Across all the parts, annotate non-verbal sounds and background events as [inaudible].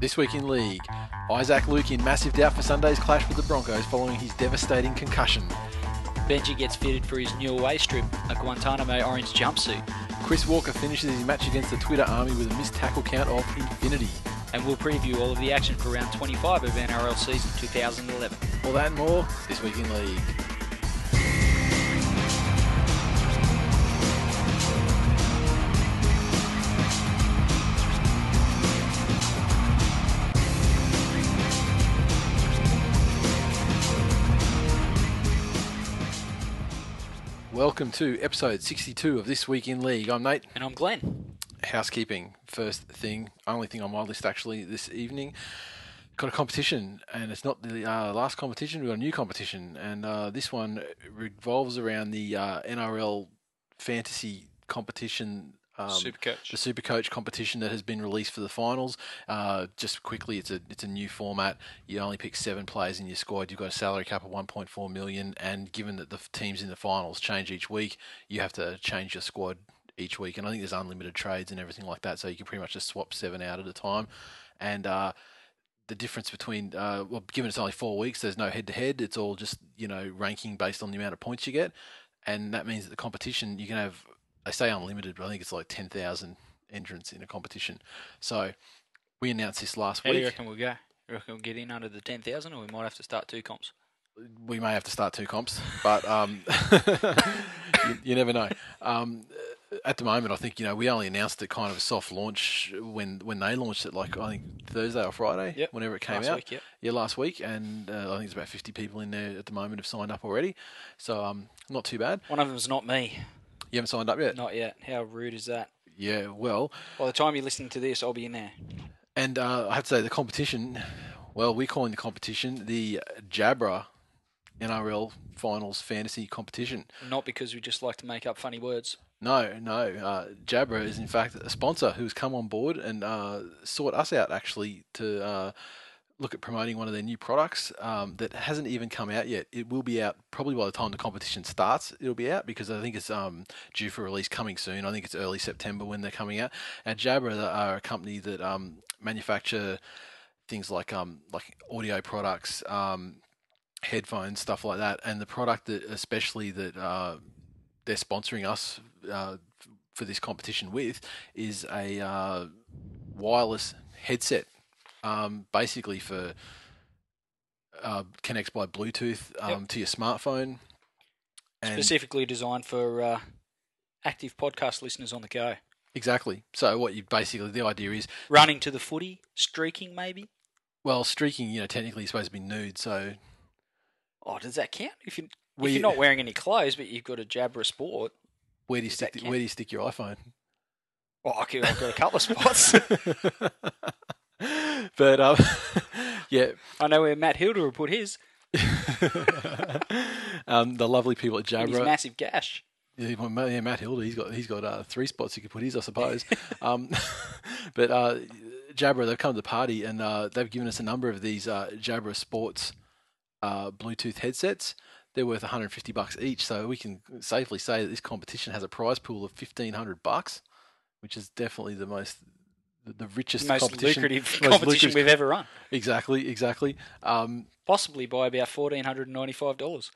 This week in league, Isaac Luke in massive doubt for Sunday's clash with the Broncos following his devastating concussion. Benji gets fitted for his new away strip, a Guantanamo orange jumpsuit. Chris Walker finishes his match against the Twitter army with a missed tackle count of infinity. And we'll preview all of the action for round 25 of NRL season 2011. All that and more this week in league. Welcome to episode 62 of This Week in League. I'm Nate. And I'm Glenn. Housekeeping, first thing, only thing on my list actually this evening. Got a competition, and it's not the uh, last competition, we've got a new competition, and uh, this one revolves around the uh, NRL fantasy competition um, Supercoach. the Supercoach competition that has been released for the finals. Uh, just quickly, it's a it's a new format. You only pick seven players in your squad. You've got a salary cap of 1.4 million, and given that the teams in the finals change each week, you have to change your squad each week. And I think there's unlimited trades and everything like that, so you can pretty much just swap seven out at a time. And uh, the difference between uh, well, given it's only four weeks, there's no head to head. It's all just you know ranking based on the amount of points you get, and that means that the competition you can have. I say unlimited, but I think it's like ten thousand entrants in a competition. So we announced this last week. How do you reckon we'll go? You reckon we'll get in under the 10,000 or we might have to start two comps? we may have to start two comps, but um, [laughs] you, you never know. Um, at the moment, I think you know we only announced it kind of a soft launch when when they launched it, like I think Thursday or Friday, Yep, whenever it came last out. week, yep. Yeah, last week, and uh, I think there's about 50 people in there at the moment have signed up already. So um, not too bad. One of them's not me. You haven't signed up yet? Not yet. How rude is that? Yeah, well, By the time you're listening to this, I'll be in there. and uh, I have to say the competition. Well, we're calling the competition the Jabra NRL Finals Fantasy Competition. Not because we just like to make up funny words. No, no. Uh, Jabra is in fact a sponsor who's come on board and uh, sought us out actually to uh, look at promoting one of their new products um, that hasn't even come out yet. It will be out probably by the time the competition starts. It'll be out because I think it's um, due for release coming soon. I think it's early September when they're coming out. And Jabra are a company that um, manufacture things like um, like audio products. Um, headphones, stuff like that. And the product that, especially that uh, they're sponsoring us uh, for this competition with, is a uh, wireless headset, um, basically for uh, connects by Bluetooth um, Yep. to your smartphone. And Specifically designed for uh, active podcast listeners on the go. exactly. So what you basically the idea is, Running to the footy, streaking maybe. well, streaking. You know, technically you're supposed to be nude, so Oh, does that count? If, you if you're not wearing any clothes, but you've got a Jabra Sport. where do you stick? The, where do you stick your iPhone? Well, I could- I've got a couple [laughs] of spots. [laughs] [laughs] but um, [laughs] yeah, I know where Matt Hilder will put his. [laughs] um, the lovely people at in his Jabra. massive gash. Yeah, well, yeah, Matt Hilda, he's got he's got uh, three spots he could put his, I suppose. um, but uh, Jabra, they've come to the party and uh, they've given us a number of these uh, Jabra Sports uh, Bluetooth headsets. They're worth 150 bucks each, so we can safely say that this competition has a prize pool of 1500 bucks, which is definitely the most the, richest Most competition, lucrative [laughs] most competition lucrative- we've ever run. Exactly, exactly. Um, Possibly by about $1,495.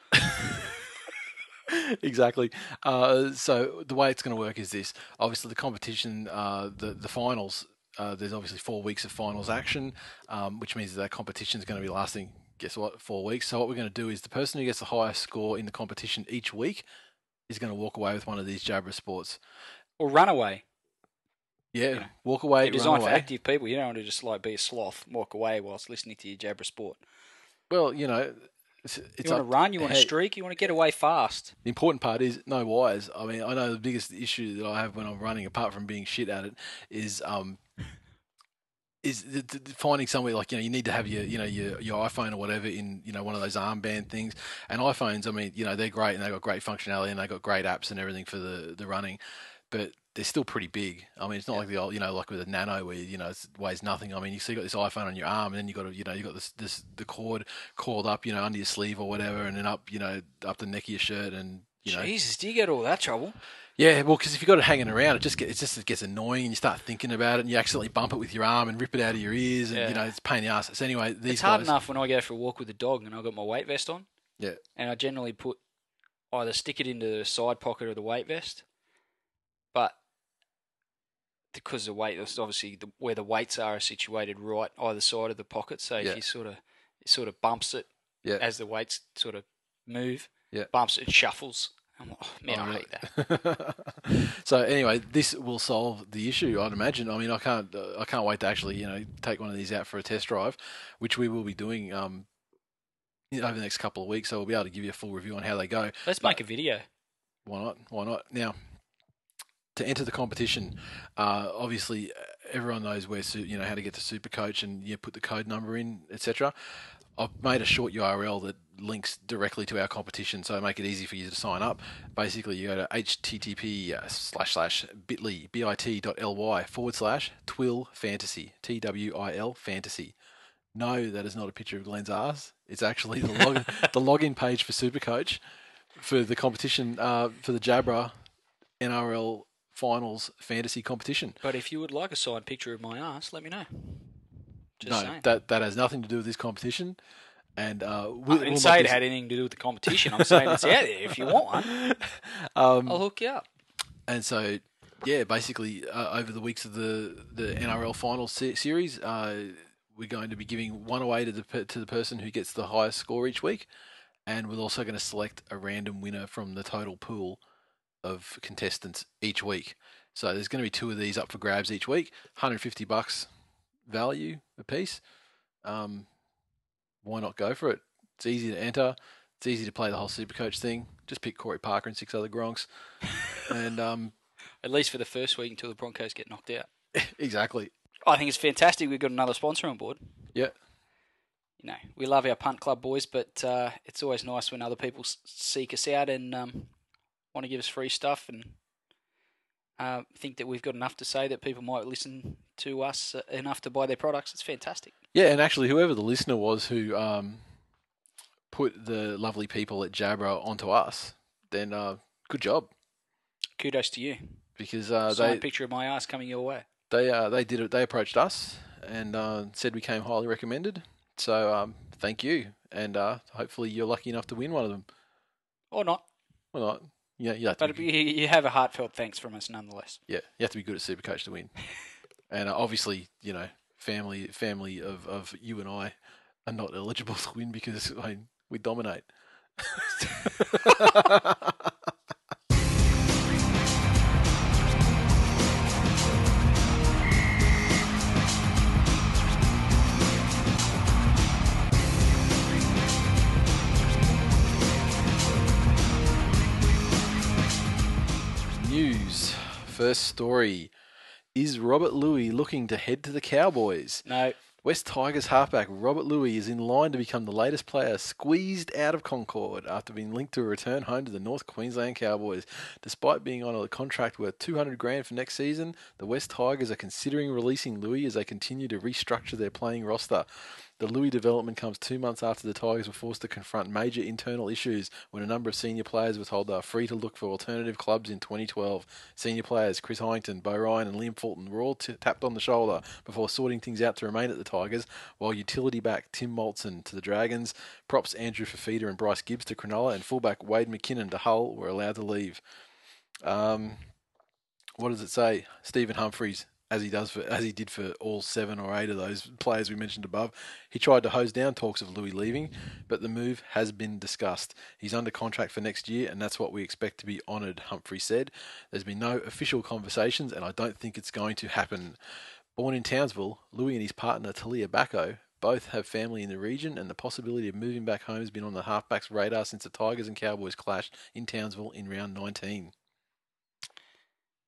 [laughs] exactly. Uh, so the way it's going to work is this: obviously, the competition, uh, the the finals. Uh, there's obviously four weeks of finals action, um, which means that competition is going to be lasting. Guess what? Four weeks. So what we're going to do is the person who gets the highest score in the competition each week is going to walk away with one of these Jabra Sports. Or Runaway. Yeah, know, walk away. They're designed for active people. You don't want to just like be a sloth walk away whilst listening to your Jabra Sport. Well, you know, It's, it's You want to run, you want to hey, streak, you want to get away fast. The important part is no wires. I mean, I know the biggest issue that I have when I'm running, apart from being shit at it, is um, is finding somewhere like you know you need to have your you know your your iPhone or whatever in you know one of those armband things. And iPhones, I mean, you know they're great and they've got great functionality and they've got great apps and everything for the the running, but they're still pretty big. I mean, it's not like the old, you know, like with a Nano where you know it weighs nothing. I mean, you still got this iPhone on your arm, and then you got to, you know, you got this this the cord coiled up, you know, under your sleeve or whatever, and then up, you know, up the neck of your shirt, and you know, Jesus, do you get all that trouble? yeah, well, because if you've got it hanging around, it just gets, it just gets annoying, and you start thinking about it, and you accidentally bump it with your arm and rip it out of your ears, and you know it's a pain in the ass. So anyway, these it's hard guys, enough when I go for a walk with the dog and I've got my weight vest on, yeah, and I generally put either stick it into the side pocket of the weight vest, but because the weight, obviously the, where the weights are, are situated right either side of the pocket. So Yeah. if you sort of it sort of bumps it yeah, as the weights sort of move, Yeah. bumps it, shuffles. I'm like, oh, man, Oh, I hate that. [laughs] so anyway, this will solve the issue, I'd imagine. I mean, I can't, uh, I can't wait to actually, you know, take one of these out for a test drive, which we will be doing um, over the next couple of weeks. So we'll be able to give you a full review on how they go. Let's make a video. Why not? Why not? Now, to enter the competition, uh, obviously uh, everyone knows where you know how to get to Supercoach and you put the code number in, etc. I've made a short URL that links directly to our competition, so I make it easy for you to sign up. Basically, you go to http uh, slash slash bit.ly bit.ly forward slash twill fantasy t w i l fantasy. No, that is not a picture of Glenn's ass. It's actually the log [laughs] the login page for Supercoach for the competition uh, for the Jabra NRL Finals Fantasy Competition. But if you would like a signed picture of my ass, let me know. Just no, saying. that that has nothing to do with this competition. And uh, we'll, didn't we'll say it this- had anything to do with the competition. I'm saying it's out there. If you want one, [laughs] Um, I'll hook you up. and so, yeah, basically uh, over the weeks of the the NRL Finals se- series, uh, we're going to be giving one away to the per- to the person who gets the highest score each week, and we're also going to select a random winner from the total pool of contestants each week. So there's going to be two of these up for grabs each week, 150 bucks value a piece. Um, why not go for it? It's easy to enter. It's easy to play the whole Supercoach thing. Just pick Corey Parker and six other Gronks, and um, [laughs] At least for the first week until the Broncos get knocked out. [laughs] exactly. I think it's fantastic. We've got another sponsor on board. Yeah, You know, we love our punt club boys, but uh, it's always nice when other people seek us out and um, want to give us free stuff and uh, think that we've got enough to say that people might listen to us uh, enough to buy their products. It's fantastic. yeah, and actually, whoever the listener was who um, put the lovely people at Jabra onto us, then uh, good job Kudos to you. because uh, they picture of my ass coming your way. they uh, they did it. They approached us and uh, said we came highly recommended. So um, thank you, and uh, hopefully you're lucky enough to win one of them. Or not. Well, not yeah, you have to But be, you have a heartfelt thanks from us nonetheless. yeah, you have to be good at Supercoach to win. [laughs] and uh, obviously, you know, family family of, of you and I are not eligible to win because I mean, we dominate. [laughs] First story. Is Robert Lui looking to head to the Cowboys? No, West Tigers halfback Robert Lui is in line to become the latest player squeezed out of Concord after being linked to a return home to the North Queensland Cowboys. Despite being on a contract worth 200 grand for next season, the West Tigers are considering releasing Lui as they continue to restructure their playing roster. The Lui development comes two months after the Tigers were forced to confront major internal issues when a number of senior players were told they were free to look for alternative clubs in 2012. Senior players Chris Heighington, Beau Ryan, and Liam Fulton were all t- tapped on the shoulder before sorting things out to remain at the Tigers, while utility back Tim Moltzen to the Dragons, props Andrew Fifita and Bryce Gibbs to Cronulla, and fullback Wade McKinnon to Hull were allowed to leave. Um, what does it say? Stephen Humphreys, as he does for as he did for all seven or eight of those players we mentioned above, he tried to hose down talks of Lui leaving, but the move has been discussed. He's under contract for next year, and that's what we expect to be honoured. Humphrey said. There's been no official conversations, and I don't think it's going to happen. Born in Townsville, Lui and his partner Talia Bacco Both have family in the region, and the possibility of moving back home has been on the halfbacks' radar since the Tigers and Cowboys clashed in Townsville in round 19.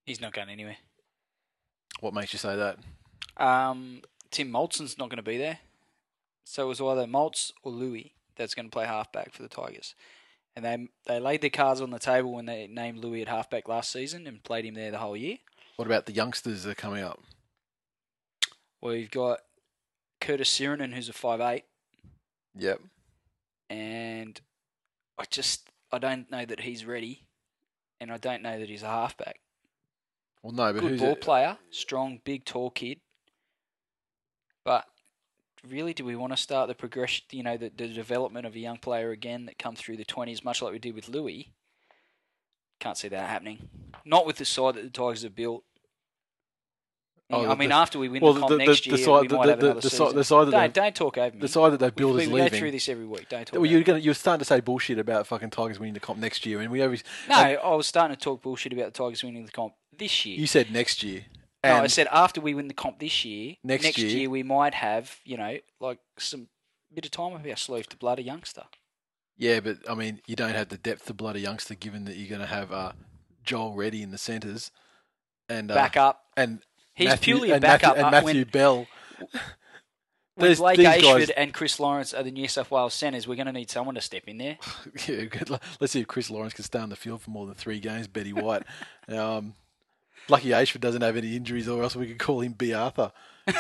He's not going anywhere. What makes you say that? Um, Tim Moltzen's not going to be there. So it was either Moltz or Lui that's going to play halfback for the Tigers. And they they laid their cards on the table when they named Lui at halfback last season and played him there the whole year. What about the youngsters that are coming up? Well, you've got Curtis Sironen, who's a five eight, Yep. and I just I don't know that he's ready, and I don't know that he's a halfback. Well, no, but Good ball it? player, strong, big, tall kid. But really, do we want to start the progression? You know, the, the development of a young player again that come through the twenties, much like we did with Lui. Can't see that happening. Not with the side that the Tigers have built. Oh, I mean, the- after we win well, the comp the- next year, side- we the- might the- have another the side- season. the side that don't, they- don't talk over me. The side that they build we, is we go through this every week. Don't talk. Well, you're gonna you're starting to say bullshit about fucking Tigers winning the comp next year, and we always No, I was starting to talk bullshit about the Tigers winning the comp this year. you said next year. No, I said after we win the comp this year, Next year- year, we might have, you know, like some bit of time of our sleeve to blood a youngster. Yeah, but I mean, you don't have the depth of bloody youngster, given that you're going to have uh, Joel Reddy in the centres and uh, Back up. and He's Matthew, purely a and Matthew, backup and uh, Matthew when, Bell. when There's- Blake Ayshford guys- and Chris Lawrence are the New South Wales centres. We're going to need someone to step in there. [laughs] Yeah, good. Let's see if Chris Lawrence can stay on the field for more than three games. Betty White. [laughs] um, lucky Ayshford doesn't have any injuries, or else we could call him Bea Arthur. [laughs]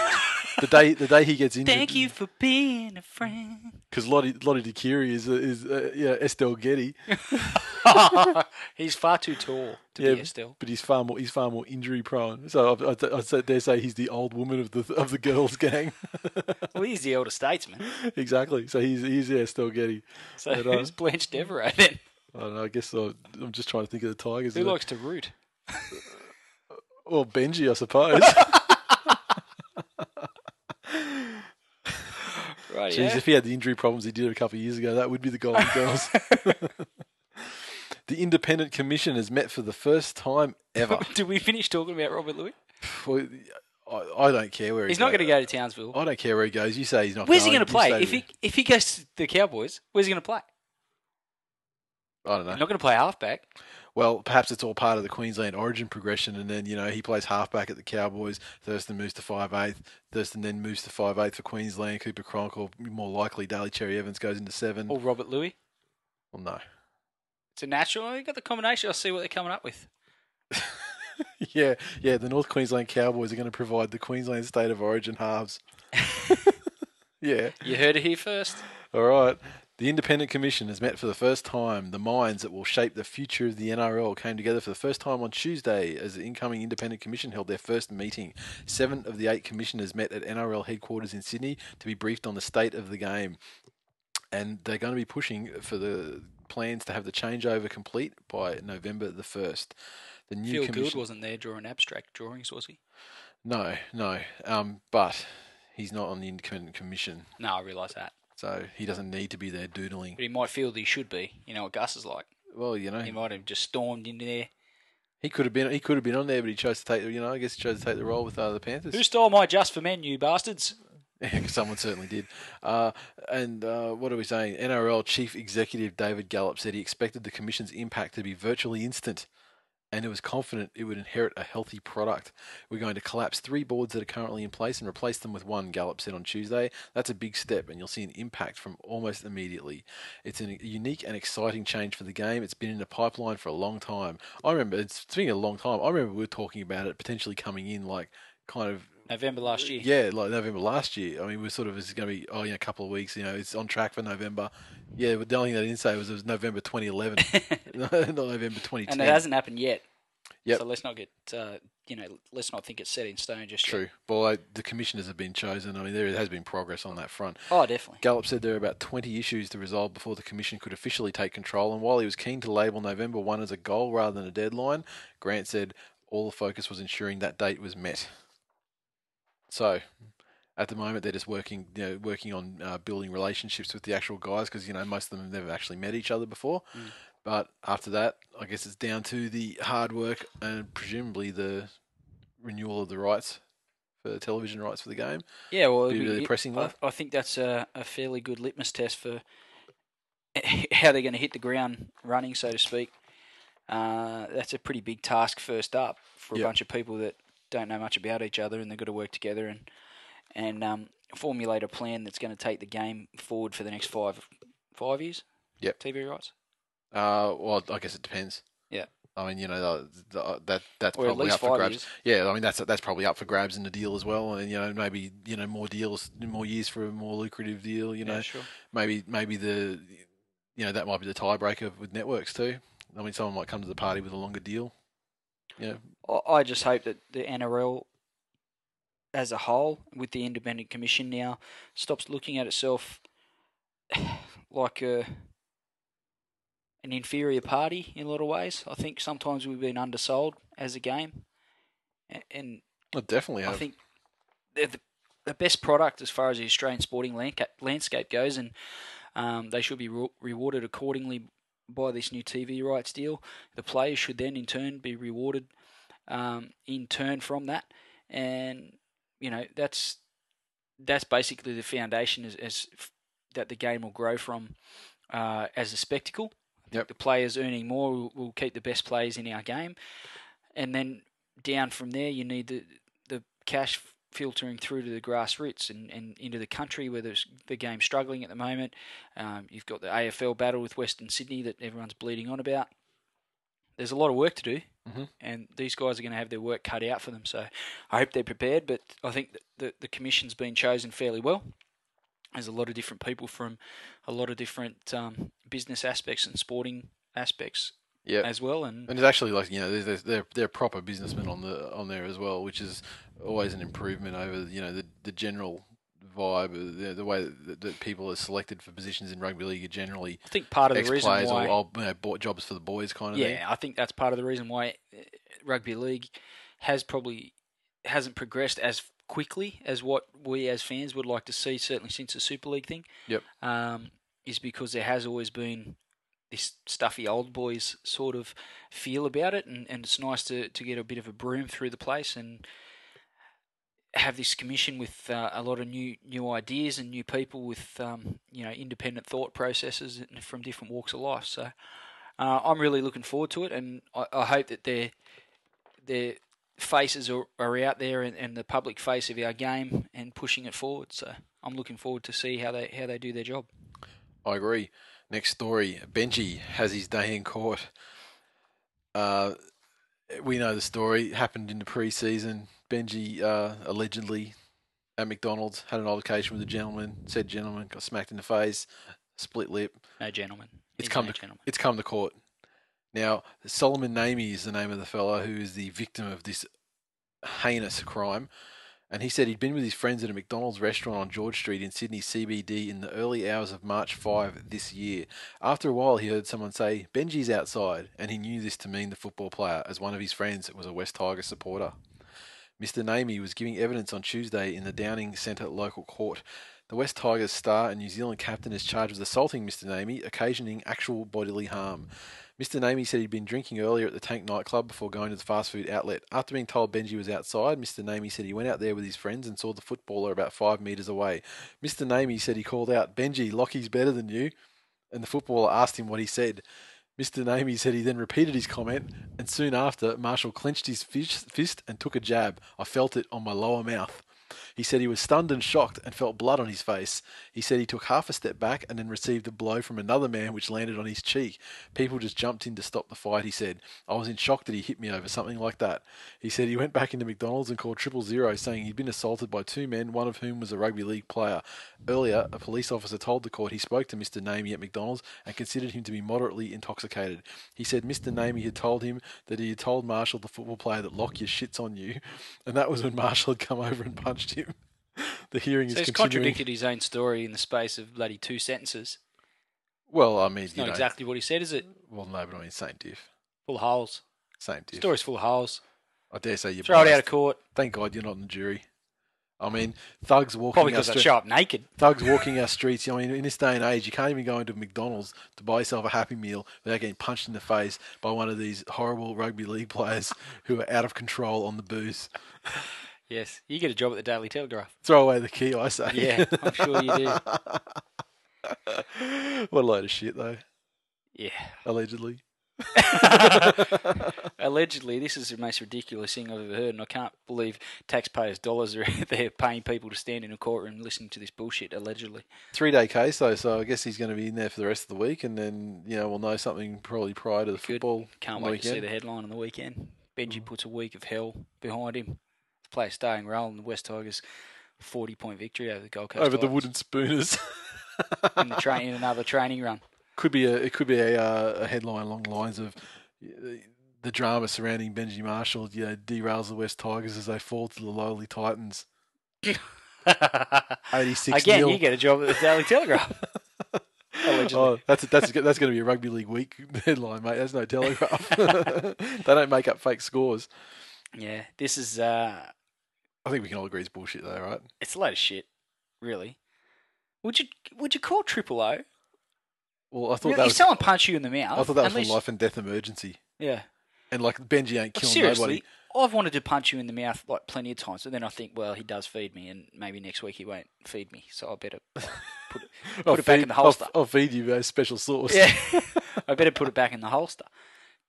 the day the day he gets injured. Thank you for being a friend. Because Lote Lote Tuqiri is is uh, yeah Estelle Getty. [laughs] he's far too tall to Yeah, be Estelle. but he's far more he's far more injury prone. So I, I, I dare say he's the old woman of the of the girls gang. [laughs] Well, he's the elder statesman. exactly. So he's he's yeah Estelle Getty. So But, uh, who's Blanche Devereaux then? I don't know. I guess I, I'm just trying to think of the Tigers. Who that- likes to root? Well, Benji, I suppose. [laughs] Right, Jeez, yeah. if he had the injury problems he did a couple of years ago, that would be the Golden [laughs] Girls. the Independent Commission has met for the first time ever. [laughs] Did we finish talking about Robert Lui? Well, I, I don't care where He's he not going to go to Townsville. I don't care where he goes. You say he's not. Where's he going going to play? If he if he goes to the Cowboys, where's he going to play? I don't know. He's not going to play halfback. Well, perhaps it's all part of the Queensland origin progression, and then you know he plays halfback at the Cowboys. Thurston moves to five eighth. Thurston then moves to five eighth for Queensland. Cooper Cronk, or more likely, Daly Cherry Evans goes into seven. Or Robert Lui. Well, no. It's a natural. You got the combination. I'll see what they're coming up with. [laughs] yeah, yeah. The North Queensland Cowboys are going to provide the Queensland State of Origin halves. [laughs] [laughs] yeah. You heard it here first. All right. The Independent Commission has met for the first time. The minds that will shape the future of the NRL came together for the first time on Tuesday as the incoming Independent Commission held their first meeting. Seven of the eight commissioners met at NRL headquarters in Sydney to be briefed on the state of the game. And they're going to be pushing for the plans to have the changeover complete by November the 1st. The new Phil commission. Gould wasn't there drawing abstract drawings, was he? No, no. Um, but he's not on the Independent Commission, No, I realise that. So he doesn't need to be there doodling. But he might feel that he should be. You know what Gus is like. Well, you know, He might have just stormed in there. he could have been he could have been on there, but he chose to take you know I guess he chose to take the role with uh, the Panthers. Who stole my just for men, you bastards? [laughs] Someone certainly did. Uh, and uh, what are we saying? NRL Chief Executive David Gallop said he expected the Commission's impact to be virtually instant and it was confident it would inherit a healthy product. We're going to collapse three boards that are currently in place and replace them with one, Gallop said on Tuesday. That's a big step, and you'll see an impact from almost immediately. It's a unique and exciting change for the game. It's been in the pipeline for a long time. I remember, it's been a long time. I remember we were talking about it potentially coming in like kind of November last year. yeah, like November last year. I mean, we're sort of it's going to be oh yeah, a couple of weeks. You know, it's on track for November. Yeah, but the only thing they didn't say was it was November 2011, [laughs] [laughs] not November 2010. and it hasn't happened yet. Yep. So let's not get, uh, you know, let's not think it's set in stone just yet. True. Well, I, the commissioners have been chosen. I mean, there has been progress on that front. Oh, definitely. Gallop said there are about 20 issues to resolve before the Commission could officially take control. And while he was keen to label November 1 as a goal rather than a deadline, Grant said all the focus was ensuring that date was met. So, at the moment, they're just working, you know, working on uh, building relationships with the actual guys because you know most of them have never actually met each other before. Mm. But after that, I guess it's down to the hard work and presumably the renewal of the rights for television rights for the game. Yeah, well, to it'd pressing I. I think that's a, a fairly good litmus test for [laughs] how they're going to hit the ground running, so to speak. Uh, that's a pretty big task first up for a Yep. bunch of people that don't know much about each other, and they've got to work together and and um, formulate a plan that's going to take the game forward for the next five five years. Yep. TV rights, Uh, well, I guess it depends. Yeah. I mean, you know, the, the, that that's or probably up for grabs. years. Yeah, I mean that's that's probably up for grabs in the deal as well, and you know maybe you know more deals, more years for a more lucrative deal. You know, yeah, sure. maybe maybe the you know that might be the tiebreaker with networks too. I mean, someone might come to the party with a longer deal. Yeah, I- just hope that the NRL as a whole, with the independent commission now, stops looking at itself [sighs] like a an inferior party in a lot of ways. I think sometimes we've been undersold as a game, and I definitely I think they're the, the best product as far as the Australian sporting landscape goes, and um, they should be re- rewarded accordingly by this new TV rights deal. The players should then, in turn, be rewarded um, in turn from that, and you know that's that's basically the foundation as, as f- that the game will grow from uh, as a spectacle. Yep. The players earning more will, will keep the best players in our game, and then down from there, you need the the cash filtering through to the grassroots and, and into the country where there's the game's struggling at the moment. Um, you've got the AFL battle with Western Sydney that everyone's bleeding on about. There's a lot of work to do, Mhm. and these guys are going to have their work cut out for them. So I hope they're prepared. But I think the the commission's been chosen fairly well. There's a lot of different people from a lot of different um, business aspects and sporting aspects yeah, as well, and and it's actually like you know they're they're proper businessmen on the on there as well, which is always an improvement over you know the the general vibe, uh, the, the way that, that people are selected for positions in rugby league are generally I think part of the reason why or, you know, jobs for the boys kind of thing. Yeah, I think that's part of the reason why uh, rugby league has probably hasn't progressed as quickly as what we as fans would like to see. Certainly since the Super League thing. Yep. Um, is because there has always been this stuffy old boys sort of feel about it, and, and it's nice to, to get a bit of a broom through the place and have this commission with uh, a lot of new new ideas and new people with um, you know independent thought processes from different walks of life. So uh, I'm really looking forward to it, and I, I hope that their their faces are, are out there and, and the public face of our game and pushing it forward. So I'm looking forward to see how they how they do their job. I agree. Next story: Benji has his day in court. Uh, we know the story. Happened in the pre-season. Benji uh, allegedly at McDonald's had an altercation with a gentleman. Said gentleman got smacked in the face, split lip. No gentleman. It's He's come no to gentleman. it's come to court. Now Solomon Namey is the name of the fellow who is the victim of this heinous crime. And he said he'd been with his friends at a McDonald's restaurant on George Street in Sydney CBD in the early hours of March 5 this year. After a while, he heard someone say, Benji's outside, and he knew this to mean the football player, as one of his friends was a West Tiger supporter. Mr. Namey was giving evidence on Tuesday in the Downing Centre local court. The West Tigers star and New Zealand captain is charged with assaulting Mr. Namey, occasioning actual bodily harm. Mr. Namey said he'd been drinking earlier at the Tank nightclub before going to the fast food outlet. After being told Benji was outside, Mr. Namey said he went out there with his friends and saw the footballer about five metres away. Mr. Namey said he called out, Benji, Lockie's better than you. And the footballer asked him what he said. Mr. Namey said he then repeated his comment, and soon after, Marshall clenched his fist and took a jab. I felt it on my lower mouth. He said he was stunned and shocked and felt blood on his face. He said he took half a step back and then received a blow from another man which landed on his cheek. People just jumped in to stop the fight, he said. I was in shock that he hit me over something like that. He said he went back into McDonald's and called triple zero, saying he'd been assaulted by two men, one of whom was a rugby league player. Earlier, a police officer told the court he spoke to Mr. Namey at McDonald's and considered him to be moderately intoxicated. He said Mr. Namey had told him that he had told Marshall, the football player, that lock your shits on you, and that was when Marshall had come over and punched him. [laughs] The hearing is. So is he's continuing. contradicted his own story in the space of bloody two sentences. Well, I mean, It's you not know, exactly what he said, is it? well, no, but I mean, same diff, Full of holes. same diff. Story's full of holes. I dare say you're Throw it out of court. Thank God you're not in the jury. I mean, thugs walking Probably our because stre- show up naked. thugs walking [laughs] our streets. I mean, in this day and age, you can't even go into McDonald's to buy yourself a Happy Meal without getting punched in the face by one of these horrible rugby league players who are out of control on the booze. Yes, you get a job at the Daily Telegraph. Throw away the key, I say. Yeah, I'm sure you do. [laughs] what a load of shit, though. Yeah. Allegedly. [laughs] Allegedly, this is the most ridiculous thing I've ever heard, and I can't believe taxpayers' dollars are [laughs] there paying people to stand in a courtroom listening to this bullshit. Allegedly, Three day case though, so I guess he's going to be in there for the rest of the week, and then you know we'll know something probably prior to the Good. football. can't wait to see the headline on the weekend. Mm. Benji puts a week of hell behind him. The player staying role, and the West Tigers forty point victory over the Gold Coast over the wooden spooners. [laughs] in the train in another training run. could be a it could be a, uh, a headline along the lines of the drama surrounding Benji Marshall, you know, derails the West Tigers as they fall to the lowly Titans. [laughs] Eighty six Again, nil. you get a job at the Daily Telegraph. [laughs] Oh, that's that's that's going to be a rugby league week headline, mate. There's no telegraph. they don't make up fake scores. Yeah, this is uh, I think we can all agree it's bullshit, though, right? it's a load of shit. Really, would you would you call Triple O? Well, I thought that if was someone punched you in the mouth, I thought that was at a least- life and death emergency, Yeah, and like Benji ain't killing seriously, nobody. I've wanted to punch you in the mouth like plenty of times, but then I think, well, he does feed me, and maybe next week he won't feed me, so I better [laughs] put it, I'll put it back feed- in the holster. I'll, I'll feed you a special sauce. Yeah, [laughs] [laughs] I better put it back in the holster.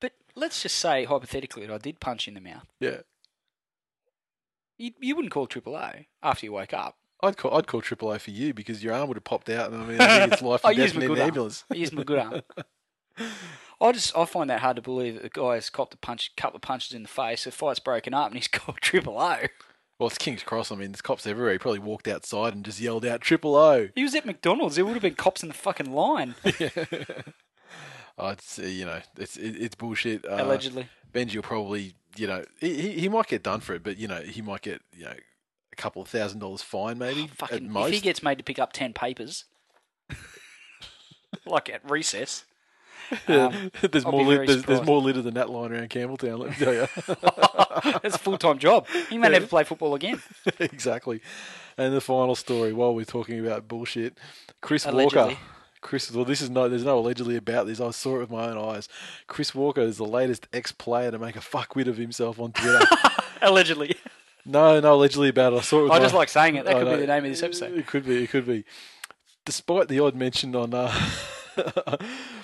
But let's just say hypothetically that I did punch you in the mouth. yeah. You, you wouldn't call Triple O after you woke up. I'd call I'd call Triple O for you because your arm would have popped out, and I mean, I think it's [laughs] life and death in good an ambulance. I use my good arm. [laughs] I just I find that hard to believe that the guy's copped a punch, couple of punches in the face. The fight's broken up, and he's [laughs] called Triple O. Well, it's King's Cross. I mean, there's cops everywhere. He probably walked outside and just yelled out Triple O. He was at McDonald's. There would have been cops in the fucking line. Oh, it's uh, you know, it's it, it's bullshit. Uh, allegedly. Benji will probably, you know, he, he might get done for it, but you know, he might get you know a couple of thousand dollars fine maybe at Fucking, most. if he gets made to pick up ten papers, [laughs] like at recess, um, [laughs] there's I'll more lit, there's, there's more litter than that line around Campbelltown. Let me tell you. [laughs] that's a full time job. He may never play football again. exactly. And the final story, while we're talking about bullshit, Chris Allegedly. Walker. Chris, well, this is no, there's no allegedly about this. I saw it with my own eyes. Chris Walker is the latest ex-player to make a fuckwit of himself on Twitter. [laughs] Allegedly. no, no, allegedly about it. I saw it. With I my- just like saying it. That I could be the name of this episode. It could be. It could be. Despite the odd mention on, uh, [laughs]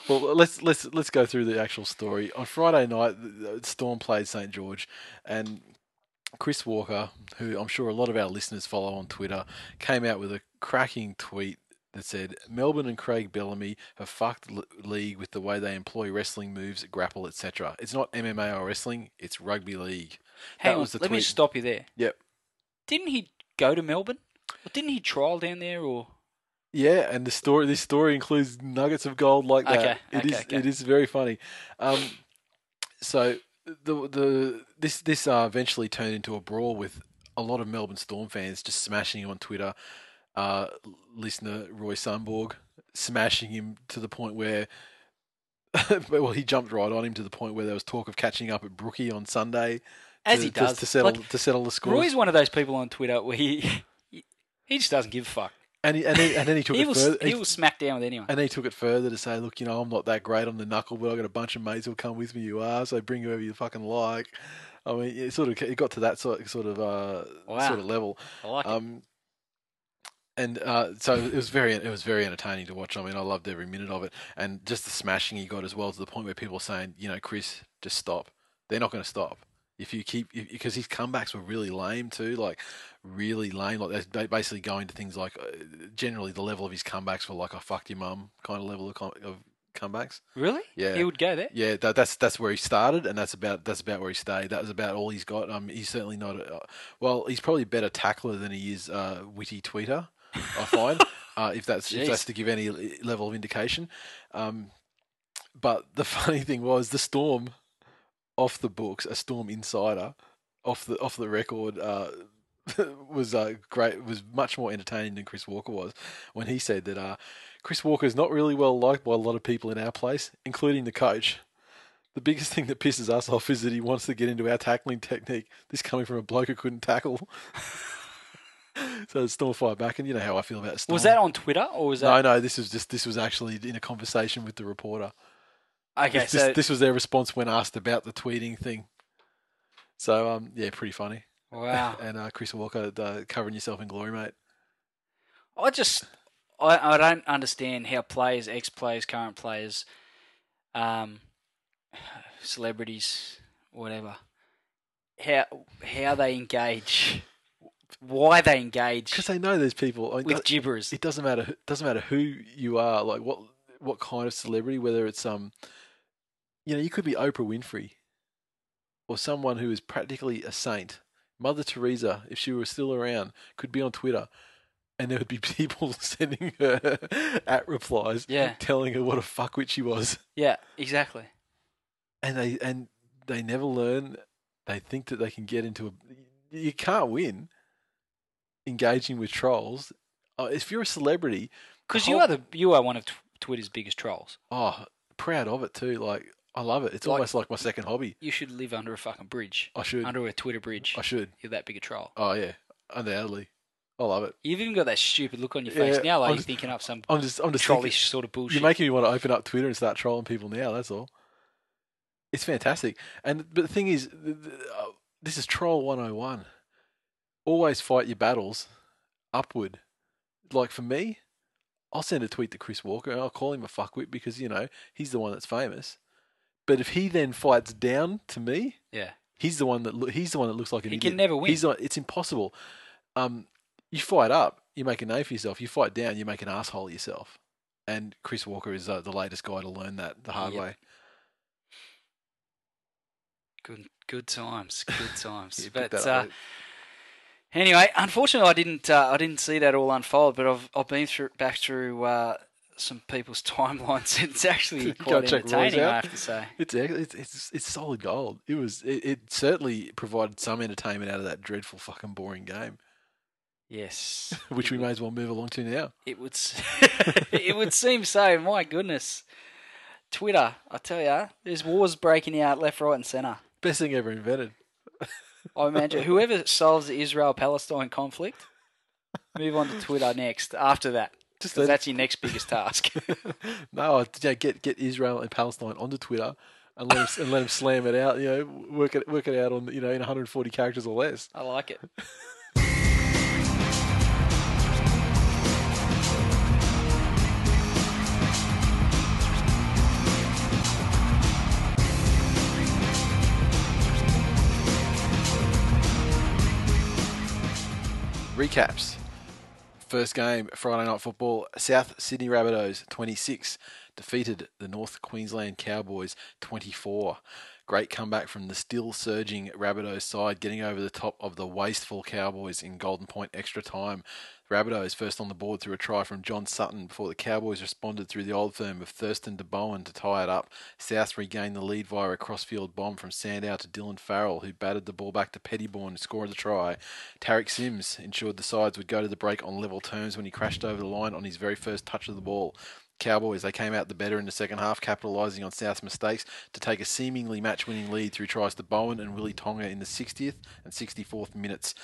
well, let's let's let's go through the actual story. On Friday night, Storm played St George, and Chris Walker, who I'm sure a lot of our listeners follow on Twitter, came out with a cracking tweet that said Melbourne and Craig Bellamy have fucked the league with the way they employ wrestling moves, grapple, etc. It's not MMA or wrestling; it's rugby league. Hang that on, was the let me stop you there. Yep. Didn't he go to Melbourne? Or didn't he trial down there? Or Yeah, and the story this story includes nuggets of gold like that. Okay, It is okay, okay. it is very funny. Um, so the the this this uh, eventually turned into a brawl with a lot of Melbourne Storm fans just smashing him on Twitter. Uh, listener Roy Sunborg smashing him to the point where. [laughs] well, he jumped right on him to the point where there was talk of catching up at Brookie on Sunday, as to, he does, to, settle Like, to settle the score. Roy's one of those people on Twitter where he [laughs] he just doesn't give a fuck. and he, and, he, and then he took He it will further. he he- will smack down with anyone. And then he took it further to say, look, you know, I'm not that great on the knuckle, but I've got a bunch of mates who'll come with me You are, so bring whoever you fucking like. I mean, it sort of it got to that sort sort of uh, Wow. sort of level. I like it. And uh, so it was very it was very entertaining to watch. I mean, I loved every minute of it, and just the smashing he got as well to the point where people were saying, you know, Chris, just stop. They're not going to stop if you keep because his comebacks were really lame too, like really lame. Like they're basically going to things like uh, generally the level of his comebacks were like a fuck your mum kind of level of, com- of comebacks. Really? Yeah. He would go there. Yeah, that, that's that's where he started, and that's about that's about where he stayed. That was about all he's got. Um, he's certainly not. A, well, he's probably a better tackler than he is uh, witty tweeter. I find, [laughs] uh, if that's if that's to give any level of indication. Um, but the [laughs] funny thing was the storm off the books, a storm insider off the off the record. Uh, [laughs] was uh, great. Was much more entertaining than Chris Walker was when he said that uh, Chris Walker is not really well liked by a lot of people in our place, including the coach. The biggest thing that pisses us off is that he wants to get into our tackling technique. This coming from a bloke who couldn't tackle. [laughs] so Storm fired back, and you know how I feel about Storm. Was that on Twitter or was that? no. No. This was just this was actually in a conversation with the reporter. Okay, this, so this was their response when asked about the tweeting thing. So um, yeah, pretty funny. Wow. [laughs] and uh, Chris Walker uh, covering yourself in glory, mate. I just I, I don't understand how players, ex players, current players, um, [sighs] celebrities, whatever, how how they engage, why they engage Because they know there's people. I mean, with it- gibbers. it doesn't matter. It doesn't matter who you are. Like what what kind of celebrity. Whether it's um, you know, you could be Oprah Winfrey, or someone who is practically a saint. Mother Teresa, if she were still around, could be on Twitter, and there would be [laughs] people sending her [laughs] at replies, Yeah. telling her what a fuckwit she was, Yeah, exactly. and they and they never learn. They think that they can get into a. You can't win. Engaging with trolls. Uh, if you're a celebrity, Because you are the you are one of Twitter's biggest trolls. Oh, proud of it too. Like I love it. It's Like- almost like my second hobby. You should live under a fucking bridge, I should. under a Twitter bridge. I should. You're that big a troll. Oh yeah, undoubtedly. I love it. You've even got that stupid look on your face Yeah, now, like I'm you're just- thinking up some I'm just. I'm just. trollish Thinking, sort of bullshit. you're making me want to open up Twitter and start trolling people now. That's all. It's fantastic. And but the thing is, uh, this is troll 101. Always fight your battles upward. Like for me, I'll send a tweet to Chris Walker and I'll call him a fuckwit because you know he's the one that's famous. But if he then fights down to me, yeah, He's the one that loo- he's the one that looks like an He idiot. can never win. He's one, it's impossible. Um, you fight up, you make a name for yourself. You fight down, you make an asshole of yourself. And Chris Walker is uh, the latest guy to learn that the hard Yep. way. good good times, good [laughs] times. Yeah, pick but that uh, up, mate. Anyway, unfortunately, I didn't. Uh, I didn't see that all unfold. But I've I've been through back through uh, some people's [laughs] timelines. It's actually [laughs] quite gotta check Roy's entertaining. I have to say. it's, it's it's it's solid gold. It was it, it certainly provided some entertainment out of that dreadful fucking boring game, Yes, [laughs] which we would, may as well move along to now. It would. it would seem so. My goodness, Twitter. I tell you, there's wars breaking out left, right, and centre. Best thing ever invented. I imagine whoever solves the Israel-Palestine conflict, move on to Twitter next. After that, Just let- that's your next biggest task. [laughs] no, yeah, get get Israel and Palestine onto Twitter and let 'em- and let them slam it out. You know, work it work it out on you know in 140 characters or less. I like it. [laughs] Recaps. First game, Friday Night Football. South Sydney Rabbitohs 26 defeated the North Queensland Cowboys 24. Great comeback from the still surging Rabbitohs side, getting over the top of the wasteful Cowboys in Golden Point extra time. The Rabbitohs first on the board through a try from John Sutton before the Cowboys responded through the old firm of Thurston to Bowen to tie it up. South regained the lead via a crossfield bomb from Sandow to Dylan Farrell, who batted the ball back to Pettybourne to score the try. Tariq Sims ensured the sides would go to the break on level terms when he crashed over the line on his very first touch of the ball. Cowboys, they came out the better in the second half, capitalising on South's mistakes to take a seemingly match winning lead through tries to Bowen and Willie Tonga in the 60th and 64th minutes.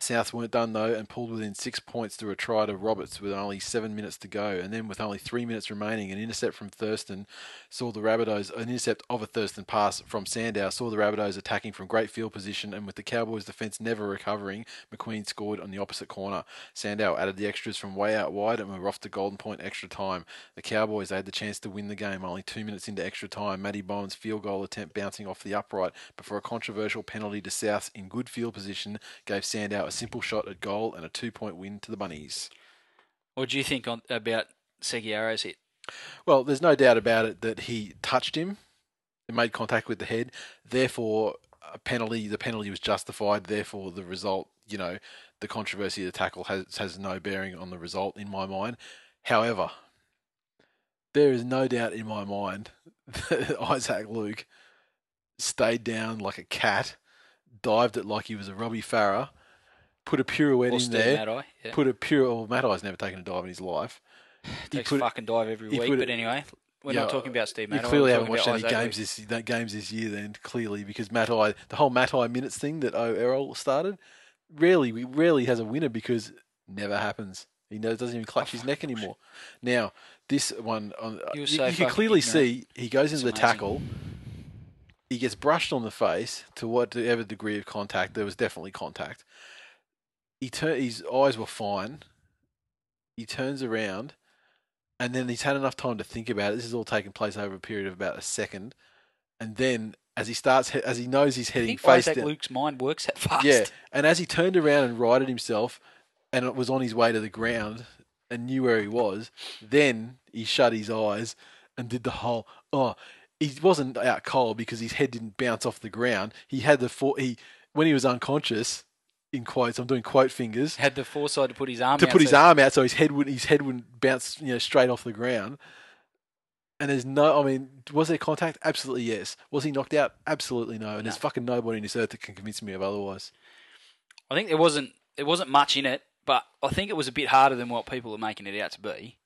South weren't done though and pulled within six points through a try to Roberts with only seven minutes to go. And then with only three minutes remaining, an intercept from Thurston saw the Rabbitohs, an intercept of a Thurston pass from Sandow, saw the Rabbitohs attacking from great field position. And with the Cowboys' defence never recovering, McQueen scored on the opposite corner. Sandow added the extras from way out wide and were off to Golden Point extra time. The Cowboys they had the chance to win the game only two minutes into extra time. Matty Bowen's field goal attempt bouncing off the upright before a controversial penalty to South in good field position gave Sandow a simple shot at goal and a two point win to the Bunnies. What do you think on, about Seguiaro's hit? Well, there's no doubt about it that he touched him, and made contact with the head. Therefore, a penalty. The penalty was justified. Therefore, the result. You know, the controversy of the tackle has has no bearing on the result in my mind. However, there is no doubt in my mind [laughs] that Isaac Luke stayed down like a cat, dived it like he was a Robbie Farah, put a pirouette Or in there? Yeah. put a pure. Well, Matai's never taken a dive in his life. [sighs] He Takes put fucking dive every week. But it- anyway, we're Yeah, not talking about Steve You Matai. clearly haven't watched any games this games this year, then clearly because Matai, the whole Matai minutes thing that O Errol started, rarely we rarely has a winner because never happens. He knows doesn't even clutch Oh, his neck anymore. Now this one, on, uh, He you, so you can clearly ignorant. see he goes into the amazing. tackle. he gets brushed on the face to whatever degree of contact. There was definitely contact. He tur- his eyes were fine. He turns around, and then he's had enough time to think about it. This is all taking place over a period of about a second, and then as he starts, he- as he knows he's I heading think face Isaac down, Luke's mind works that fast. yeah, and as he turned around and righted himself, and it was on his way to the ground, and knew where he was, then he shut his eyes and did the whole oh. He wasn't out cold because his head didn't bounce off the ground. He had the four. he when he was unconscious. In quotes, I'm doing quote fingers Had the foresight to put his arm to out put his so- arm out so his head wouldn't his head wouldn't bounce you know straight off the ground. And there's no, I mean, was there contact? Absolutely yes. Was he knocked out? Absolutely no. And there's fucking nobody in this earth that can convince me of otherwise. I think there wasn't there wasn't much in it, but I think it was a bit harder than what people are making it out to be.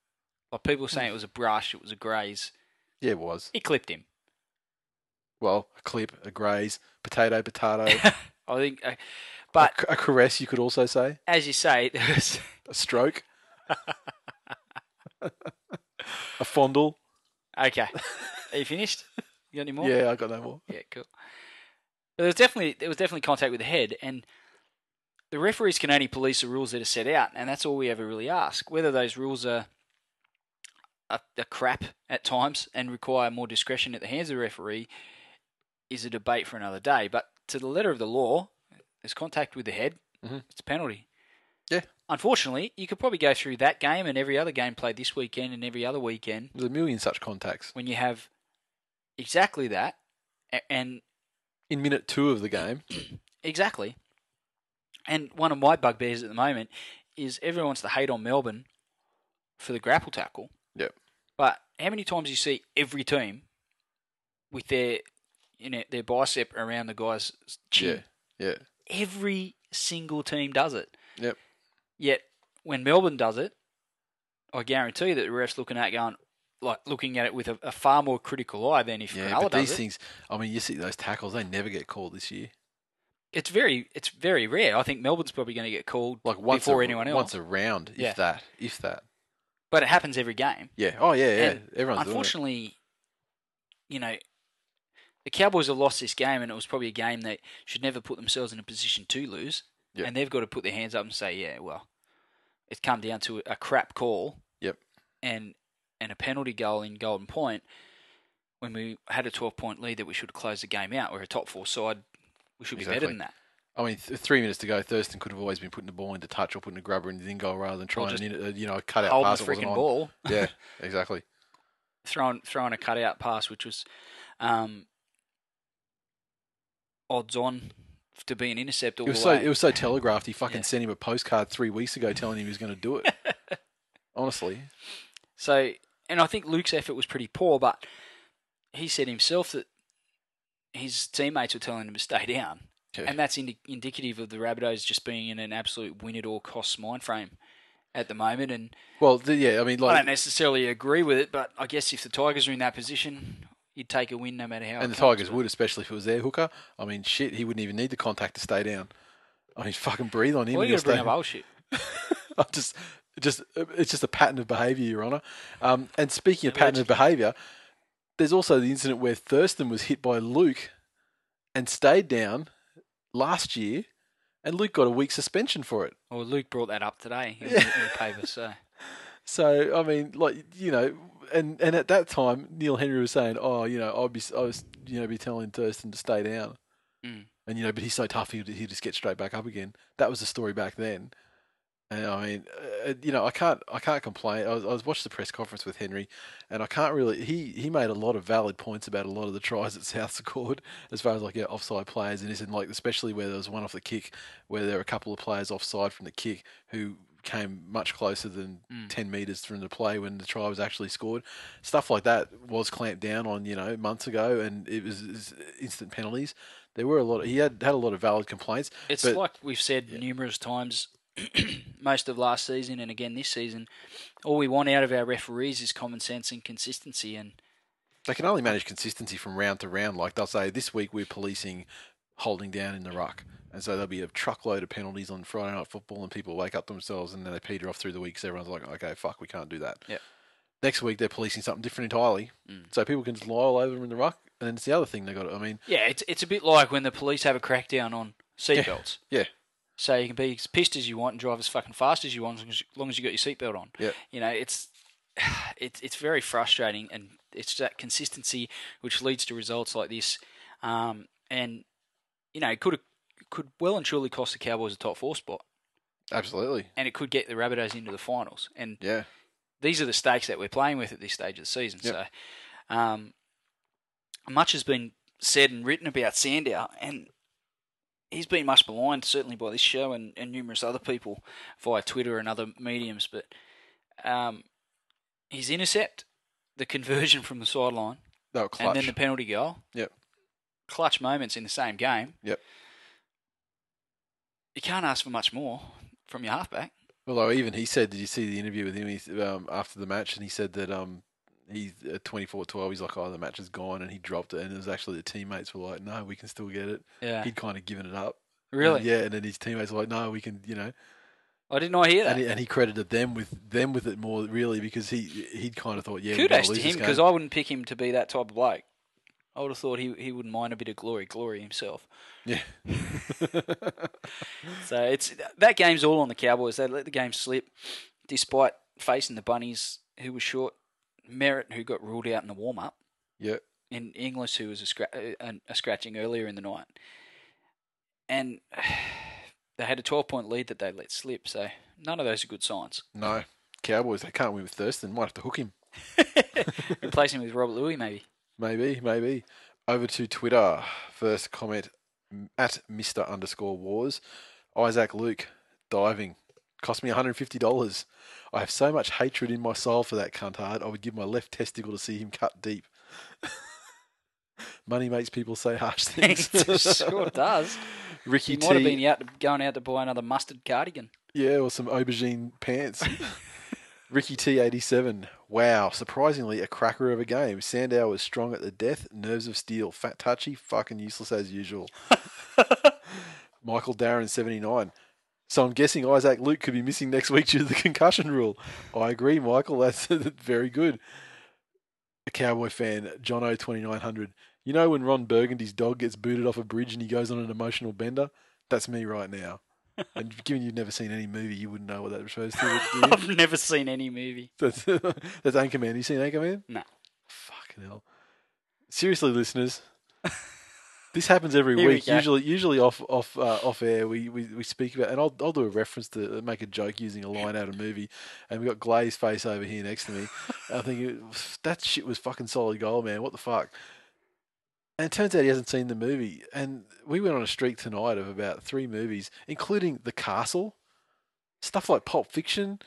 Like people were saying it was a brush, it was a graze. Yeah, it was. It clipped him. Well, a clip, a graze, potato, potato, [laughs] I think, uh, but c- a caress. You could also say as you say, [laughs] there was a stroke, a fondle. okay. Are you finished? You got any more? Yeah, I got no more. Yeah, cool. But there was definitely there was definitely contact with the head, and the referees can only police the rules that are set out, and that's all we ever really ask. Whether those rules are a, crap at times and require more discretion at the hands of the referee is a debate for another day. But to the letter of the law, there's contact with the head. Mhm. It's a penalty. Yeah. Unfortunately, you could probably go through that game and every other game played this weekend and every other weekend There's a million such contacts. when you have exactly that, and In minute two of the game, [clears throat] Exactly. And one of my bugbears at the moment is everyone wants to hate on Melbourne for the grapple tackle. Yep. But how many times do you see every team with their you know their bicep around the guy's chin? yeah, yeah, Every single team does it. Yep. Yet when Melbourne does it, I guarantee you that the refs looking at it going like looking at it with a, a far more critical eye than if yeah. Cronulla But does these it. things, I mean, you see those tackles, they never get called this year. It's very it's very rare. I think Melbourne's probably going to get called Like once before a, anyone else. once a round, if Yeah. that, if that. but it happens every game. Yeah. Oh yeah, yeah. And Everyone's doing it. Unfortunately, you know, the Cowboys have lost this game, and it was probably a game that should never put themselves in a position to lose. Yep. And they've got to put their hands up and say, "Yeah, well, it's come down to a crap call." Yep. And and a penalty goal in Golden Point when we had a twelve point lead that we should have closed the game out. We're a top four side. We should be better than that. I mean, th- three minutes to go. Thurston could have always been putting the ball into touch or putting a grubber in the in goal rather than trying to, you know, cut out the pass. wasn't freaking ball. Yeah, [laughs] exactly. throwing throwing a cutout pass, which was um, odds on to be an intercept all It was the so it was so telegraphed. He fucking Yeah. sent him a postcard three weeks ago telling him he was going to do it. [laughs] Honestly, So, and I think Luke's effort was pretty poor, but he said himself that his teammates were telling him to stay down, Yeah. and that's indi- indicative of the Rabbitohs just being in an absolute win at all costs mind frame at the moment. And well, the, yeah. I mean, like, I don't necessarily agree with it, but I guess if the Tigers are in that position, you'd take a win no matter how. and it the comes, Tigers but- would, especially if it was their hooker. I mean, shit, he wouldn't even need the contact to stay down. I mean, [laughs] fucking breathe on him. Well, and you he'll got to bring stay- up old shit. [laughs] I just, just, it's just a pattern of behaviour, Your Honour. Um, and speaking of Never pattern of behaviour, there's also the incident where Thurston was hit by Luke and stayed down last year, and Luke got a week suspension for it. Well, Luke brought that up today in, the, in the paper, so. [laughs] So I mean, like you know, and and at that time, Neil Henry was saying, "Oh, you know, I'll be, I was, you know, be telling Thurston to stay down." Mm. And you know, but he's so tough, he'll, he'll just get straight back up again. That was the story back then. And I mean, uh, you know, I can't, I can't complain. I was, I was watched the press conference with Henry, and I can't really. He he made a lot of valid points about a lot of the tries that [laughs] South scored, as far as like yeah, offside players, and this, and like especially where there was one off the kick, where there were a couple of players offside from the kick who came much closer than Mm. ten meters from the play when the try was actually scored. Stuff like that was clamped down on, you know, months ago, and it was, it was instant penalties. There were a lot. Of, he had had a lot of valid complaints. It's But- like we've said numerous times, [clears throat] most of last season and again this season. All we want out of our referees is common sense and consistency. And They can only manage consistency from round to round. Like they'll say, this week we're policing holding down in the ruck. And so there'll be a truckload of penalties on Friday night football, and people wake up themselves, and then they peter off through the week. So everyone's like, okay, fuck, we can't do that. Yep. Next week they're policing something different entirely. Mm. So people can just lie all over them in the ruck, And then it's the other thing they got. I mean, Yeah, it's it's a bit like when the police have a crackdown on seatbelts. yeah, So you can be as pissed as you want and drive as fucking fast as you want, as long as, you got your seatbelt on. Yeah. You know, it's [sighs] it's it's very frustrating, and it's that consistency which leads to results like this. Um, and you know, it could could well and truly cost the Cowboys a top four spot, absolutely. and it could get the Rabbitohs into the finals. And Yeah, these are the stakes that we're playing with at this stage of the season. Yep. So, um, much has been said and written about Sandow, and he's been much maligned, certainly by this show and, and numerous other people via Twitter and other mediums. But um, his intercept, the conversion from the sideline, and then the penalty goal. Yep. Clutch moments in the same game. Yep. You can't ask for much more from your halfback. Although even he said, did you see the interview with him he, um, after the match? And he said that um, he's at 24-12. He's like, oh, the match is gone, and he dropped it. And it was actually the teammates were like, no, we can still get it. Yeah. He'd kind of given it up. really? And yeah, and then his teammates were like, no, we can, you know. I did not hear that. And he, and he credited them with them with it more really because he he'd kind of thought, yeah, Kudos to him because. I wouldn't pick him to be that type of bloke. I would have thought he he wouldn't mind a bit of glory, glory himself. yeah, [laughs] So it's that game's all on the Cowboys. They let the game slip, despite facing the Bunnies, who were short, Merritt, who got ruled out in the warm up, yeah, and Inglis, who was a, scra- a, a scratching earlier in the night, and [sighs] they had a twelve point lead that they let slip. So none of those are good signs. no. Cowboys, they can't win with Thurston. Might have to hook him. [laughs] Replace him with Robert Lui, maybe. Maybe, maybe. Over to Twitter. First comment at Mister underscore Wars. Isaac Luke diving cost me one hundred fifty dollars. I have so much hatred in my soul for that cuntard. I would give my left testicle to see him cut deep. [laughs] Money makes people say harsh [laughs] things. sure does. [laughs] Ricky He T. might have been out going out to buy another mustard cardigan. Yeah, or some aubergine pants. Ricky T87. Wow, surprisingly a cracker of a game. Sandow was strong at the death, nerves of steel, fat touchy, fucking useless as usual. [laughs] Michael Darren 79. So I'm guessing Isaac Luke could be missing next week due to the concussion rule. I agree, Michael. That's [laughs] very good. A Cowboy fan, John O 2900. You know when Ron Burgundy's dog gets booted off a bridge and he goes on an emotional bender? That's me right now. And given you've never seen any movie, you wouldn't know what that refers to. [laughs] I've never seen any movie. That's, [laughs] that's Anchorman. You seen Anchorman? No. Fucking hell. Seriously, listeners, this happens every [laughs] Here week. go. Usually, usually off off uh, off air, we, we, we speak about, and I'll I'll do a reference to make a joke using a line out of a movie, and we got Glaze face over here next to me. I think that shit was fucking solid gold, man. What the fuck? And it turns out he hasn't seen the movie. And we went on a streak tonight of about three movies, including The Castle, stuff like Pulp Fiction.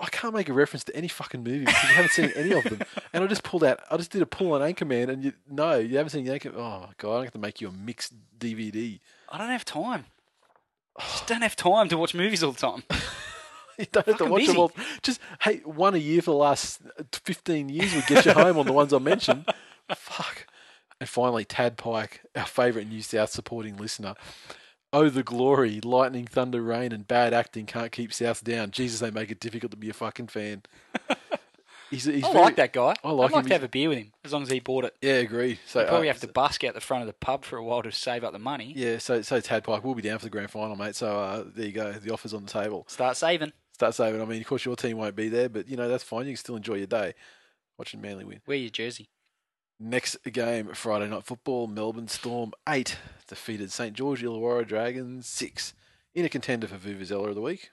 I can't make a reference to any fucking movie because you haven't seen any of them. [laughs] And I just pulled out, I just did a pull on Anchorman, and you no, you haven't seen Anchorman. Oh god, I have to make you a mixed DVD. I don't have time. I [sighs] just don't have time to watch movies all the time. [laughs] You don't have to watch them all. Just hey, one a year for the last fifteen years would get you home on the ones I mentioned. [laughs] Fuck. And finally, Tad Pike, our favourite New South supporting listener. Oh, the glory! Lightning, thunder, rain, and bad acting can't keep South down. Jesus, they make it difficult to be a fucking fan. [laughs] He's, he's I very- like that guy. I like I'd like him. to have a beer with him as long as he bought it. Yeah, agree. So He'd probably uh, have to busk out the front of the pub for a while to save up the money. Yeah, so so Tad Pike we'll be down for the grand final, mate. So uh, there you go. The offer's on the table. Start saving. Start saving. I mean, of course, your team won't be there, but you know that's fine. You can still enjoy your day watching Manly win. Wear your jersey. Next game, Friday night football. Melbourne Storm eight defeated St George Illawarra Dragons six in a contender for Vuvuzela of the week.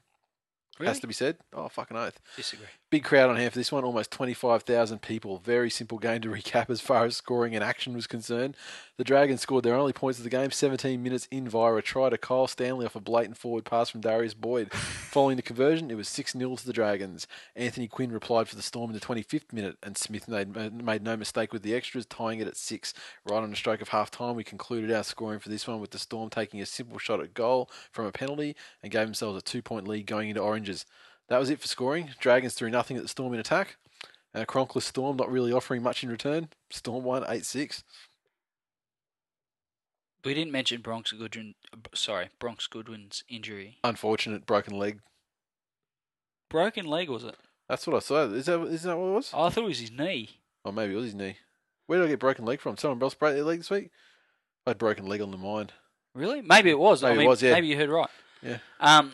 Really? Has to be said. Oh, fucking oath. Disagree. Big crowd on hand for this one, almost 25,000 people. Very simple game to [laughs] recap as far as scoring and action was concerned. The Dragons scored their only points of the game 17 minutes in via a try to Kyle Stanley off a blatant forward pass from Darius Boyd. [laughs] Following the conversion, it was 6 0 to the Dragons. Anthony Quinn replied for the Storm in the 25th minute, and Smith made, made no mistake with the extras, tying it at 6. Right on the stroke of half time, we concluded our scoring for this one with the Storm taking a simple shot at goal from a penalty and gave themselves a two point lead going into Oranges. That was it for scoring. Dragons threw nothing at the Storm in attack. And a Cronkless Storm not really offering much in return. Storm won 8 6. We didn't mention Bronx Goodwin. uh, Sorry, Bronx Goodwin's injury. Unfortunate broken leg. Broken leg was it? That's what I saw. Is that isn't that what it was? Oh, I thought it was his knee. Or maybe it was his knee. Where did I get broken leg from? Someone else broke their leg this week? I had broken leg on the mind. Really? Maybe it was. I Maybe it was, yeah. Maybe you heard right. Yeah. Um,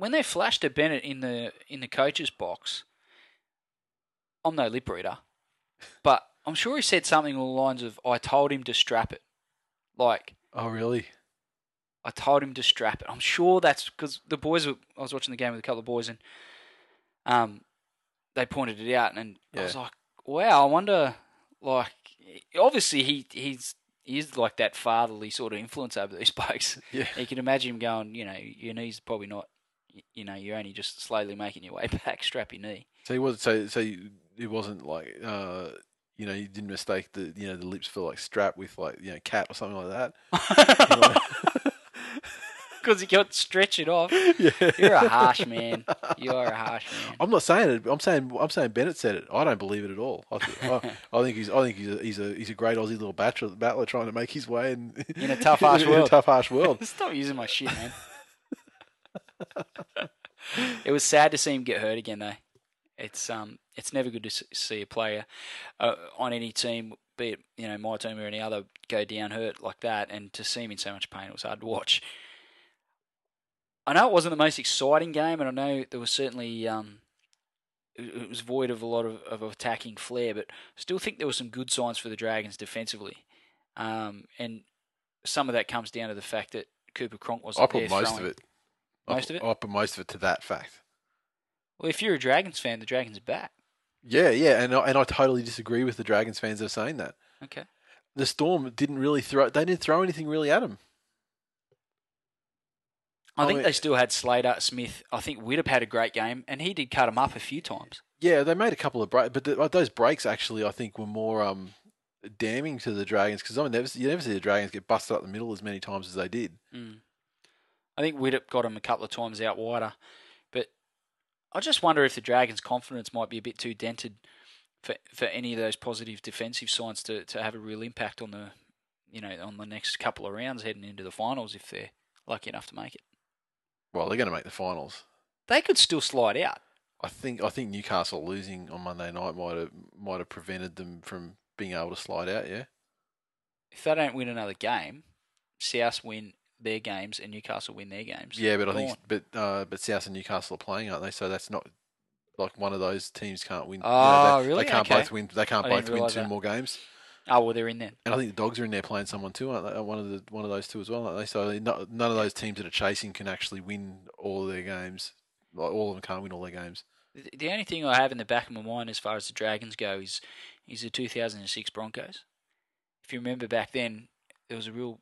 when they flashed at Bennett in the in the coach's box, I'm no lip reader, but I'm sure he said something along the lines of, "I told him to strap it." Like, Oh, really? I told him to strap it. I'm sure that's because the boys were. I was watching the game with a couple of boys, and um, they pointed it out, and I was like, "Wow, I wonder." Like, obviously, he he's he's like that fatherly sort of influence over these [laughs] blokes. Yeah. You can imagine him going, you know, your knee's probably not, you know, you're only just slowly making your way [laughs] back. Strap your knee. So he was so so it wasn't like uh you know you didn't mistake the you know the lips for like strap with like you know cat or something like that. [laughs] Because you got to stretch it off. [laughs] yeah. You're a harsh man. You are a harsh man. I'm not saying it. I'm saying I'm saying Bennett said it. I don't believe it at all. I, th- I, I think he's I think he's a, he's a he's a great Aussie little battler, battler trying to make his way in, In a tough, harsh in a world. tough harsh world. Stop using my shit, man. [laughs] it was sad to see him get hurt again, though. It's um, it's never good to see a player uh, on any team, be it you know my team or any other, go down hurt like that, and to see him in so much pain, it was hard to watch. I know it wasn't the most exciting game, and I know there was certainly um, it, was void of a lot of, of attacking flair, but I still think there were some good signs for the Dragons defensively, um, and some of that comes down to the fact that Cooper Cronk wasn't I put most throwing. of it. Most put- of it? I put most of it to that fact. Well, if you're a Dragons fan, the Dragons are back. Yeah, yeah, and I, and I totally disagree with the Dragons fans that are saying that. Okay. The Storm didn't really throw. They didn't throw anything really at him. I I think mean- they still had Slater, Smith. I think Widdop had a great game, and he did cut him up a few times. Yeah, they made a couple of breaks, but the, uh, those breaks actually, I think, were more um, damning to the Dragons because I mean, never, you never see the Dragons get busted up the middle as many times as they did. Mm. I think Widdop got him a couple of times out wider, but I just wonder if the Dragons' confidence might be a bit too dented for for any of those positive defensive signs to, to have a real impact on the you know on the next couple of rounds heading into the finals if they're lucky enough to make it. Well, they're going to make the finals. They could still slide out. I think. I think Newcastle losing on Monday night might have might have prevented them from being able to slide out. Yeah. If they don't win another game, South win their games and Newcastle win their games. Yeah, but I think, on. but uh, but South and Newcastle are playing, aren't they? So that's not like one of those teams can't win. you know, Oh, they, really? They can't Okay. both win. They can't I both win two that. more games. Oh well, they're in there. And I think the Dogs are in there playing someone too, aren't they? Uh, One of the one of those two as well, aren't they? So no, none of those teams that are chasing can actually win all of their games. Like all of them can't win all their games. The- only thing I have in the back of my mind as far as the Dragons go is is the 2006 Broncos. If you remember back then, there was a real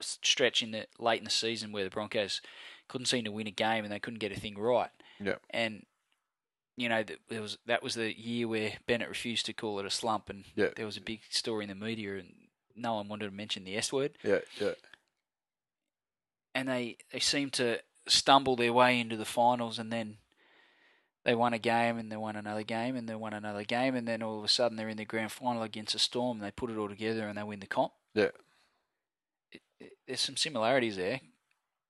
stretch in the late in the season where the Broncos couldn't seem to win a game and they couldn't get a thing right. Yeah. And you know, th- there was that was the year where Bennett refused to call it a slump, and Yeah. there was a big story in the media, and no one wanted to mention the S word. Yeah, yeah. and they they seemed to stumble their way into the finals and then they won a game and they won another game and they won another game and then all of a sudden they're in the grand final against a storm and they put it all together and they win the comp Yeah. There's some similarities there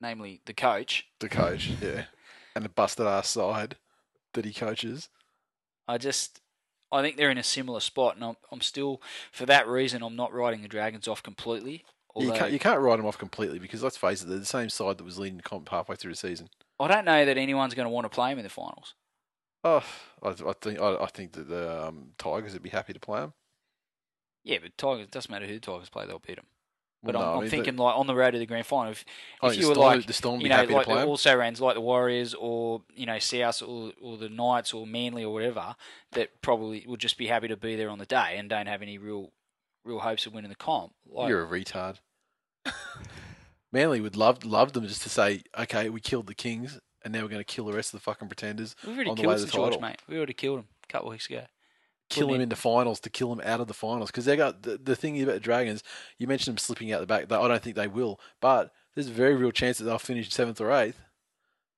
namely the coach The coach, yeah, and the busted ass side that he coaches. i just i think they're in a similar spot and i'm, I'm still for that reason i'm not writing the dragons off completely you can't you can't write them off completely because let's face it, they're the same side that was leading the comp halfway through the season. i don't know that anyone's going to want to play them in the finals Oh, I, I think I, I think that the um, Tigers would be happy to play them. yeah but tigers it doesn't matter who the tigers play they'll beat them But Well, I'm, I'm mean, thinking like on the road to the grand final. If, oh, if you were Storm, like, the Storm you know, like the also rans like the Warriors or you know South or, or the Knights or Manly or whatever that probably would just be happy to be there on the day and don't have any real real hopes of winning the comp. Like, You're a retard. [laughs] Manly would love love them just to say, okay, we killed the Kings, and now we're going to kill the rest of the fucking pretenders. we've already on the way killed to the George, title. mate. We already killed him a couple of weeks ago. Kill them in. the finals to kill them out of the finals because they got the, the thing about the Dragons. You mentioned them slipping out the back. I don't think they will, but there's a very real chance that they'll finish seventh or eighth.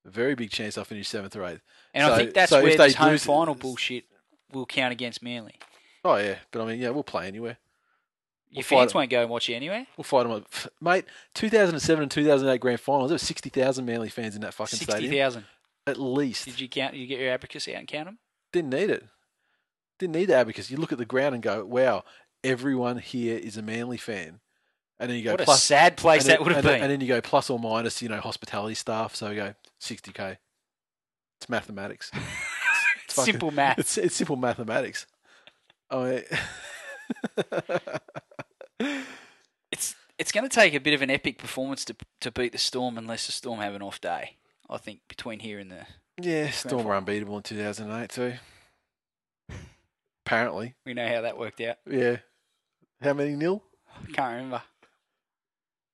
A very big chance they'll finish seventh or eighth. And I think that's so where this home final bullshit will count against Manly. Oh yeah, but I mean, yeah, we'll play anywhere. Your We'll fight fans won't go and watch you anyway. We'll fight them, [sighs] mate. 2007 and 2008 grand finals. There were 60,000 Manly fans in that fucking Sixty stadium. thousand. At least. Did you count? Did you get your abacus out and count them? Didn't need it. Didn't need the abacus. You look at the ground and go, wow, everyone here is a Manly fan. And then you go What a plus, sad place then- that would have and then- been. And then you go plus or minus, you know, hospitality staff. So you go 60k. It's mathematics. [laughs] It's fucking- Simple math. It's it's simple mathematics. I [laughs] It's it's going to take a bit of an epic performance to to beat the Storm unless the Storm have an off day. I think between here and the yeah, Storm were unbeatable in 2008 too. Apparently, we know how that worked out. yeah. How many nil? Can't remember.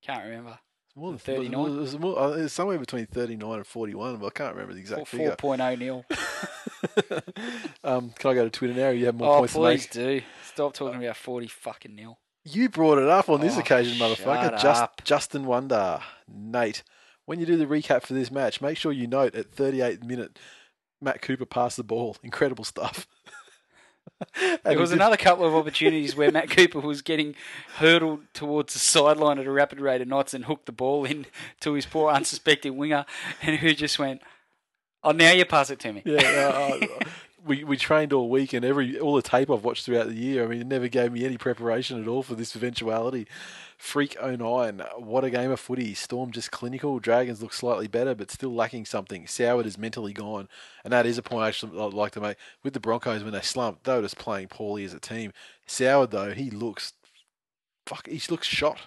Can't remember. It's more than 39? It was, more, uh, it was somewhere between 39 and 41, but I can't remember the exact Four figure. point oh nil. [laughs] um, can I go to Twitter now? You have more Oh points to please make. do. Stop talking about forty fucking nil. You brought it up on this Oh, occasion, motherfucker. Just. Justin Wonder, Nate. When you do the recap for this match, make sure you note at 38 minute, Matt Cooper passed the ball. Incredible stuff. [laughs] There was another couple of opportunities where Matt Cooper was getting hurdled towards the sideline at a rapid rate of knots and hooked the ball in to his poor unsuspecting winger, and who just went, "Oh, now you pass it to me." Yeah, uh, we we trained all week, and every all the tape I've watched throughout the year. I mean, it never gave me any preparation at all for this eventuality. Freak 09, what a game of footy. Storm just clinical. Dragons look slightly better, but still lacking something. Soward is mentally gone, and that is a point I actually I'd like to make with the Broncos when they slumped. They were just playing poorly as a team. Soward though, he looks fuck. He looks shot.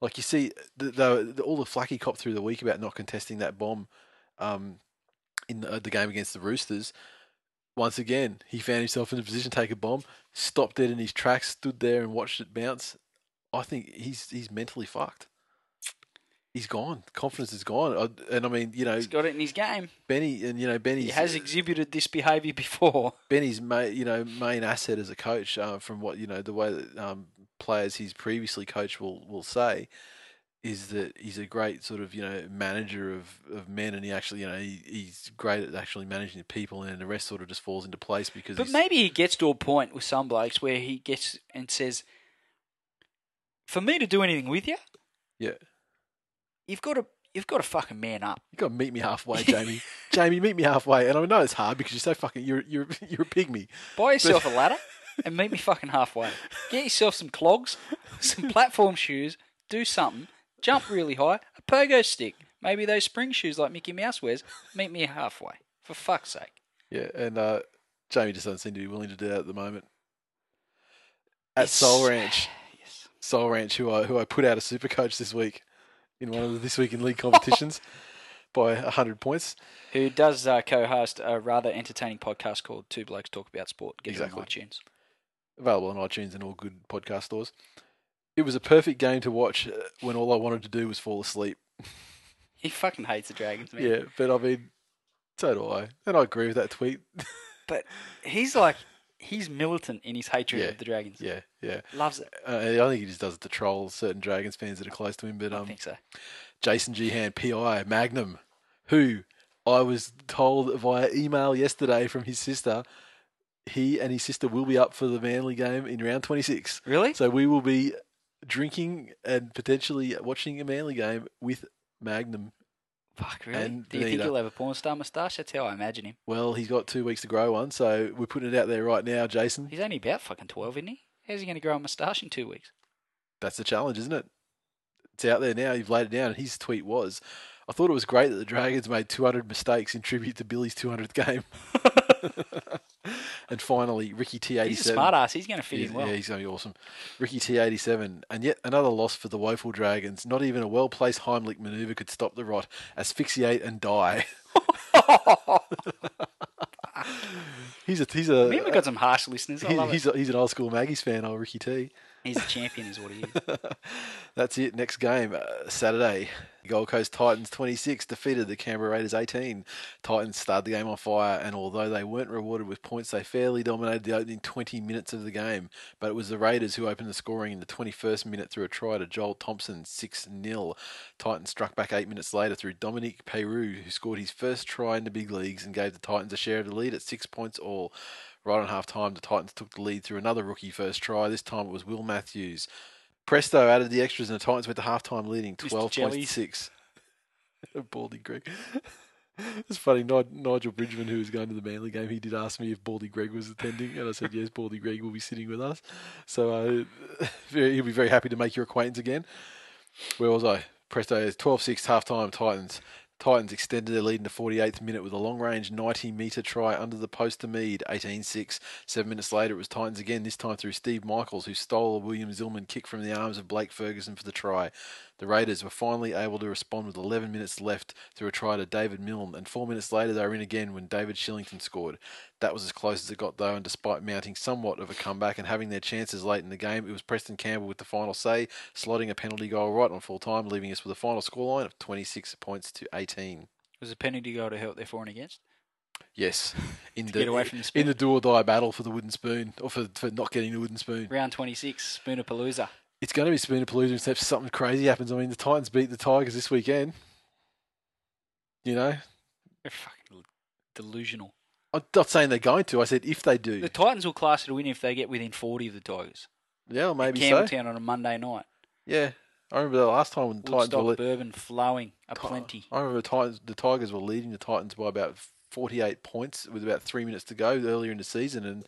Like you see, the, the, the, all the flack he copped through the week about not contesting that bomb. Um, in the, the game against the Roosters, once again, he found himself in a position to take a bomb, stopped dead in his tracks, stood there and watched it bounce. I think he's he's mentally fucked. He's gone. Confidence is gone. I- And I mean, you know, He's got it in his game. Benny and you know Benny has exhibited this behaviour before. [laughs] Benny's main, you know main asset as a coach, uh, from what you know the way that um, players he's previously coached will will say, is that he's a great sort of you know manager of, of men, and he actually you know he, he's great at actually managing the people, and the rest sort of just falls into place because. But maybe he gets to a point with some blokes where he gets and says, "For me to do anything with you, yeah, you've got to you've got to fucking man up." you got to meet me halfway, [laughs] Jamie. Jamie, meet me halfway, and I know it's hard because you're so fucking you're you're [laughs] you're a pygmy. Buy yourself a [laughs] ladder and meet me fucking halfway. Get yourself some clogs, some platform shoes, do something, jump really high, a pogo stick, maybe those spring shoes like Mickey Mouse wears. Meet me halfway, for fuck's sake. Yeah, and uh, Jamie just doesn't seem to be willing to do that at the moment. At It's- Soul Ranch. Soul Ranch, who I who I put out a super coach this week in one of the this week in league competitions [laughs] by hundred points. Who does uh, co-host a rather entertaining podcast called Two Blokes Talk About Sport? Get Exactly. on iTunes. Available on iTunes and all good podcast stores. It was a perfect game to watch uh, when all I wanted to do was fall asleep. [laughs] He fucking hates the Dragons, man. Yeah, but I mean, so do I, and I agree with that tweet. [laughs] But he's like, he's militant in his hatred Yeah. of the Dragons. yeah, yeah. Loves it. Uh, I think he just does it to troll certain Dragons fans that are close to him. But I um, think so. Jason Gehan, PI, Magnum, who I was told via email yesterday from his sister, he and his sister will be up for the Manly game in round 26. Really? So we will be drinking and potentially watching a Manly game with Magnum. Fuck, really? and Do you think he'll have a porn star moustache? That's how I imagine him. Well, he's got two weeks to grow one, so we're putting it out there right now, Jason. He's only about fucking 12, isn't he? How's he going to grow a moustache in two weeks? That's the challenge, isn't it? It's out there now. You've laid it down. And his tweet was, I thought it was great that the Dragons made 200 mistakes in tribute to Billy's 200th game. [laughs] [laughs] and finally, Ricky T87. He's a smart ass. He's going to fit He's- in well. Yeah, he's going to be awesome. Ricky T87. And yet another loss for the woeful Dragons. Not even a well placed Heimlich maneuver could stop the rot. Asphyxiate and die. [laughs] he's a. He's a Me and we've got some harsh listeners. I he's, it. a, he's an old school Maggie's fan, old Ricky T. He's a champion, is what he is. [laughs] That's it. Next game, uh, Saturday. Gold Coast Titans 26 defeated the Canberra Raiders 18. Titans started the game on fire, and although they weren't rewarded with points, they fairly dominated the opening 20 minutes of the game. But it was the Raiders who opened the scoring in the 21st minute through a try to Joel Thompson 6 0. Titans struck back eight minutes later through Dominique Peyroux, who scored his first try in the big leagues and gave the Titans a share of the lead at six points all. Right on half time, the Titans took the lead through another rookie first try. This time it was Will Matthews. Presto added the extras and the Titans went to half time leading Mr. 12.6. [laughs] Baldy Greg. [laughs] It's funny. Ni- Nigel Bridgman, who was going to the Manly game, he did ask me if Baldy Greg was attending, and I said yes. Baldy Greg will be sitting with us, so uh, [laughs] he'll be very happy to make your acquaintance again. Where was I? Presto, 12-6 half-time Titans. Titans extended their lead in the 48th minute with a long-range 90-metre try under the post to Mead, 18-6. Seven minutes later, it was Titans again, this time through Steve Michaels, who stole a William Zillman kick from the arms of Blake Ferguson for the try. The Raiders were finally able to respond with 11 minutes left through a try to David Milne, and four minutes later they were in again when David Shillington scored. That was as close as it got though, and despite mounting somewhat of a comeback and having their chances late in the game, it was Preston Campbell with the final say, slotting a penalty goal right on full time, leaving us with a final scoreline of 26 points to 18. Was a penalty goal to help their for and against? Yes, [laughs] in the get away from the in the do or die battle for the wooden spoon, or for, for not getting the wooden spoon. Round 26, Spoonerpalooza. It's going to be Spoonerpalooza except something crazy happens. I mean, the Titans beat the Tigers this weekend. You know, They're fucking delusional. I'm not saying they're going to. I said if they do. The Titans will class it a win if they get within 40 of the Tigers. Yeah, maybe so. Campbelltown on a Monday night. Yeah, I remember the last time when the Titans were. Le- bourbon flowing a plenty. I remember the Titans. The Tigers were leading the Titans by about 48 points with about three minutes to go earlier in the season, and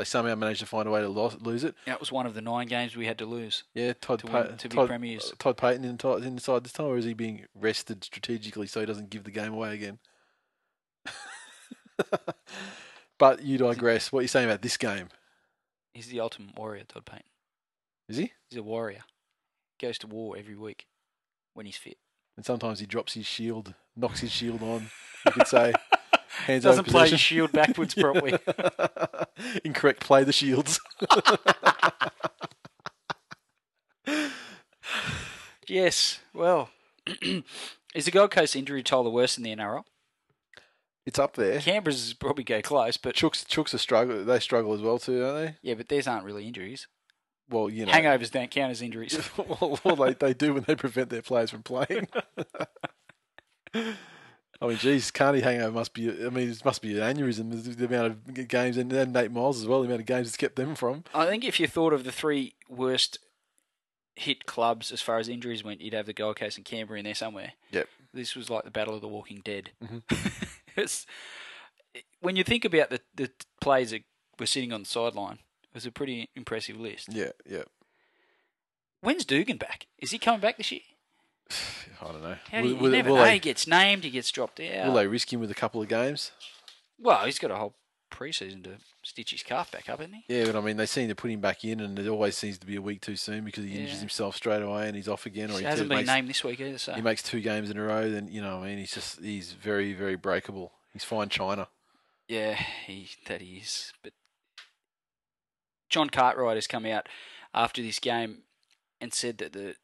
they somehow managed to find a way to lo- lose it. That was one of the nine games we had to lose. Yeah, Todd To Pa- win- to be premiers. Todd Payten in, Ti- inside this time, or is he being rested strategically so he doesn't give the game away again? [laughs] but you digress. What are you saying about this game? He's the ultimate warrior, Todd Payne. Is he? He's a warrior. Goes to war every week when he's fit. And sometimes he drops his shield, knocks his shield on. You could say [laughs] hands Doesn't play his shield backwards [laughs] properly. Incorrect play the shields. [laughs] yes. Well, [clears throat] is the Gold Coast injury toll the worst in the NRL? it's up there. Canberra's probably go close, but Chooks, Chooks are struggle. They struggle as well too, don't they? yeah, but these aren't really injuries. Well, you know. Hangovers don't count as injuries. [laughs] well, well, they, they do when they prevent their players from playing. I mean, geez, Carney hangover must be. I mean, it must be an aneurysm. The, the amount of games and then Nate Miles as well. The amount of games it's kept them from. I think if you thought of the three worst hit clubs as far as injuries went, you'd have the Gold Coast and Canberra in there somewhere. Yep. This was like the Battle of the Walking Dead. Mhm. [laughs] it's, when you think about the, the players that were sitting on the sideline, it was a pretty impressive list. Yeah, yeah. When's Dugan back? Is he coming back this year? [sighs] I don't know. How do you, will, you never will know. they, He gets named, he gets dropped out. will they risk him with a couple of games? Well, he's got a whole preseason to stitch his calf back up, hasn't he? Yeah, but I mean, they seem to put him back in, and it always seems to be a week too soon because he injures himself straight away and he's off again, or He hasn't been makes, named this week either, so he makes two games in a row. Then you know, I mean, he's just he's very very breakable. He's fine China. Yeah, he that he is. But John Cartwright has come out after this game and said that the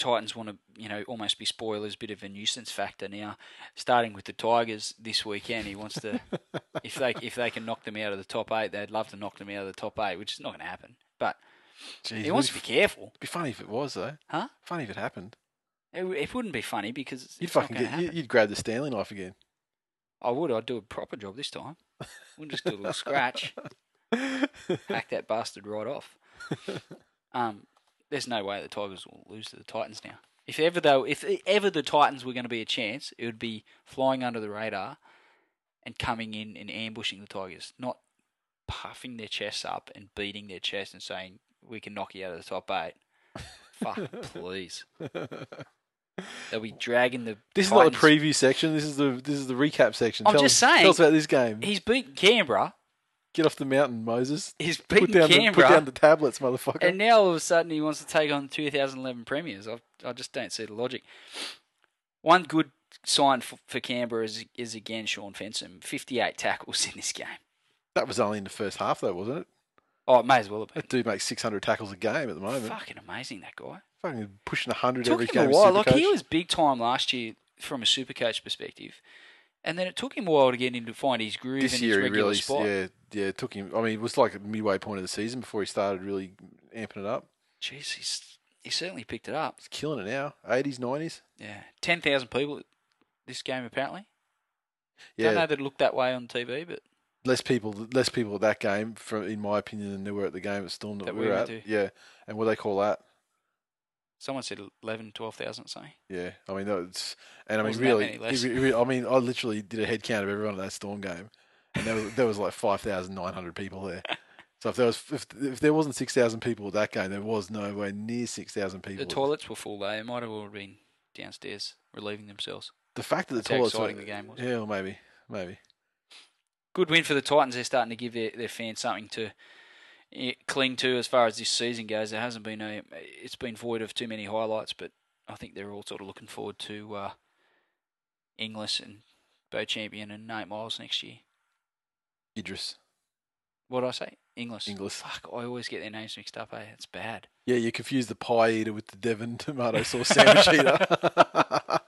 Titans want to, you know, almost be spoilers, bit of a nuisance factor now. Starting with the Tigers this weekend, he wants to, [laughs] if they if they can knock them out of the top eight, they'd love to knock them out of the top eight, which is not going to happen. But Jeez, he wants to be careful. it'd be funny if it was though. huh? Funny if it happened. It, it wouldn't be funny because You'd fucking get, you'd grab the Stanley knife again. I would. I'd do a proper job this time. Wouldn't just do a little [laughs] scratch. [laughs] Hack that bastard right off. Um, there's no way the Tigers will lose to the Titans now. If ever though, if ever the Titans were going to be a chance, it would be flying under the radar and coming in and ambushing the Tigers, not puffing their chests up and beating their chest and saying we can knock you out of the top eight. [laughs] Fuck, please. They'll be dragging the. This is not the preview section. This is the this is the recap section. I'm tell just us, saying, Tell us about this game. He's beaten Canberra. Get off the mountain, Moses. He's Put beaten down, the, Canberra. put down the tablets, motherfucker. And now all of a sudden he wants to take on the 2011 premiers. I, I just don't see the logic. One good sign for, for Canberra is, is again Sean Fensom. 58 tackles in this game. that was only in the first half, though, wasn't it? Oh, it may as well have been. That dude makes 600 tackles a game at the moment. Fucking amazing, that guy. Fucking pushing 100 took every him game. a while. Like, he was big time last year from a super coach perspective. And then it took him a while to get him to find his groove this and year his he regular really, spot. yeah, yeah, it took him. I mean, it was like a midway point of the season before he started really amping it up. Jeez, he's, he certainly picked it up. He's killing it now. 80s, 90s. Yeah. 10,000 people this game, apparently. Yeah, Don't know that it looked that way on TV, but less people, less people at that game, from in my opinion, than there were at the game at Storm that, That we we were at. Yeah, and what do they call that? Someone said 11, 12,000 something. Yeah, I mean that's, and I mean really, many less. if you- if you- I mean I literally did a head count of everyone at that Storm game, and there was, there was like five thousand nine hundred people there. So if there was if, if there wasn't six thousand people at that game, there was nowhere near six thousand people. The toilets were full though. They might have all been downstairs relieving themselves. The fact that the That's toilets, were- exciting the game was. yeah, well, maybe, maybe. Good win for the Titans. They're starting to give their, their fans something to cling to as far as this season goes. There hasn't been a. It's been void of too many highlights, but I think they're all sort of looking forward to uh, Inglis and Beau Champion and Nate Miles next year. Idris, What did I say? Inglis. Inglis. Fuck, I always get their names mixed up. Eh? It's bad. Yeah, you confuse the pie eater with the Devon tomato sauce sandwich eater. [laughs]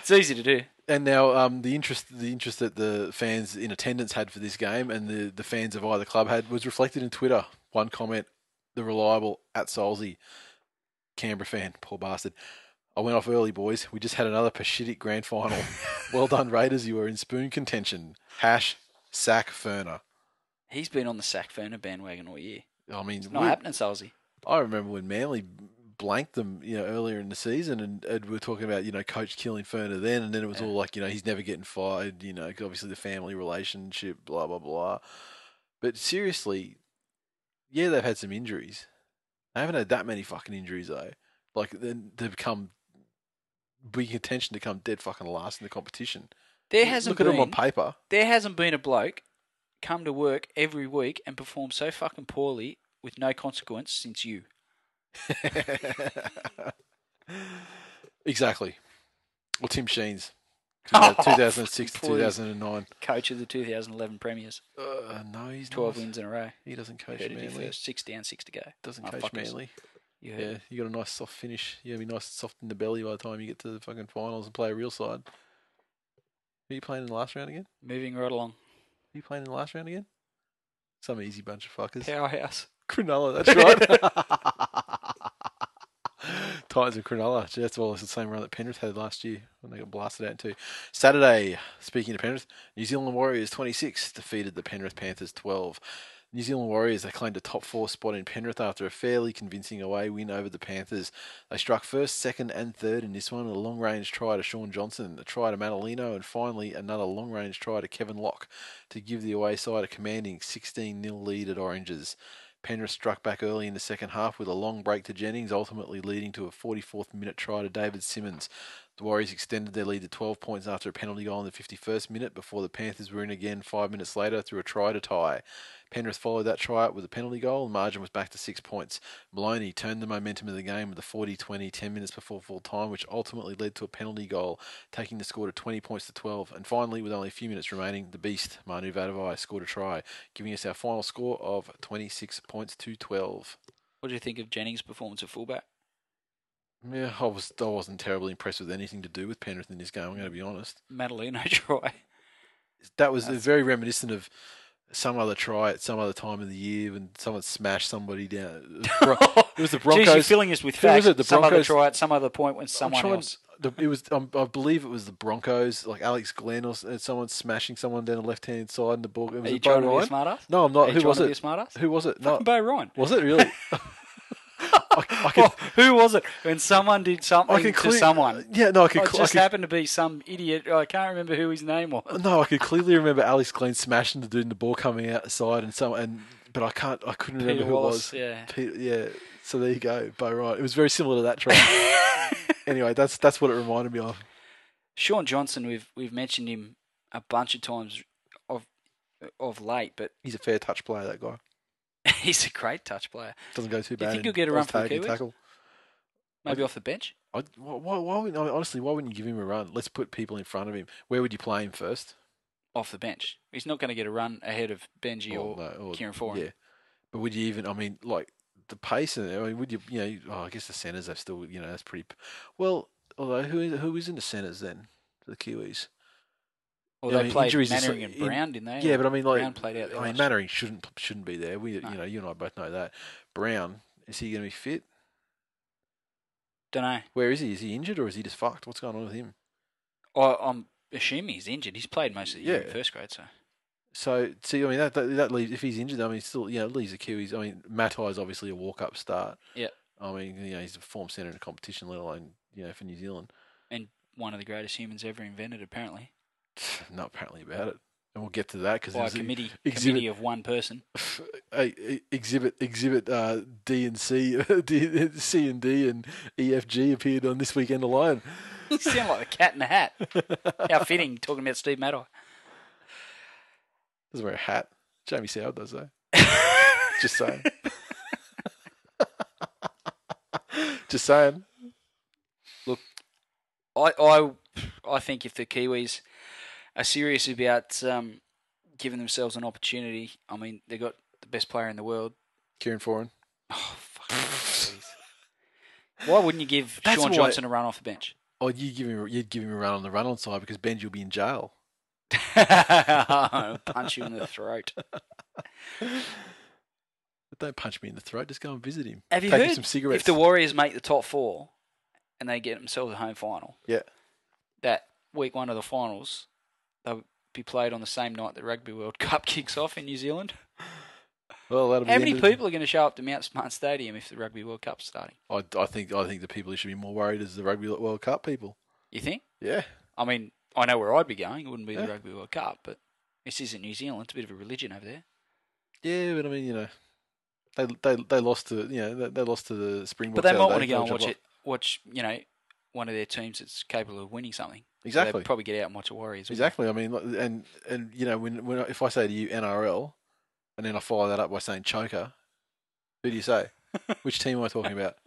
It's easy to do. And now, um, the interest the interest that the fans in attendance had for this game, and the, the fans of either club had, was reflected in Twitter. One comment: the reliable at Solsey, Canberra fan, poor bastard. I went off early, boys. We just had another Pashitic grand final. [laughs] well done, Raiders. You were in spoon contention. Hash sack Furner. He's been on the Sack Furner bandwagon all year. I mean, It's not we- happening, Salzy. I remember when Manly blanked them, you know, earlier in the season, and, and we were talking about, you know, coach killing Furner then, and then it was Yeah. all like, you know, he's never getting fired, you know, 'cause obviously the family relationship, blah blah blah. But seriously, yeah, they've had some injuries. They haven't had that many fucking injuries though. Like then they've become be contention to come dead fucking last in the competition. There hasn't Look at been them on paper. there hasn't been a bloke come to work every week and perform so fucking poorly with no consequence since you. [laughs] exactly. Well, Tim Sheens, [laughs] Oh, 2006 to 2009. Coach of the 2011 Premiers, Uh, no, he's 12 not. wins in a row. He doesn't coach Manly. Six down, six to go. Doesn't Oh, coach. Manly. You Yeah, you got a nice soft finish. You be nice and soft in the belly by the time you get to the fucking finals and play a real side. Are you playing in the last round again? Moving right along. Are you playing in the last round again? Some easy bunch of fuckers. Powerhouse. Cronulla, that's right. [laughs] Titans and Cronulla. That's all. It's the same run that Penrith had last year when they got blasted out too. Saturday, speaking of Penrith, New Zealand Warriors 26 defeated the Penrith Panthers 12. New Zealand Warriors, they claimed a top four spot in Penrith after a fairly convincing away win over the Panthers. They struck first, second, and third in this one. A long range try to Sean Johnson, a try to Manolino, and finally another long range try to Kevin Locke to give the away side a commanding 16 0 lead at Oranges. Penrith struck back early in the second half with a long break to Jennings, ultimately leading to a 44th minute try to David Simmons. The Warriors extended their lead to 12 points after a penalty goal in the 51st minute before the Panthers were in again five minutes later through a try to tie. Penrith followed that try up with a penalty goal, and margin was back to six points. Maloney turned the momentum of the game with a 40 20 10 minutes before full time, which ultimately led to a penalty goal, taking the score to 20 points to 12. And finally, with only a few minutes remaining, the Beast, Manu Vatuvei, scored a try, giving us our final score of 26 points to 12. What do you think of Jennings' performance at fullback? Yeah, I, was, I wasn't terribly impressed with anything to do with Penrith in this game, I'm going to be honest. Madalino [laughs] try. That was That's- very reminiscent of some other try at some other time of the year when someone smashed somebody down. It was, Bro- [laughs] it was the Jeez, you're Broncos. filling us with facts. it? The some other Broncos- try at some other point when someone trying- else. the, it was, um, I believe it was the Broncos, like Alex Glenn or uh, someone smashing someone down the left hand side in the ball. It was Are you it Bo trying to be Ryan? ass? No, I'm not. Who was be it? Who was it? No, Fucking Beau Ryan. was it really? [laughs] I, I could, Oh, who was it? When someone did something I could to someone. Yeah, no, I could. It cl- I just could happened to be some idiot. I can't remember who his name was. No, I could clearly remember Alex Glenn smashing the dude and the ball coming outside and some and but I can't I couldn't remember Peter who Wallace, it was. yeah. Peter, yeah. So there you go, Bo right. It was very similar to that try. [laughs] anyway, that's that's what it reminded me of. Sean Johnson, we've we've mentioned him a bunch of times of of late, but He's a fair touch player, that guy. [laughs] he's a great touch player. Doesn't go too Do you think in he'll get a run for the Kiwis? tackle. Maybe off the bench. I, why, why, why wouldn't, I mean, honestly, why wouldn't you give him a run? Let's put people in front of him. Where would you play him first? Off the bench. He's not going to get a run ahead of Benji oh, or, no, or Kieran Foran. Yeah, but would you even? I mean, like the pace and I mean, would you? You know, oh, I guess the centers have still. You know, that's pretty. Well, although who is, who is in the centers then? The Kiwis. Or Yeah, I mean, played Mannering and Brown, didn't they? Yeah, but I mean, like, Brown played out there. I mean, Mannering shouldn't shouldn't be there. We, No. you know, you and I both know that. Brown is he going to be fit? Don't know. Where is he? Is he injured or is he just fucked? What's going on with him? I, I'm assuming he's injured. He's played most of the year in first grade, so So, see, I mean, that that, that leaves if he's injured, I mean, still, you know, leaves the Kiwis. I mean, Matai is obviously a walk up start. Yeah. I mean, you know, he's a form centre in a competition, let alone you know for New Zealand. and one of the greatest humans ever invented, apparently, Not apparently about it, and we'll get to that because by a committee exhibit- committee of one person. exhibit exhibit uh, D and C, [laughs] D, C and D and EFG appeared on this weekend alone. You sound like the cat in the hat. How fitting, talking about Steve Matai. Doesn't wear a hat. Jamie Soward does though. [laughs] Just saying. Just saying. Look, I, I, I think if the Kiwis are serious about um, giving themselves an opportunity, I mean, they've got the best player in the world. Kieran Foran. Oh, fuck. Why wouldn't you give [laughs] That's Shaun why- Johnson a run off the bench? Oh, you give him you'd give him a run on the run on side because Benji will be in jail. [laughs] Punch you in the throat. But don't punch me in the throat. Just go and visit him. Have you Take him heard some cigarettes. if the Warriors make the top four and they get themselves a home final, yeah. that week one of the finals, they'll be played on the same night the Rugby World [laughs] Cup kicks off in New Zealand. Well, that'll How many people are going to show up to Mount Smart Stadium if the Rugby World Cup's starting? I, I think I think the people who should be more worried is the Rugby World Cup people. You think? Yeah. I mean, I know where I'd be going. It wouldn't be Yeah. the Rugby World Cup, but this isn't New Zealand. It's a bit of a religion over there. Yeah, but I mean, you know, they they they lost to you know they, they lost to the Springboks. But they might want to go and watch it. Watch, you know, one of their teams that's capable of winning something. off. So Exactly. they'd probably get out and watch the Warriors. they? Exactly. I mean, and and you know, when when if I say to you NRL, and then I follow that up by saying choker, who do you say? [laughs] Which team am I talking about? [laughs]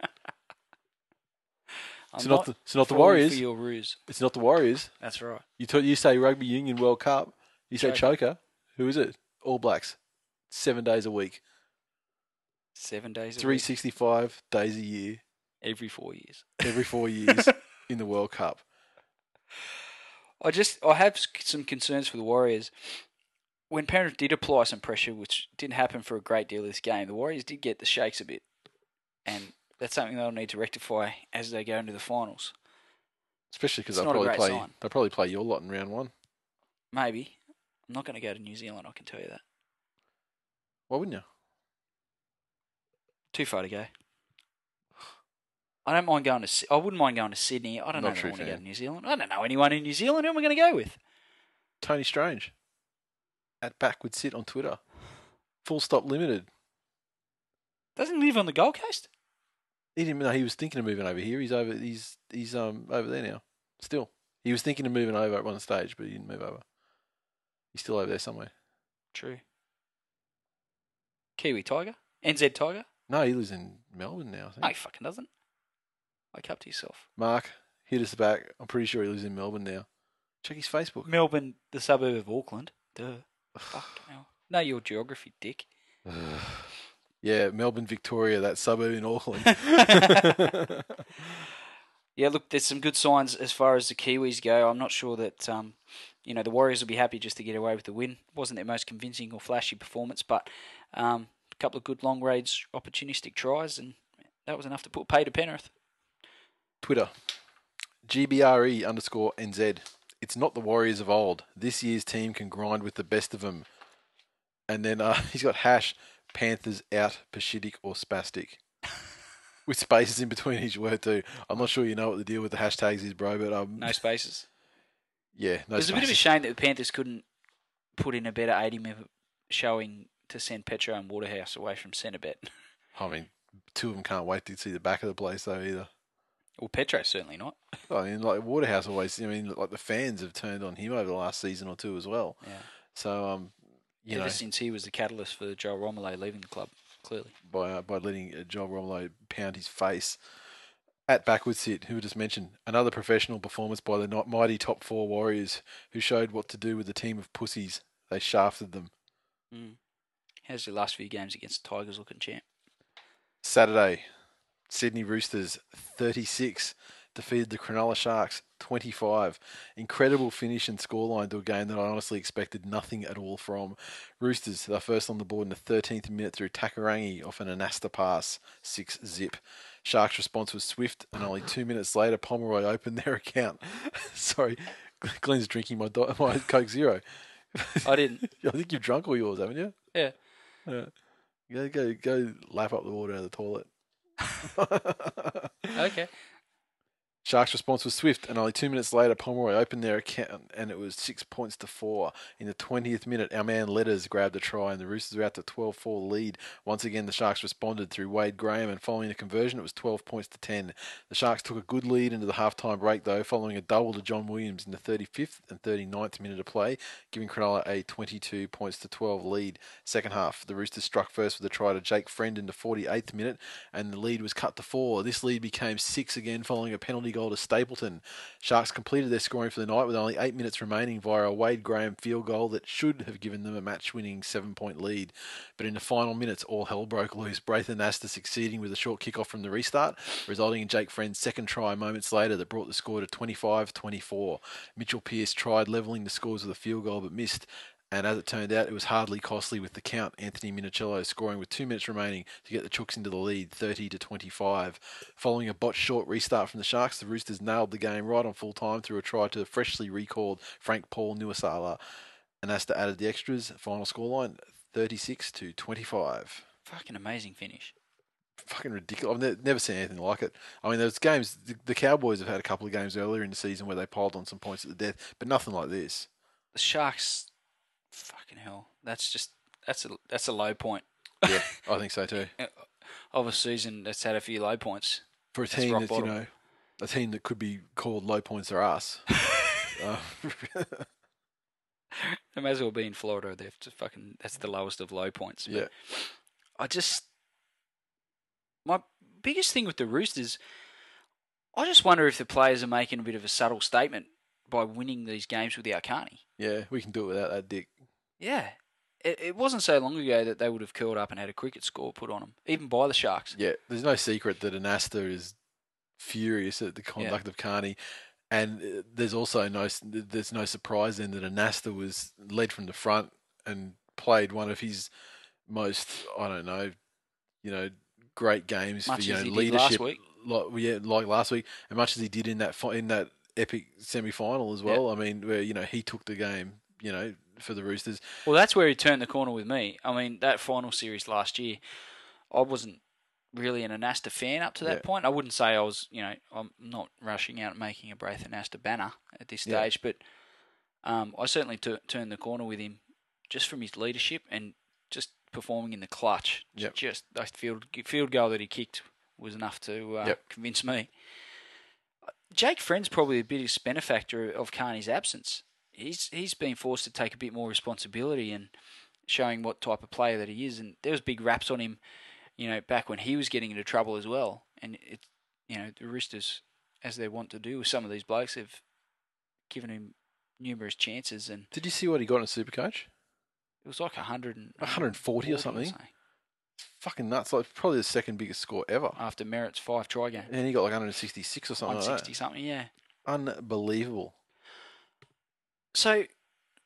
It's not the it's not the Warriors. Your ruse. It's not the Warriors. That's right. You talk, you say Rugby Union World Cup. You say Choker. choker. Who is it? All Blacks. Seven days a week. Seven days a Three week, sixty five days a year. Every four years. Every four years [laughs] in the World Cup. I just I have some concerns for the Warriors. When Penrith did apply some pressure, which didn't happen for a great deal of this game, the Warriors did get the shakes a bit, and that's something they'll need to rectify as they go into the finals. Especially because they'll probably play. sign. They'll probably play your lot in round one. Maybe I'm not going to go to New Zealand. I can tell you that. Why wouldn't you? Too far to go. I don't mind going to. I wouldn't mind going to Sydney. I don't Not know if I want to go to New Zealand. I don't know anyone in New Zealand. Who am I going to go with? Tony Strange. At backward sit on Twitter. Full stop limited. Doesn't he live on the Gold Coast. He didn't know he was thinking of moving over here. He's over. He's he's um over there now. Still, he was thinking of moving over at one stage, but he didn't move over. He's still over there somewhere. True. Kiwi Tiger, NZ Tiger. No, he lives in Melbourne now. I think. No, he fucking doesn't. Wake up to yourself. Mark, hit us back. I'm pretty sure he lives in Melbourne now. Check his Facebook. Melbourne, the suburb of Auckland. Duh. Fuck. [sighs] Know your geography, dick. [sighs] yeah, Melbourne, Victoria, that suburb in Auckland. [laughs] [laughs] Yeah, look, there's some good signs as far as the Kiwis go. I'm not sure that um, you know the Warriors will be happy just to get away with the win. wasn't their most convincing or flashy performance, but um, a couple of good long range opportunistic tries, and that was enough to put pay to Penrith. Twitter, GBRE underscore NZ. It's not the Warriors of old. This year's team can grind with the best of them. And then uh, [laughs] he's got hash Panthers out Pashitic or spastic. [laughs] With spaces in between each word too. I'm not sure you know what the deal with the hashtags is, bro, but um, No spaces. yeah, no it was a bit of a shame that the Panthers couldn't put in a better 80 minute showing to send Petro and Waterhouse away from Centrebet. [laughs] I mean, two of them can't wait to see the back of the place though either. Well, Petro certainly not. [laughs] I mean, like Waterhouse always. I mean, like the fans have turned on him over the last season or two as well. Yeah. So, um, you Ever know, since he was the catalyst for Joel Romolo leaving the club, clearly. by uh, by letting uh, Joel Romolo pound his face at backwards sit, who just mentioned, another professional performance by the not mighty top four Warriors, who showed what to do with a team of pussies. They shafted them. Mm. How's your last few games against the Tigers looking, champ? Saturday, Sydney Roosters 36 defeated the Cronulla Sharks 25. Incredible finish and scoreline to a game that I honestly expected nothing at all from. Roosters, they're first on the board in the 13th minute through Takarangi off an Anasta pass, 6 zip. Sharks' response was swift, and only two minutes later, Pomeroy opened their account. [laughs] Sorry, Glenn's drinking my, do- my Coke Zero. I didn't. [laughs] I think you've drunk all yours, haven't you? Yeah. Yeah. Go, go, go lap up the water out of the toilet. [laughs] Okay. Sharks' response was swift, and only two minutes later, Pomeroy opened their account, and it was six points to four. In the 20th minute, our man Letters grabbed a try, and the Roosters were out to 12-4 lead. Once again, the Sharks responded through Wade Graham, and following the conversion, it was 12 points to 10. The Sharks took a good lead into the halftime break, though, following a double to John Williams in the 35th and 39th minute of play, giving Cronulla a 22 points to 12 lead. Second half, the Roosters struck first with a try to Jake Friend in the 48th minute, and the lead was cut to four. This lead became six again following a penalty goal to Stapleton. Sharks completed their scoring for the night with only eight minutes remaining via a Wade Graham field goal that should have given them a match-winning seven-point lead. But in the final minutes, all hell broke loose. Braith Anasta succeeding with a short kick-off from the restart, resulting in Jake Friend's second try moments later that brought the score to 25-24. Mitchell Pearce tried levelling the scores with a field goal but missed, and as it turned out, it was hardly costly with the count. Anthony Minichiello scoring with two minutes remaining to get the Chooks into the lead, 30 to 25. Following a botched short restart from the Sharks, the Roosters nailed the game right on full time through a try to freshly recalled Frank Paul Nu'uausala. And Anasta added the extras. Final scoreline 36 to 25. Fucking amazing finish. Fucking ridiculous. I've never seen anything like it. I mean, there's games, the, the Cowboys have had a couple of games earlier in the season where they piled on some points at the death, but nothing like this. The Sharks, fucking hell. That's just that's a that's a low point Yeah, [laughs] I think so too. of a season that's had a few low points. For a team rock that's, you know, a team that could be called low points are us. uh, [laughs] They may as well be in Florida. They've just fucking that's the lowest of low points. Yeah. I just my biggest thing with the Roosters, I just wonder if the players are making a bit of a subtle statement by winning these games with the Carney. Yeah, we can do it without that dick. Yeah. It, it wasn't so long ago that they would have curled up and had a cricket score put on them, even by the Sharks. Yeah, there's no secret that Anasta is furious at the conduct of Carney, and uh, there's also no there's no surprise then that Anasta was led from the front and played one of his most I don't know, you know, great games Much for you know leadership, last week. like yeah, like last week, and much as he did in that in that epic semi final as well. I mean, where you know he took the game, you know, for the Roosters. Well, that's where he turned the corner with me. I mean, that final series last year, I wasn't really an Anasta fan up to that Yeah. point. I wouldn't say I was, you know, I'm not rushing out and making a Braith Anasta banner at this Yeah. stage, but um, I certainly tu- turned the corner with him just from his leadership and just performing in the clutch. Yep. Just that field field goal that he kicked was enough to uh, Yep. convince me. Jake Friend's probably the biggest benefactor of Carney's absence. He's he's been forced to take a bit more responsibility and showing what type of player that he is. And there was big raps on him, you know, back when he was getting into trouble as well. And it, you know, the Roosters, as they want to do with some of these blokes, have given him numerous chances, and Did you see what he got in a Supercoach? it was like a hundred and 140 or something. Fucking nuts! Like probably the second biggest score ever. after Merritt's five try game, And he got like 166 or something one like sixty something. Yeah. Unbelievable. So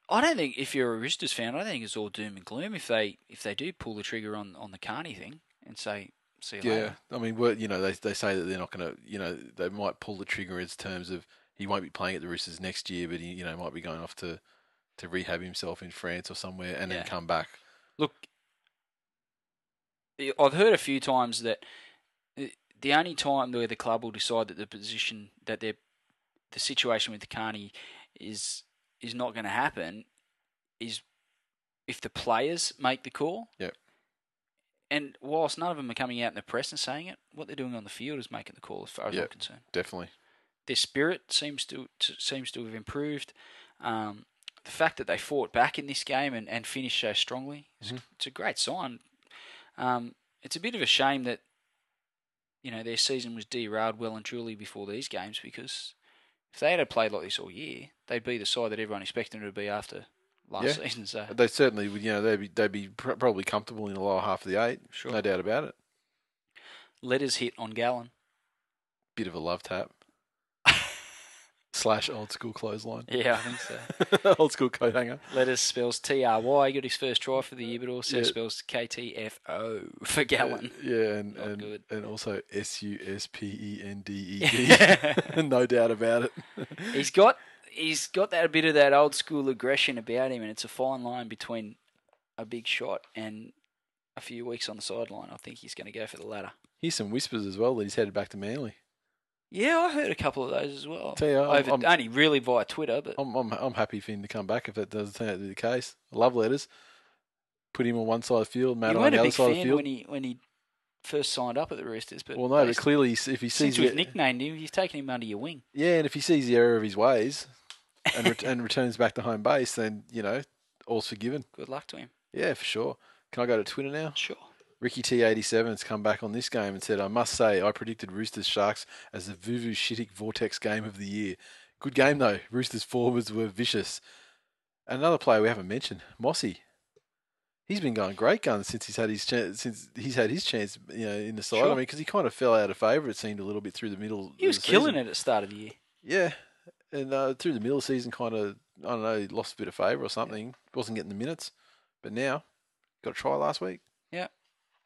I don't think if you're a Roosters fan, I don't think it's all doom and gloom if they if they do pull the trigger on on the Carney thing and say see you Yeah, later. I mean, we're, you know, they they say that they're not going to, you know, they might pull the trigger in terms of he won't be playing at the Roosters next year, but he, you know, might be going off to to rehab himself in France or somewhere and Yeah. then come back. Look, I've heard a few times that the- only time where the club will decide that the position that they're the situation with Carney is is not going to happen is if the players make the call. Yep. And whilst none of them are coming out in the press and saying it, what they're doing on the field is making the call, as far as I'm concerned. Definitely. Their spirit seems to, to seems to have improved. Um, the fact that they fought back in this game and, and finished so strongly, Mhm. it's a great sign. Um, it's a bit of a shame that you know their season was derailed well and truly before these games because if they had played like this all year, they'd be the side that everyone expected them to be after last Yeah. season. So They certainly would, you know, they'd be they'd be pr- probably comfortable in the lower half of the eight. Sure. No doubt about it. letters hit on Gallen. Bit of a love tap. Slash old school clothesline. Yeah, I think so. [laughs] old school coat hanger. Letters spells T R Y. He got his first try for the year, but also Yeah. spells K T F O [laughs] for Gallen. Yeah, and Not and, good. and also S U S P E N D E Yeah. [laughs] D. No doubt about it. he's got he's got that bit of that old school aggression about him, and it's a fine line between a big shot and a few weeks on the sideline. I think he's going to go for the latter. Here's some whispers as well that he's headed back to Manly. Yeah, I heard a couple of those as well. Tell you, I'm- Over, I'm- only really via Twitter, but I'm, I'm I'm happy for him to come back if that does turn out to be the case. I love letters. Put him on one side of the field, Matt you on weren't the a other big side of the fan field. when he when he first signed up at the Roosters. But well, no, but based- clearly he's- if he sees since we've nicknamed him, you've taken him under your wing. yeah, and if he sees the error of his ways and ret- [laughs] and returns back to home base, then you know all's forgiven. Good luck to him. Yeah, for sure. Can I go to Twitter now? Sure. Ricky T87 has come back on this game and said, I must say, I predicted Roosters Sharks as the Vuvu Shittic Vortex game of the year. Good game, though. Roosters forwards were vicious. Another player we haven't mentioned, Mossy. He's been going great guns since he's had his chance. Since he's had his chance, you know, in the side. I mean, because he kind of fell out of favour. It seemed a little bit through the middle. He was killing season. it at the start of the year. Yeah, and uh, through the middle of the season, kind of, I don't know, he lost a bit of favour or something. Wasn't getting the minutes, but now got a try last week.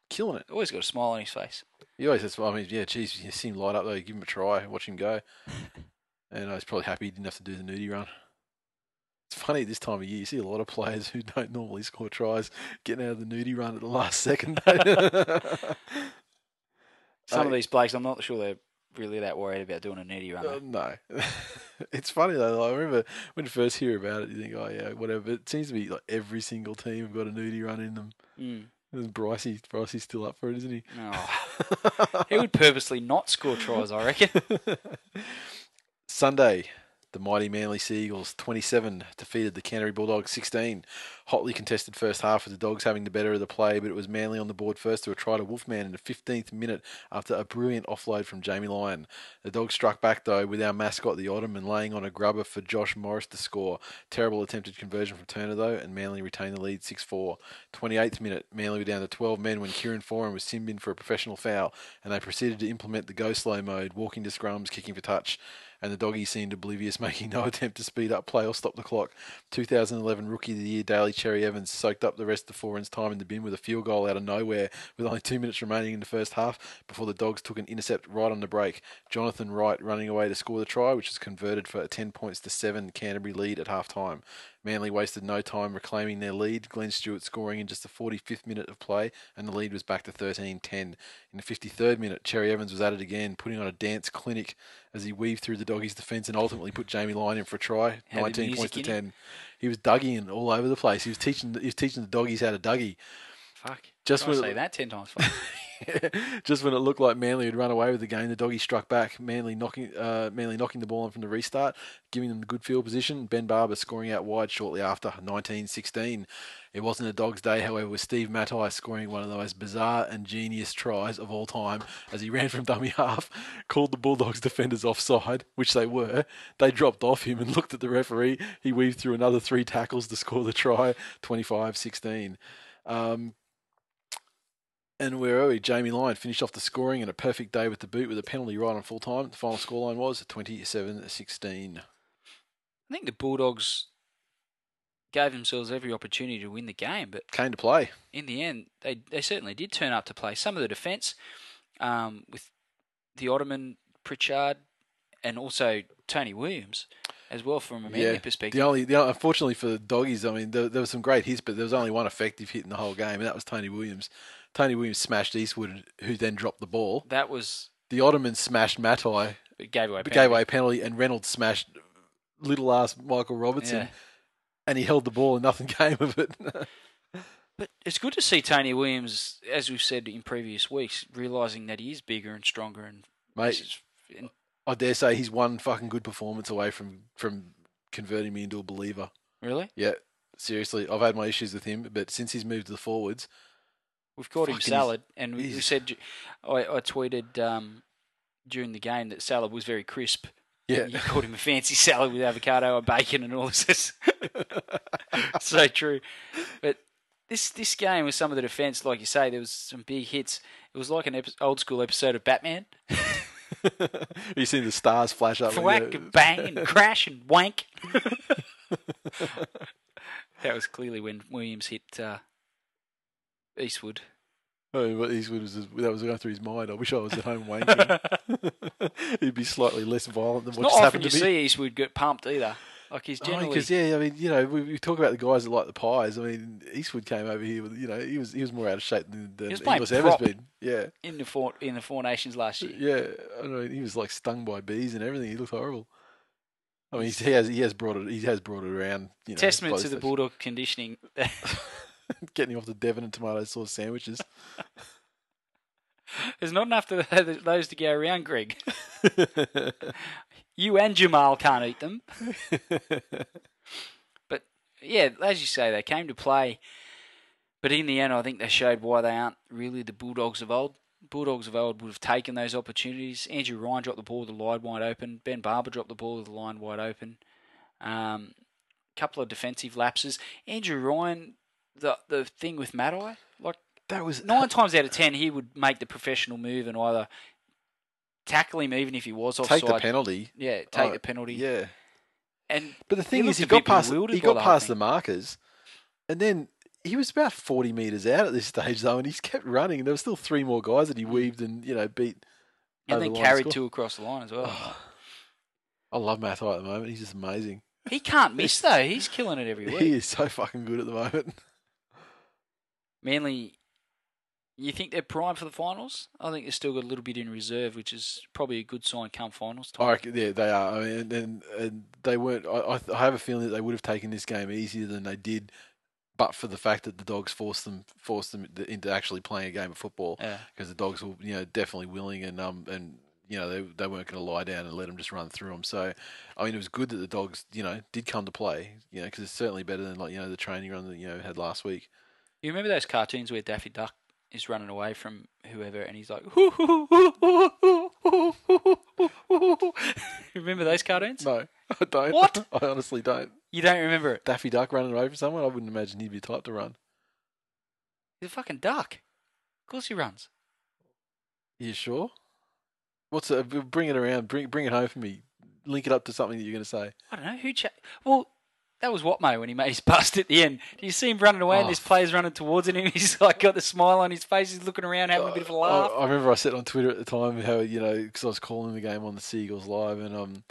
Killing it. Always got a smile on his face. He always says, I mean, yeah, geez, you see him light up though. Give him a try, watch him go. [laughs] And I was probably happy he didn't have to do the nudie run. It's funny at this time of year, you see a lot of players who don't normally score tries getting out of the nudie run at the last second. [laughs] Some of these blokes, I'm not sure they're really that worried about doing a nitty run. Uh, no. [laughs] it's funny though. I remember when you first hear about it, you think, oh, yeah, whatever. But it seems to be like every single team have got a nudie run in them. Mm. And Brycey, Brycey's still up for it, isn't he? Oh. [laughs] he would purposely not score tries, I reckon. [laughs] Sunday, the mighty Manly Seagulls 27 defeated the Canterbury Bulldogs 16. Hotly contested first half with the Dogs having the better of the play, but it was Manly on the board first to a try to Wolfman in the 15th minute after a brilliant offload from Jamie Lyon. The Dogs struck back though with our mascot the Ottoman laying on a grubber for Josh Morris to score. Terrible attempted conversion from Turner though, and Manly retained the lead 6-4. 28th minute, Manly were down to 12 men when Kieran Foran was simbed in for a professional foul, and they proceeded to implement the go slow mode, walking to scrums, kicking for touch and the doggies seemed oblivious, [laughs] making no attempt to speed up play or stop the clock. 2011 Rookie of the Year Daly Cherry Evans soaked up the rest of Foran's time in the bin with a field goal out of nowhere with only two minutes remaining in the first half before the Dogs took an intercept right on the break. Jonathan Wright running away to score the try, which was converted for a 10 points to 7 Canterbury lead at half time. Manly wasted no time reclaiming their lead, Glenn Stewart scoring in just the 45th minute of play, and the lead was back to 13 10. In the 53rd minute, Cherry Evans was at it again, putting on a dance clinic as he weaved through the doggies' defence and ultimately put Jamie Lyon in for a try, Had 19 points to in 10. He was dugging all over the place. He was teaching he was teaching the doggies how to dougie. Fuck. Just when say that ten times fast. [laughs] [laughs] just when it looked like Manly had run away with the game, the doggy struck back. Manly knocking, uh, Manly knocking the ball on from the restart, giving them the good field position. Ben Barber scoring out wide shortly after, 19-16. It wasn't a dog's day, however, with Steve Matai scoring one of the most bizarre and genius tries of all time as he ran from dummy half, called the Bulldogs defenders offside, which they were. They dropped off him and looked at the referee. He weaved through another three tackles to score the try, 25-16. Um, and where are we? Jamie Lyon finished off the scoring and a perfect day with the boot with a penalty right on full time. The final scoreline was 27 16. I think the Bulldogs gave themselves every opportunity to win the game, but Came to play. in the end, they they certainly did turn up to play. Some of the defence, um, with the Ottoman, Pritchard, and also Tony Williams, as well from a Manly perspective. The only, the, unfortunately for the doggies, I mean, there, there were some great hits, but there was only one effective hit in the whole game, and that was Tony Williams. Tony Williams smashed Eastwood, who then dropped the ball. that was The Ottoman smashed Matai, it gave away. penalty. gave away a penalty, and Reynolds smashed little ass Michael Robertson, Yeah. and he held the ball, and nothing [laughs] came of it. But it's good to see Tony Williams, as we've said in previous weeks, realizing that he is bigger and stronger and Mate, this is- and I dare say he's one fucking good performance away from from converting me into a believer. really, Yeah, seriously, I've had my issues with him, but since he's moved to the forwards, we've called him salad, and we, we said I, I tweeted um, during the game that salad was very crisp. yeah, You called him a fancy salad with avocado and bacon and all this. [laughs] so true. But this this game with some of the defence, like you say, there was some big hits. It was like an epi- old school episode of Batman. [laughs] you seen the stars flash up. when Thwack and [laughs] bang and crash and wank. that was clearly when Williams hit uh, Eastwood. Oh, but Eastwood was that was going through his mind. I wish I was at home wanking. [laughs] He'd be slightly less violent than It's what just happened to me. see Eastwood get pumped either. Like he's oh, mean, generally. because yeah, I mean, you know, we, we talk about the guys that like the pies. I mean, Eastwood came over here with, you know, he was he was more out of shape than, than was playing Inglis ever's been. Yeah, in the four in the Four Nations last year. yeah. I mean, he was like stung by bees and everything. He looked horrible. I mean, he's, he has he has brought it he has brought it around. You know, Testament to the. Bulldog conditioning. [laughs] [laughs] [laughs] getting off the Devon and tomato sauce sandwiches. [laughs] There's not enough of [laughs] those to go around, Greg. You and Jamal can't eat them. But yeah, as you say, they came to play. But in the end, I think they showed why they aren't really the Bulldogs of old. Bulldogs of old would have taken those opportunities. Andrew Ryan dropped the ball with the line wide open. Ben Barber dropped the ball with the line wide open. Um, couple of defensive lapses. Andrew Ryan, the the thing with Matai, like that was nine times out of ten, he would make the professional move and either tackle him, even if he was offside. take the penalty. Yeah, take Oh, the penalty. Yeah, And but the He thing is, he got past he got past the markers, and then he was about forty meters out at this stage though, and he's kept running. And there were still three more guys that he weaved and you know beat. and then the carried two across the line as well. Oh, I love Matai at the moment. He's just amazing. he can't [laughs] miss though. He's killing it every He is so fucking good at the moment. Manly, you think they're primed for the finals? I think they've still got a little bit in reserve, which is probably a good sign come finals time. I reckon, yeah, they are. I mean, and, and, and they weren't. I, I have a feeling that they would have taken this game easier than they did, but for the fact that the dogs forced them forced them into actually playing a game of football. Yeah. Because the dogs were, you know, definitely willing and um and you know they they weren't going to lie down and let them just run through them. So, I mean, it was good that the dogs, you know, did come to play. You know, because it's certainly better than like you know the training run that you know had last week. You remember those cartoons where Daffy Duck is running away from whoever, and he's like, remember those cartoons? No, I don't. What? [laughs] I honestly don't. You don't remember it? Daffy Duck running away from someone. I wouldn't imagine he'd be the type to run. He's a fucking duck. Of course he runs. You sure? What's it? Bring it around. Bring bring it home for me. Link it up to something that you're going to say. I don't know who. Cha- well, that was Watmo when he made his [laughs] bust at the end. Do you see him running away and Oh. this player's running towards him and [laughs] he's like got the smile on his face. He's looking around having a bit of a laugh. I, I remember I said on Twitter at the time how you know because I was calling the game on the Seagulls live and um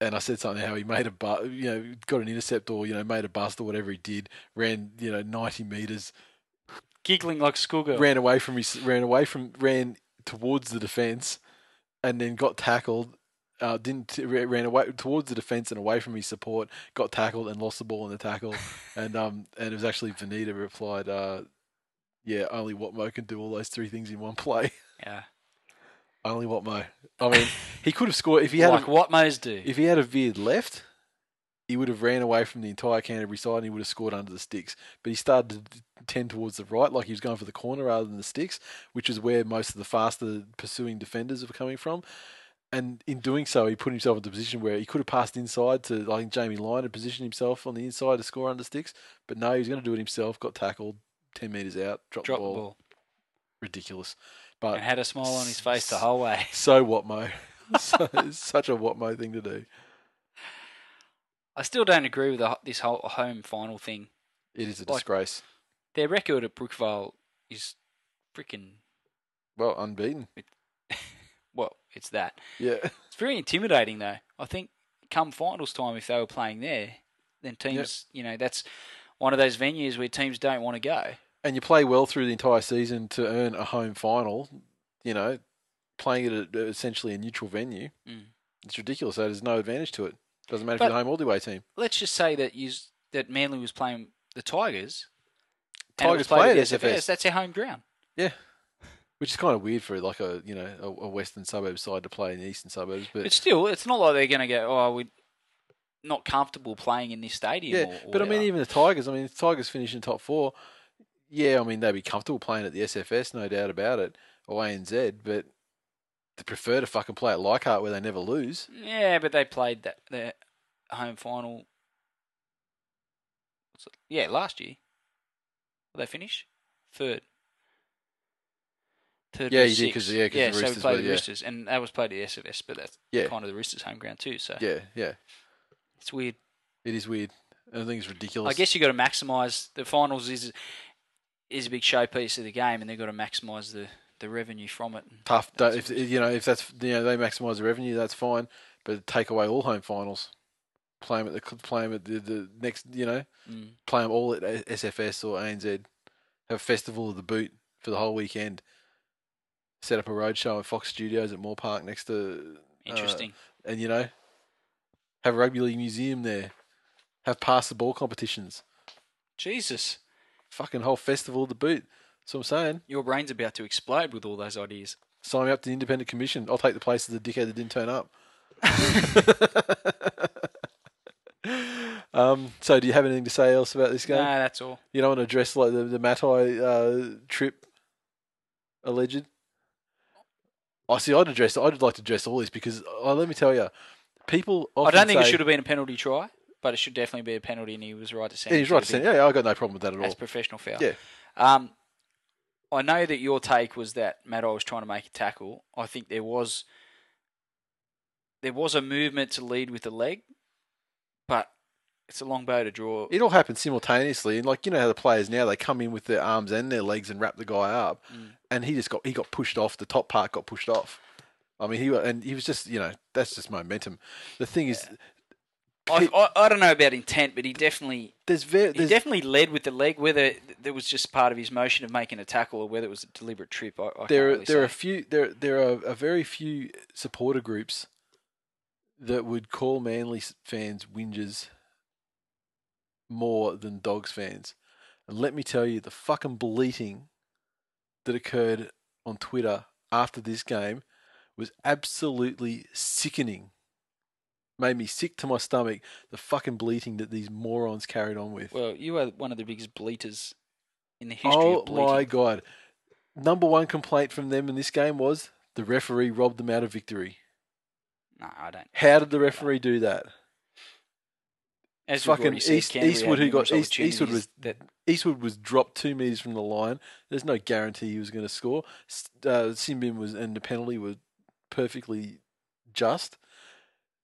and I said something how he made a bu- you know got an intercept or you know made a bust or whatever he did ran you know 90 meters Giggling like schoolgirl. ran away from his ran away from ran towards the defense and then got tackled uh, didn't ra- ran away towards the defense and away from his support got tackled and lost the ball in the tackle [laughs] and um and it was actually Vanita replied uh yeah only Watmo can do all those three things in one play Yeah. [laughs] only Watmo I mean he could have scored if he had like a, Watmos do. if he had a veered left he would have ran away from the entire Canterbury side and he would have scored under the sticks. But he started to tend towards the right, like he was going for the corner rather than the sticks, which is where most of the faster pursuing defenders were coming from. And in doing so, he put himself into a position where he could have passed inside to, I like think, Jamie Lyon, and positioned himself on the inside to score under sticks. But no, he was going to do it himself. Got tackled, ten meters out, dropped Drop the the ball. ball. Ridiculous. But And had a smile on his face the whole way. [laughs] so Watmo, [laughs] so, such a what, Mo thing to do. I still don't agree with the, this whole home final thing. It is a Like- disgrace. Their record at Brookvale is freaking Well, unbeaten. well, it's that. Yeah. [laughs] It's very intimidating though. I think come finals time if they were playing there, then teams, you know, that's one of those venues where teams don't want to go. and you play well through the entire season to earn a home final, you know, playing it at essentially a neutral venue, Mm. it's ridiculous. So there's no advantage to it. Doesn't matter But- if you're the home or the away team. Let's just say that you that Manly was playing the Tigers. and it was Tigers play at the SFS. That's their home ground. Yeah, which is kind of weird for like a you know a, a western suburb side to play in the eastern suburbs. But But still, it's not like they're going to go. Oh, we're not comfortable playing in this stadium. yeah, or, or but I mean even the Tigers. I mean, if Tigers finish in top four. Yeah, I mean they'd be comfortable playing at the SFS, no doubt about it, or ANZ. But they prefer to fucking play at Leichhardt where they never lose. Yeah, but they played that their home final. Yeah, last year. Did they finish third? Third. Yeah, you did, 'cause- six. yeah, 'cause the yeah. so we Roosters played were- the yeah. Roosters, and that was played at the SFS, but that's Yeah. kind of the Roosters' home ground too. So Yeah, yeah, it's weird. it is weird. I think it's ridiculous. I guess you got to maximise the finals is is a big showpiece of the game, and they've got to maximise the, the revenue from it. tough. Don't, if you know if that's you know they maximise the revenue, that's fine. But take away all home finals, play them at the play 'em at the, the next, you know, Mm. play them all at SFS or ANZ. Have a festival of the boot for the whole weekend. Set up a roadshow at Fox Studios at Moore Park next to, uh, Interesting. and you know, have a rugby league museum there. Have pass the ball competitions. Jesus, Fucking whole festival of the boot. That's what I'm saying. your brain's about to explode with all those ideas. Sign me up to the independent commission. I'll take the place of the dickhead that didn't turn up. [laughs] um, so, do you have anything to say else about this No, game? that's all. You don't want to address like the the Matai uh, trip alleged. I see. I'd address. I'd like to address all this because uh, let me tell you, people. I don't think it should have been a penalty try, but it should definitely be a penalty, and he was right to send. Yeah, he's right to say. have Yeah, yeah, I got no problem with that at all. That's professional foul. Yeah. Um, I know that your take was that Matai was trying to make a tackle. I think there was there was a movement to lead with the leg, but it's a long bow to draw. It all happens simultaneously, and like you know how the players now they come in with their arms and their legs and wrap the guy up, Mm. and he just got he got pushed off. The top part got pushed off. I mean, he and he was just you know that's just momentum. The thing is, I, I, I don't know about intent, but he definitely there's very he definitely led with the leg. Whether there was just part of his motion of making a tackle or whether it was a deliberate trip, I, I there are, really there are a few there there are a very few supporter groups that would call Manly fans whingers more than Dogs fans. And let me tell you, the fucking bleating that occurred on Twitter after this game was absolutely sickening. Made me sick to my stomach. The fucking bleating that these morons carried on with. Well, you are one of the biggest bleaters in the history oh of bleating. my god! Number one complaint from them in this game was the referee robbed them out of victory. No, I don't. How did the referee do that? As Fucking said, East- Eastwood, who got- East- Eastwood was- that Eastwood was dropped two meters from the line. There's no guarantee he was going to score. Uh, Simbin was and the penalty was perfectly just.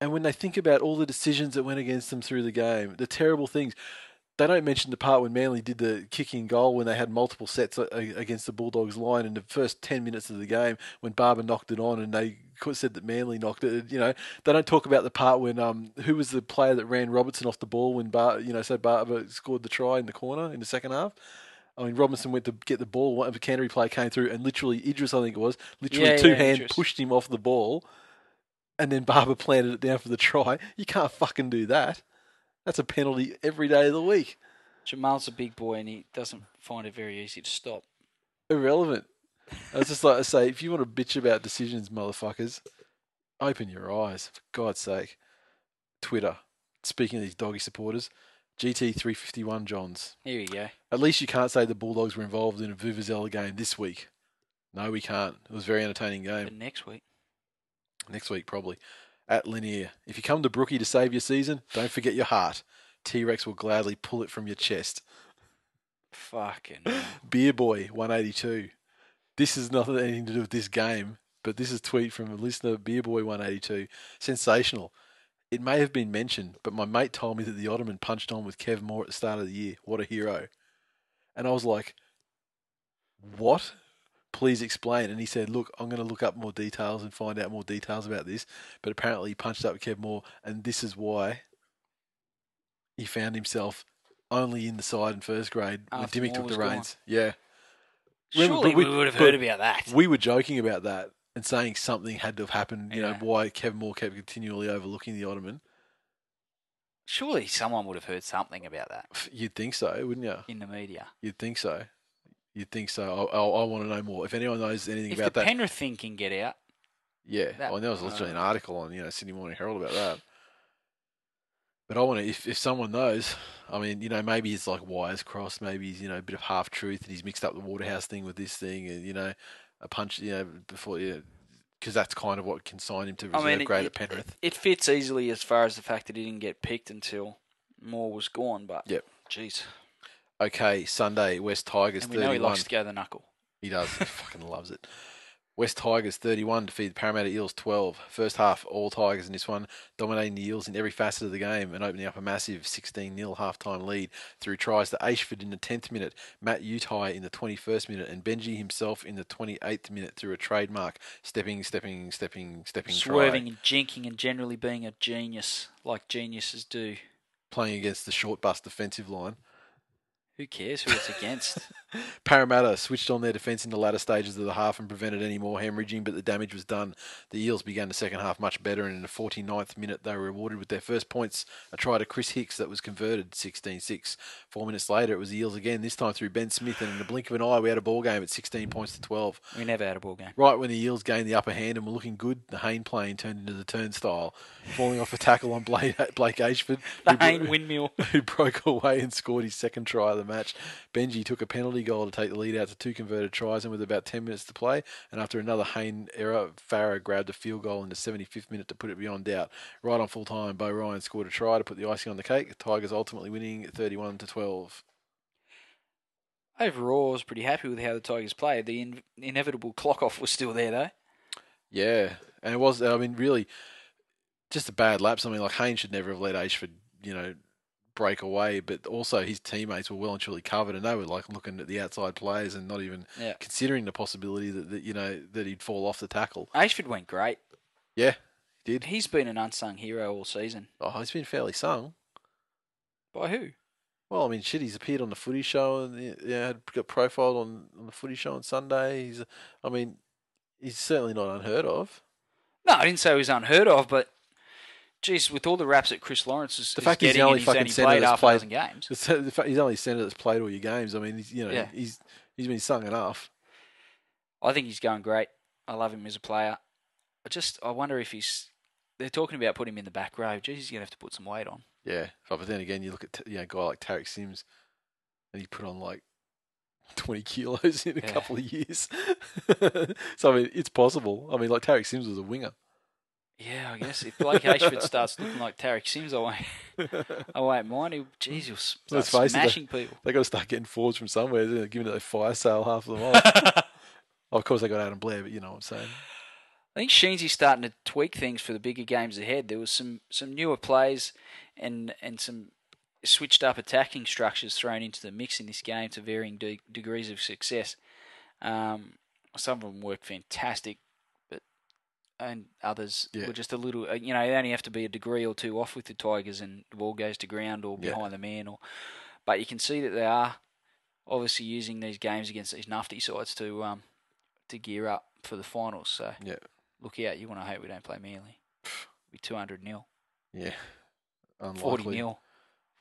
And when they think about all the decisions that went against them through the game, the terrible things, they don't mention the part when Manly did the kicking goal when they had multiple sets against the Bulldogs line in the first 10 minutes of the game when Barber knocked it on and they said that Manly knocked it. You know, they don't talk about the part when um who was the player that ran Robertson off the ball when Bar you know so Barber scored the try in the corner in the second half. I mean, Robinson went to get the ball. One of the Canterbury player came through, and literally Idris, I think it was, literally Yeah, two yeah, hand Idris. pushed him off the ball, and then Barber planted it down for the try. You can't fucking do that. That's a penalty every day of the week. Jamal's a big boy and he doesn't find it very easy to stop. Irrelevant. I was just like to say, if you want to bitch about decisions, motherfuckers, open your eyes for God's sake. Twitter. Speaking of these doggy supporters, GT351 Johns. Here we go. At least you can't say the Bulldogs were involved in a Vuvuzela game this week. No, we can't. It was a very entertaining game. But next week, Next week, probably. At Linear. If you come to Brookie to save your season, don't forget your heart. T Rex will gladly pull it from your chest. fucking. hell. Beer Boy 182. This is nothing anything to do with this game, but this is a tweet from a listener, Beer Boy 182. Sensational. It may have been mentioned, but my mate told me that the Ottoman punched on with Kev Moore at the start of the year. What a hero. And I was like, What? Please explain. And he said, Look, I'm going to look up more details and find out more details about this. But apparently he punched up Kev Moore, and this is why he found himself only in the side in first grade when After Dimmick took the gone. reins. Yeah. Surely we, we- would have heard about that. We were joking about that and saying something had to have happened, you know, why Kevin Moore kept continually overlooking the Ottoman. Surely someone would have heard something about that You'd think so, wouldn't you? in the media. You'd think so. You'd think so. I, I, I want to know more. If anyone knows anything If about the that, Penrith thing can get out, yeah. that- well, there was literally an uh, article on, you know, Sydney Morning Herald about that. But I want to, if, if someone knows, I mean, you know, maybe it's like wires crossed, maybe he's, you know, a bit of half truth and he's mixed up the Waterhouse thing with this thing and, you know, a punch, you know, before, you because that's kind of what consigned him to I reserve mean, grade it, at Penrith. it fits easily as far as the fact that he didn't get picked until Moore was gone. But Yep. jeez, Okay, Sunday, West Tigers and we know he 31. likes to go the knuckle. He does. he [laughs] fucking loves it. West Tigers 31 defeated Parramatta Eels 12. First half, all Tigers in this one, dominating the Eels in every facet of the game and opening up a massive 16 0 half-time lead through tries to Ayshford in the 10th minute, Matt Utai in the 21st minute, and Benji himself in the 28th minute through a trademark stepping, stepping, stepping, stepping Swerving try, and jinking and generally being a genius, like geniuses do. playing against the short bus defensive line. Who cares who it's against? [laughs] Parramatta switched on their defence in the latter stages of the half and prevented any more hemorrhaging, but the damage was done. The Eels began the second half much better, and in the 49th minute, they were rewarded with their first points. A try to Chris Hicks that was converted 16 6. Four minutes later, it was the Eels again, this time through Ben Smith, and in the blink of an eye, we had a ball game at 16 points to 12. we never had a ball game. Right when the Eels gained the upper hand and were looking good, the Hayne plane turned into the turnstile, falling off a tackle on Blake, Blake Ayshford. [laughs] The who bro- windmill. [laughs] who broke away and scored his second try of the match. Benji took a penalty goal to take the lead out to two converted tries, and with about 10 minutes to play, and after another Hayne error, Farah grabbed a field goal in the 75th minute to put it beyond doubt. Right on full time, Beau Ryan scored a try to put the icing on the cake. Tigers ultimately winning 31 to 12. Overall, I was pretty happy with how the Tigers played. The in- inevitable clock off was still there, though. Yeah, and it was. I mean, really, just a bad lapse. I mean, like Hayne should never have let Ayshford, you know, break away. But also, his teammates were well and truly covered, and they were like looking at the outside players and not even Yeah. considering the possibility that, that you know that he'd fall off the tackle. Ayshford went great. Yeah, he did. He's been an unsung hero all season. Oh, he's been fairly sung. By who? Well, I mean, shit, he's appeared on the Footy Show and yeah, had got profiled on, on the Footy Show on Sunday. He's, I mean, he's certainly not unheard of. No, I didn't say he was unheard of, but geez, with all the raps that Chris Lawrence is, The is fact he's the getting, only and he's fucking only played that's half a played- dozen games. [laughs] The fact he's only centre that's played all your games. I mean, he's you know Yeah. he's he's been sung enough. I think he's going great. I love him as a player. I just I wonder if he's. They're talking about putting him in the back row. Jeez, he's gonna have to put some weight on. Yeah, oh, but then again, you look at you know, a guy like Tariq Sims, and he put on like twenty kilos in a Yeah. couple of years. [laughs] so I mean, it's possible. I mean, like Tariq Sims was a winger. Yeah, I guess if Blake Ayshford starts looking like Tariq Sims, I won't. [laughs] I won't mind. He'll, geez, he'll start Let's face it, they- smashing people. They've got to start getting forwards from somewhere. They're giving it a fire sale half of them off. of course, they got Adam Blair, but you know what I'm saying. I think Sheensy's starting to tweak things for the bigger games ahead. There was some, some newer plays and and some switched up attacking structures thrown into the mix in this game to varying de- degrees of success. Um, some of them work fantastic, and others Yeah. were just a little. uh, You know, they only have to be a degree or two off with the Tigers, and the ball goes to ground or Yeah. behind the man. Or, but you can see that they are obviously using these games against these nufty sides to um to gear up for the finals. So Yeah, look out, you want to hope we don't play Manly. Be 200 nil, yeah. 40 Unlikely. nil,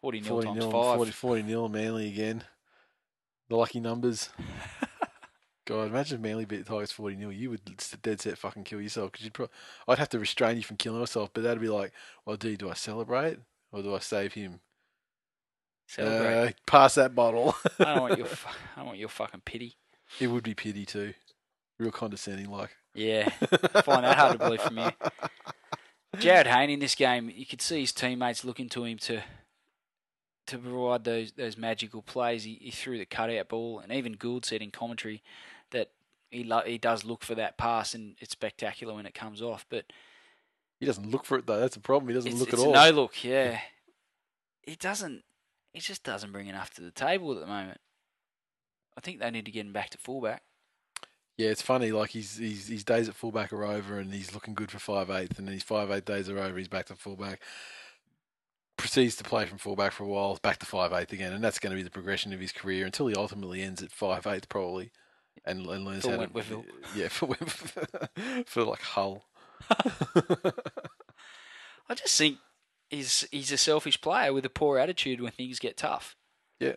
40 nil 40 times nil, 5. 40, 40 nil, Manly again. The lucky numbers. [laughs] God, imagine if Manly beat the Tigers 40 nil. You would dead set fucking kill yourself because you'd pro- I'd have to restrain you from killing myself, but that'd be like, well, do do I celebrate or do I save him? Celebrate. Uh, pass that bottle. [laughs] I don't want your, [laughs] fu- I don't want your fucking pity. it would be pity too. Real condescending, like. Yeah, I [laughs] find that hard to believe from you. Jarryd Hayne in this game, you could see his teammates looking to him to to provide those those magical plays. He, he threw the cutout ball, and even Gould said in commentary that he lo- he does look for that pass, and it's spectacular when it comes off. But He doesn't look for it though. That's a problem. He doesn't look at all. no look. Yeah, he doesn't. He just doesn't bring enough to the table at the moment. I think they need to get him back to fullback. Yeah, it's funny. Like he's, he's his days at fullback are over, and he's looking good for five eighth, and then his five eighth days are over. He's back to fullback. Proceeds to play from fullback for a while, back to five eighth again, and that's going to be the progression of his career until he ultimately ends at five eighth probably, and, and learns For how Wentworthville. to [laughs] yeah for [laughs] for like Hull. [laughs] I just think he's he's a selfish player with a poor attitude when things get tough. Yeah.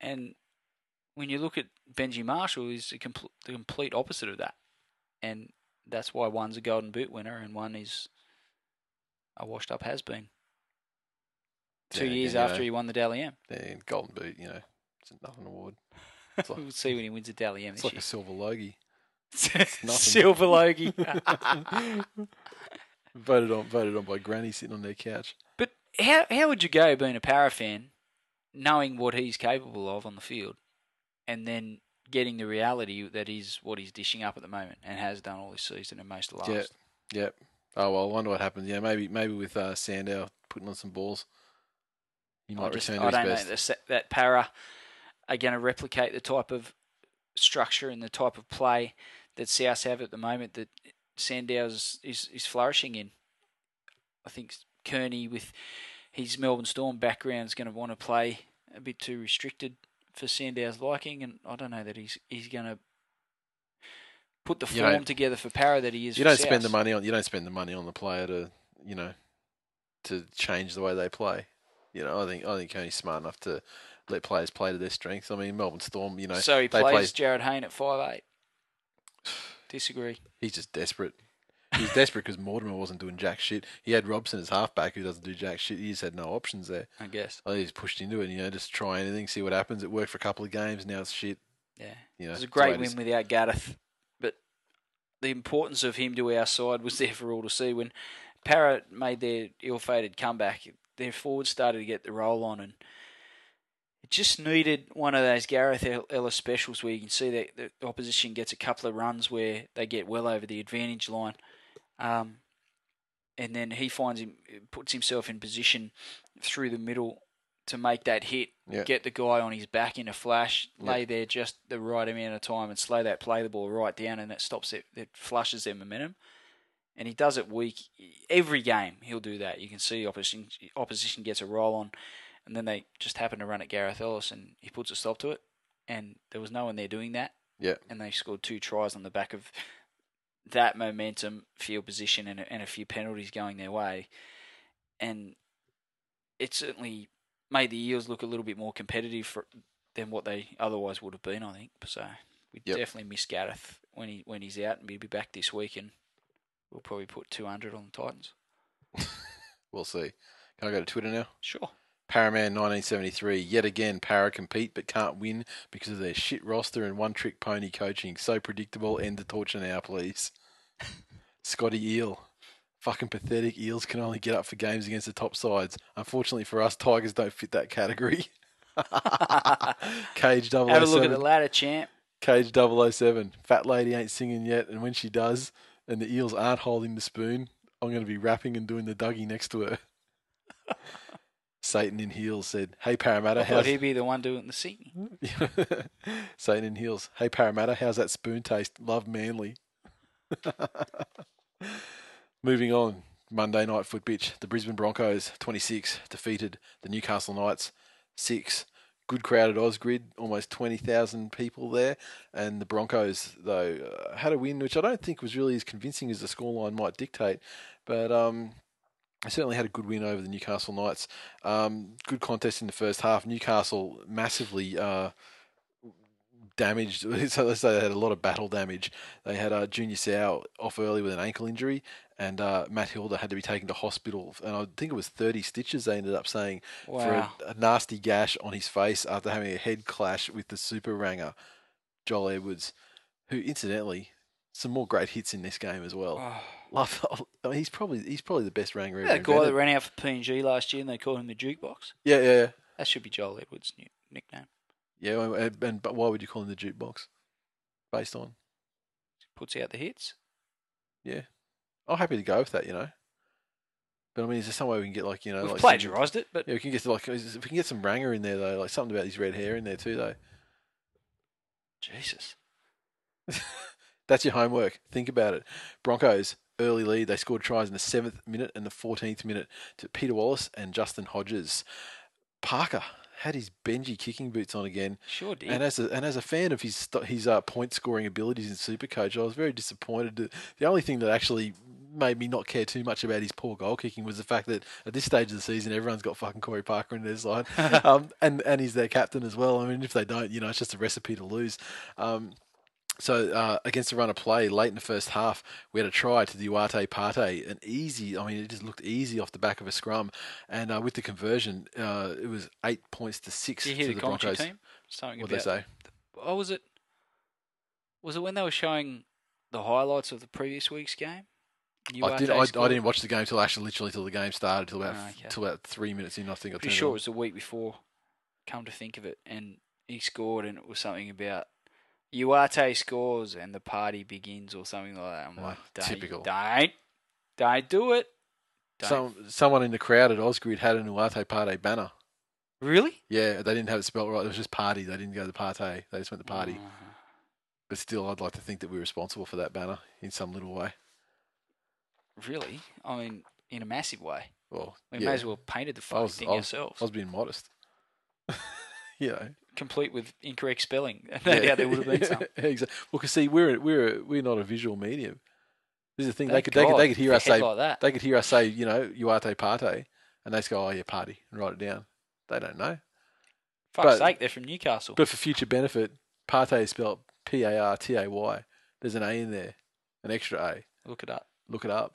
And when you look at Benji Marshall, he's a compl- the complete opposite of that. And that's why one's a golden boot winner and one is a washed up has been. Two Yeah, years after you he won the Dally M. know, and Golden Boot, you know, it's nothing award. Like, We'll see when he wins the Dally M it's like a silver logie. year. Silver Logie. [laughs] [laughs] [laughs] voted on, voted on by Granny sitting on their couch. But how how would you go being a para fan, knowing what he's capable of on the field, and then getting the reality that is what he's dishing up at the moment and has done all this season and most of last. Yeah. Yep. Oh well, I wonder what happens. Yeah, maybe maybe with uh, Sandow putting on some balls, he I might just, return I to don't his know best. the that para are going to replicate the type of structure and the type of play that South have at the moment that Sandow's is, is flourishing in. I think Kearney with his Melbourne Storm background is going to want to play a bit too restricted for Sandow's liking, and I don't know that he's he's going to put the You form together for para that he is. You don't spend the money on you don't spend the money on the player to you know to change the way they play. You know, I think I think Kearney's smart enough to let players play to their strengths. I mean, Melbourne Storm, you know, so he they plays play- Jarryd Hayne at five eight. Disagree. he's just desperate. He's desperate because Mortimer wasn't doing jack shit. He had Robson as halfback who doesn't do jack shit. He just had no options there. I guess. I think he's pushed into it. You know, just try anything, see what happens. It worked for a couple of games. Now it's shit. Yeah. You know, it was a it's the way great win without Gareth, but the importance of him to our side was [laughs] there for all to see. When Para made their ill-fated comeback, their forwards started to get the roll on, and just needed one of those Gareth Ellis specials where you can see that the opposition gets a couple of runs where they get well over the advantage line, um, and then he finds him puts himself in position through the middle to make that hit Yeah. get the guy on his back in a flash, Yeah. lay there just the right amount of time, and slow that play the ball right down, and that stops it. That flushes their momentum, and he does it week every game. He'll do that. You can see opposition opposition gets a roll on, and then they just happen to run at Gareth Ellis, and he puts a stop to it. And there was no one there doing that, Yeah. and they scored two tries on the back of that momentum, field position, and a, and a few penalties going their way, and it certainly made the Eels look a little bit more competitive for, than what they otherwise would have been. I think so. We Yep. definitely miss Gareth when he when he's out, and he'll be back this week, and we'll probably put two hundred on the Titans. [laughs] We'll see. Can I go to Twitter now? Sure. Paraman 1973. Yet again, Para compete but can't win because of their shit roster and one trick pony coaching. So predictable. End the torture now, please. [laughs] Scotty Eel. Fucking pathetic. Eels can only get up for games against the top sides. Unfortunately for us, Tigers don't fit that category. [laughs] Cage 007. Have a look at oh the ladder, champ. Cage 007. Fat lady ain't singing yet, and when she does, and the eels aren't holding the spoon, I'm going to be rapping and doing the Dougie next to her. Satan in heels said, "Hey Parramatta, I how's he'd be the one doing the singing. [laughs] Satan in heels? Hey Parramatta, how's that spoon taste? Love Manly." [laughs] Moving on, Monday night foot bitch. The Brisbane Broncos 26 defeated the Newcastle Knights 6. Good crowd at Ausgrid, almost 20,000 people there. And the Broncos, though, uh, had a win, which I don't think was really as convincing as the scoreline might dictate. But um, they certainly had a good win over the Newcastle Knights. Um, good contest in the first half. Newcastle massively uh, damaged. [laughs] So let's say they had a lot of battle damage. They had uh, Junior Sau off early with an ankle injury, and uh, Matt Hilder had to be taken to hospital. And I think it was 30 stitches they ended up saying Wow. for a, a nasty gash on his face after having a head clash with the super ranger, Joel Edwards, who incidentally. Some more great hits in this game as well. Oh. Love, [laughs] I mean, he's probably he's probably the best ranger ever. that guy that ran out for PNG last year and they called him the jukebox. Yeah, yeah, yeah. That should be Joel Edwards' new nickname. Yeah, and, and, and but why would you call him the jukebox? Based on, Puts out the hits. yeah, I'm happy to go with that. You know, but I mean, is there some way we can get like you know, We've like some- plagiarised it, but Yeah, we can get like if we can get some ranger in there though, like something about his red hair in there too though. Jesus. [laughs] That's your homework. Think about it. Broncos early lead. They scored tries in the seventh minute and the fourteenth minute to Peter Wallace and Justin Hodges. Parker had his Benji kicking boots on again. Sure did. And as a and as a fan of his his uh, point scoring abilities in Supercoach, I was very disappointed. The only thing that actually made me not care too much about his poor goal kicking was the fact that at this stage of the season, everyone's got fucking Corey Parker in their side, [laughs] um, and and he's their captain as well. I mean, if they don't, you know, it's just a recipe to lose. Um, so uh, against the run of play late in the first half, we had a try to the Uate Parte, an easy. I mean, it just looked easy off the back of a scrum, and uh, with the conversion, uh, it was eight points to six Did you to hear the the Broncos. team? Something What they say? Oh, was it? Was it when they were showing the highlights of the previous week's game? I, did, I, I didn't watch the game till actually literally till the game started till about Oh, okay. till about three minutes in. I think I Pretty it sure it on. was the week before. Come to think of it, and he scored, and it was something about Uate scores and the party begins or something like that. I'm Oh, like, don't, typical. Don't, don't do it. Don't. Some someone in the crowd at Ausgrid had an Uate Parte banner. really? Yeah, they didn't have it spelled right. It was just party. They didn't go to the parte. They just went to party. Uh, But still, I'd like to think that we're responsible for that banner in some little way. really? I mean, in a massive way. Well, We yeah, may as well have painted the fucking was, thing I was, ourselves, I was being modest. [laughs] you know, complete with incorrect spelling. [laughs] No doubt there would have been some. [laughs] exactly. Well, because see, we're we're we're not a visual medium. This is the thing. they could they could they could hear us say like that. they could hear us say you know Uate parte, and they just go oh yeah party and write it down. They don't know. Fuck's but- sake, they're from Newcastle. But for future benefit, parte is spelled P A R T A Y. There's an A in there, an extra A. Look it up. Look it up.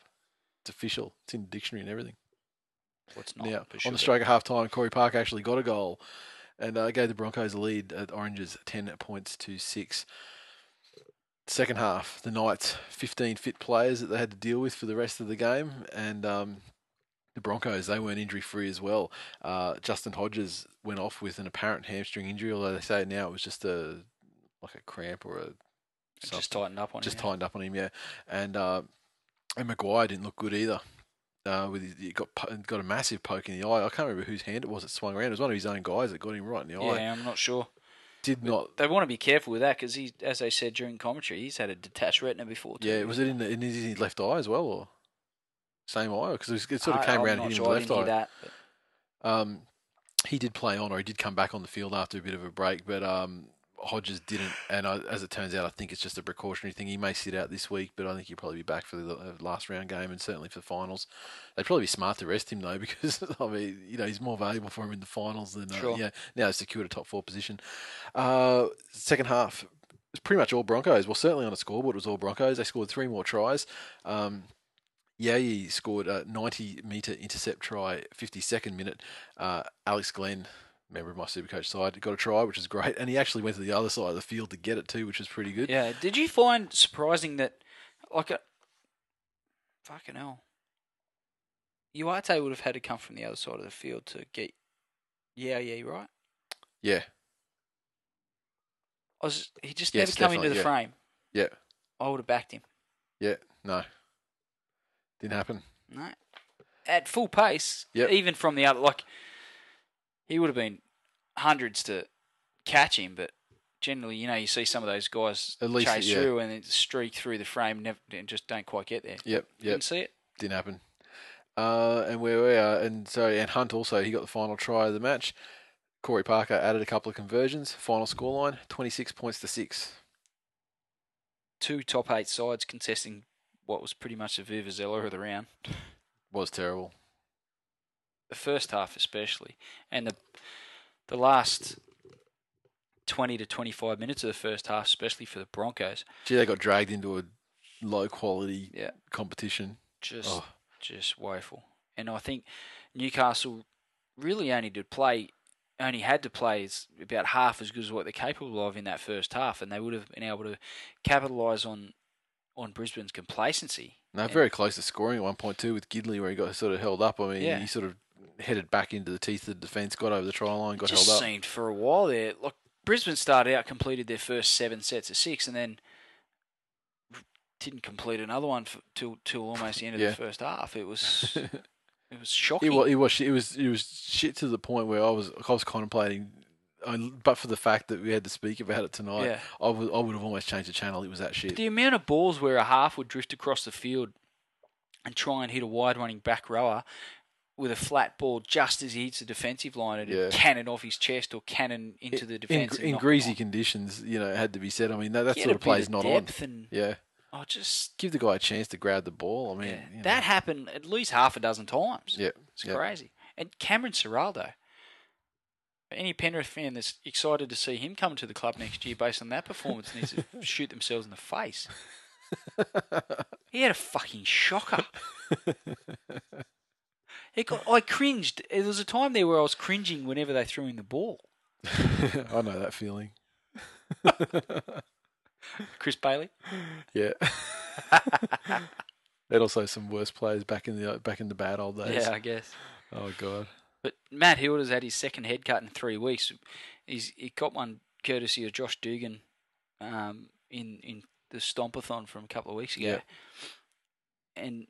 It's official. It's in the dictionary and everything. What's not? Now, on the stroke of half time, Corey Park actually got a goal and uh, gave the Broncos a lead at Oranges 10 points to 6. Second half, the Knights, 15 fit players that they had to deal with for the rest of the game. And um, the Broncos, they weren't injury free as well. Uh, Justin Hodges went off with an apparent hamstring injury, although they say now it was just a like a cramp or a just tightened up on just him. tightened up on him, yeah. And uh, and Maguire didn't look good either. Uh, with his, he got got a massive poke in the eye. I can't remember whose hand it was that swung around. It was one of his own guys that got him right in the eye. Yeah, I'm not sure. Did not. They want to be careful with that because he, as they said during commentary, he's had a detached retina before. Too. Yeah, was it in, the, in his left eye as well, or same eye? Because it, sort of I- came I'm around not and hit him in I the didn't left eye. that. Um, he did play on, or he did come back on the field after a bit of a break, but um, Hodges didn't. And I, as it turns out, I think it's just a precautionary thing. He may sit out this week, but I think he'll probably be back for the uh, last round game and certainly for the finals. They'd probably be smart to rest him though, [laughs] because I mean, you know, he's more valuable for him in the finals than uh, Sure. yeah. Now he's secured a top four position. Uh, second half. It's pretty much all Broncos. Well, certainly on the scoreboard, it was all Broncos. They scored three more tries. Um, Yow Yeh scored a 90 metre intercept try, 52nd minute. Uh, Alex Glenn, member of my Supercoach side, got a try, which is great. And he actually went to the other side of the field to get it too, which was pretty good. Yeah. Did you find surprising that, like, a, fucking hell, Uate would have had to come from the other side of the field to get, yeah, yeah, right. Yeah. I was, he just Yes, never come into the definitely, frame. Yeah. I would have backed him. Yeah. No. Didn't happen. No. At full pace, Yep. even from the other, like, he would have been hundreds to catch him, but generally, you know, you see some of those guys At least, chase yeah. through and then streak through the frame never, and just don't quite get there. Yep. Yep. Didn't see it. Didn't happen. Uh, and where we are, and so and Hunt also he got the final try of the match. Corey Parker added a couple of conversions. Final scoreline: twenty six points to six. Two top eight sides contesting what was pretty much the Vuvuzela of the round. Was terrible. The first half, especially, and the the last twenty to twenty five minutes of the first half, especially for the Broncos. Gee, they got dragged into a low quality Yeah. competition. Just Oh, just woeful. And I think Newcastle really only did play, only had to play about half as good as what they're capable of in that first half, and they would have been able to capitalise on on Brisbane's complacency. no, And- very close to scoring at one point too with Gidley, where he got sort of held up. I mean, Yeah. he sort of headed back into the teeth of the defence, got over the try line, got held up. seemed for a while there. Look, Brisbane started out, completed their first seven sets of six, and then didn't complete another one for, till till almost the end of [laughs] Yeah. the first half. It was [laughs] it was shocking. It was, it was it was it was shit to the point where I was I was contemplating, I, but for the fact that we had to speak about it tonight, Yeah. I would I would have almost changed the channel. It was that shit. The amount of balls where a half would drift across the field and try and hit a wide running back rower with a flat ball just as he hits the defensive line and Yeah. cannon off his chest or cannon into the in, defence. in it greasy on. conditions, you know, it had to be said. I mean, that, that sort of play's bit of not on. And, Yeah, oh, just give the guy a chance to grab the ball. I mean, yeah. you know. that happened at least half a dozen times. Yeah, It's yeah. crazy. And Cameron Ciraldo. Any Penrith fan that's excited to see him come to the club next year based on that performance needs to [laughs] shoot themselves in the face. He had a fucking shocker. [laughs] It got, I cringed. There was a time there where I was cringing whenever they threw in the ball. [laughs] I know that feeling. [laughs] Chris Bailey. Yeah. [laughs] and also some worse players back in the back in the bad old days. Yeah, I guess. Oh god. But Matt Hilder's had his second head cut in three weeks. He's he got one courtesy of Josh Dugan um, in in the Stompathon from a couple of weeks ago, Yeah. and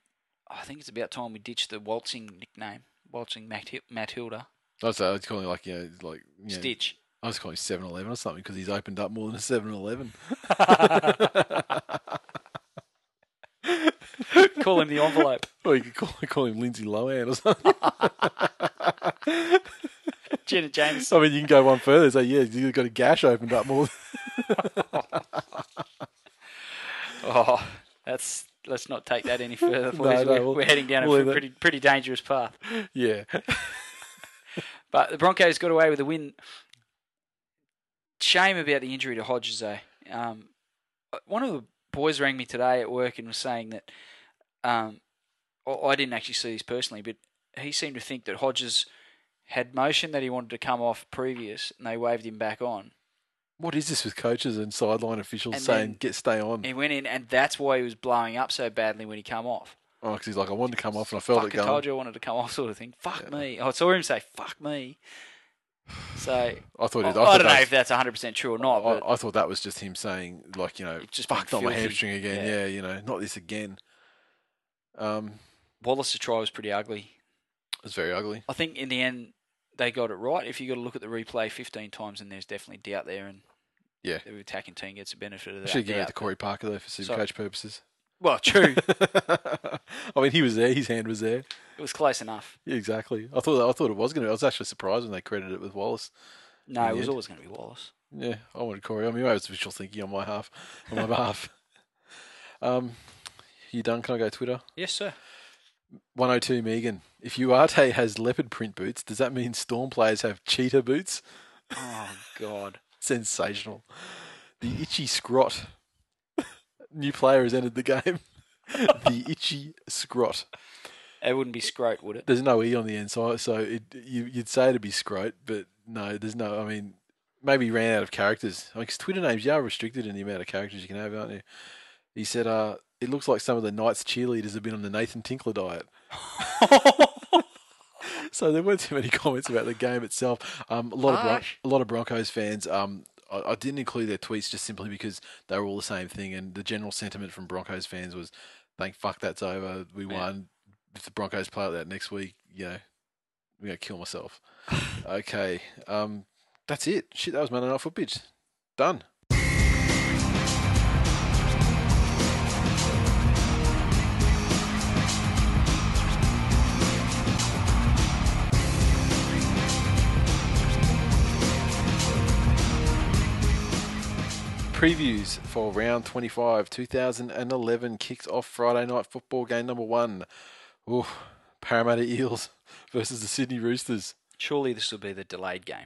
I think it's about time we ditched the waltzing nickname, waltzing Matilda I was, I was calling it like you know like you know, Stitch. I was calling 7-Eleven or something because he's opened up more than a 7-Eleven. [laughs] Call him the envelope. [laughs] or you could call, call him Lindsay Lohan or something. [laughs] Jenna James. I mean, you can go one further. And say, yeah, you've got a gash opened up more. Oh, that's let's not take that any [laughs] further, No, no, we're, we'll- we're heading down we'll a pretty pretty dangerous path. [laughs] yeah. [laughs] But the Broncos got away with a win. Shame about the injury to Hodges, though. Um, one of the boys rang me today at work and was saying that um, I didn't actually see this personally, but he seemed to think that Hodges had motion that he wanted to come off previous, and they waved him back on. What is this with coaches and sideline officials And saying, get stay on? He went in, and that's why he was blowing up so badly when he come off. Oh, because he's like, I wanted to come off and I felt Fuck, it I told you I wanted to come off, sort of thing. Fuck Yeah. me. I saw him say, "Fuck me." So [sighs] I thought I, it, I thought don't know was- if that's 100 percent true or not, I, I thought that was just him saying, like, you know, just fuck, not my hamstring again. Yeah. Yeah. you know, not this again. Um, Wallace's try was pretty ugly. it was very ugly. I think in the end they got it right. If you got to look at the replay 15 times, and there's definitely doubt there, and Yeah. the attacking team gets the benefit of that. should give it to Corey Parker, though, for super coach purposes. Well, true. [laughs] I mean, he was there. His hand was there. it was close enough. Yeah, exactly. I thought I thought it was going to. I was actually surprised when they credited it with Wallace. No, it was end. always going to be Wallace. Yeah, I wanted Corey. I mean, I was visual thinking on my half, on my [laughs] behalf. Um, you done? Can I go Twitter? Yes, sir. 102 Megan. If Uate has leopard print boots, does that mean Storm players have cheetah boots? Oh God. [laughs] Sensational. The itchy scrot. [laughs] New player has entered the game. [laughs] the itchy scrot. It wouldn't be scrote, would it? There's no e on the end, so so it, you, you'd say it'd be scrote, but no, there's no. I mean, maybe he ran out of characters. I mean, 'cause Twitter names you are restricted in the amount of characters you can have, aren't you? He said, "Uh, it looks like some of the Knights cheerleaders have been on the Nathan Tinkler diet." [laughs] so there weren't too many comments about the game itself. Um, a lot of Bron- a lot of Broncos fans. Um, I, I didn't include their tweets just simply because they were all the same thing, and the general sentiment from Broncos fans was, "Thank fuck that's over. We Yeah. won. If the Broncos play like that next week, you know, I'm gonna kill myself." [sighs] okay, um, that's it. Shit, that was Monday Night Foot Pitch. Done. Previews for round 25, 2011 kicks off Friday night football game number one. Ooh, Parramatta Eels [laughs] versus the Sydney Roosters. Surely this will be the delayed game.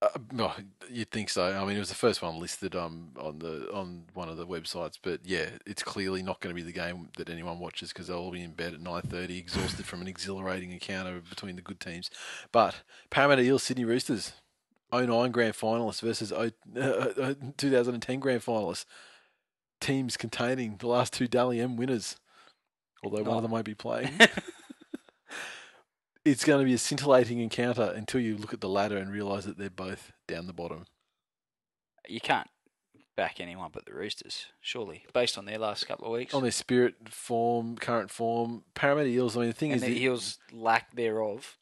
Uh, well, you'd think so. I mean, it was the first one listed um, on the on one of the websites, but yeah, it's clearly not going to be the game that anyone watches because they'll all be in bed at nine thirty, exhausted from an exhilarating encounter between the good teams. But Parramatta Eels, Sydney Roosters, 09 grand finalists versus 0, [laughs] uh, 2010 grand finalists. Teams containing the last two Dally M winners, although one Oh. of them won't be playing. [laughs] it's going to be a scintillating encounter until you look at the ladder and realise that they're both down the bottom. You can't back anyone but the Roosters, surely, based on their last couple of weeks. On their spirit, form, current form, Parramatta Eels. I mean, the thing and is, the, Eels' lack thereof.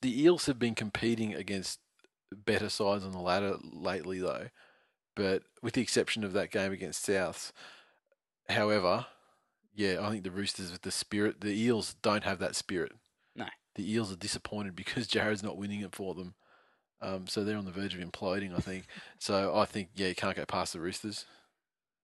the Eels have been competing against better sides on the ladder lately, though. But with the exception of that game against Souths, however, yeah, I think the Roosters with the spirit, the Eels don't have that spirit. No. the Eels are disappointed [laughs] because Jarryd's not winning it for them. Um, so they're on the verge of imploding, I think. [laughs] So I think, yeah, you can't go past the Roosters.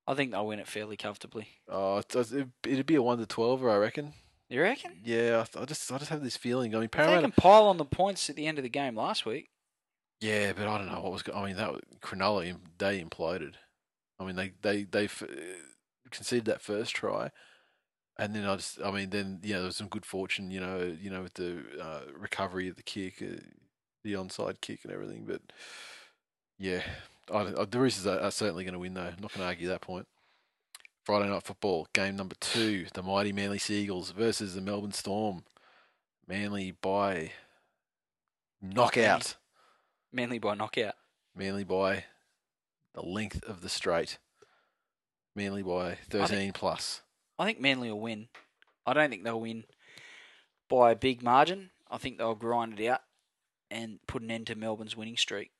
I think they'll win it fairly comfortably. Oh, it does- it- it'd be a one to twelve, I reckon. You reckon? Yeah, I, just, I just have this feeling. I mean, If They can pile on the points at the end of the game last week. Yeah, but I don't know what was. I mean, that was- Cronulla they imploded. I mean, they they they f- conceded that first try, and then I just. I mean, then yeah, there was some good fortune. You know, you know, with the uh, recovery of the kick, uh, the onside kick, and everything. But yeah, I, don't- uh, the Roosters are, are certainly going to win though. I'm not going to argue that point. Friday night football game number two: the mighty Manly Seagulls versus the Melbourne Storm. Manly by knockout. Manly by knockout. Manly by the length of the straight. Manly by 13 plus. I think Manly will win. I don't think they'll win by a big margin. I think they'll grind it out and put an end to Melbourne's winning streak.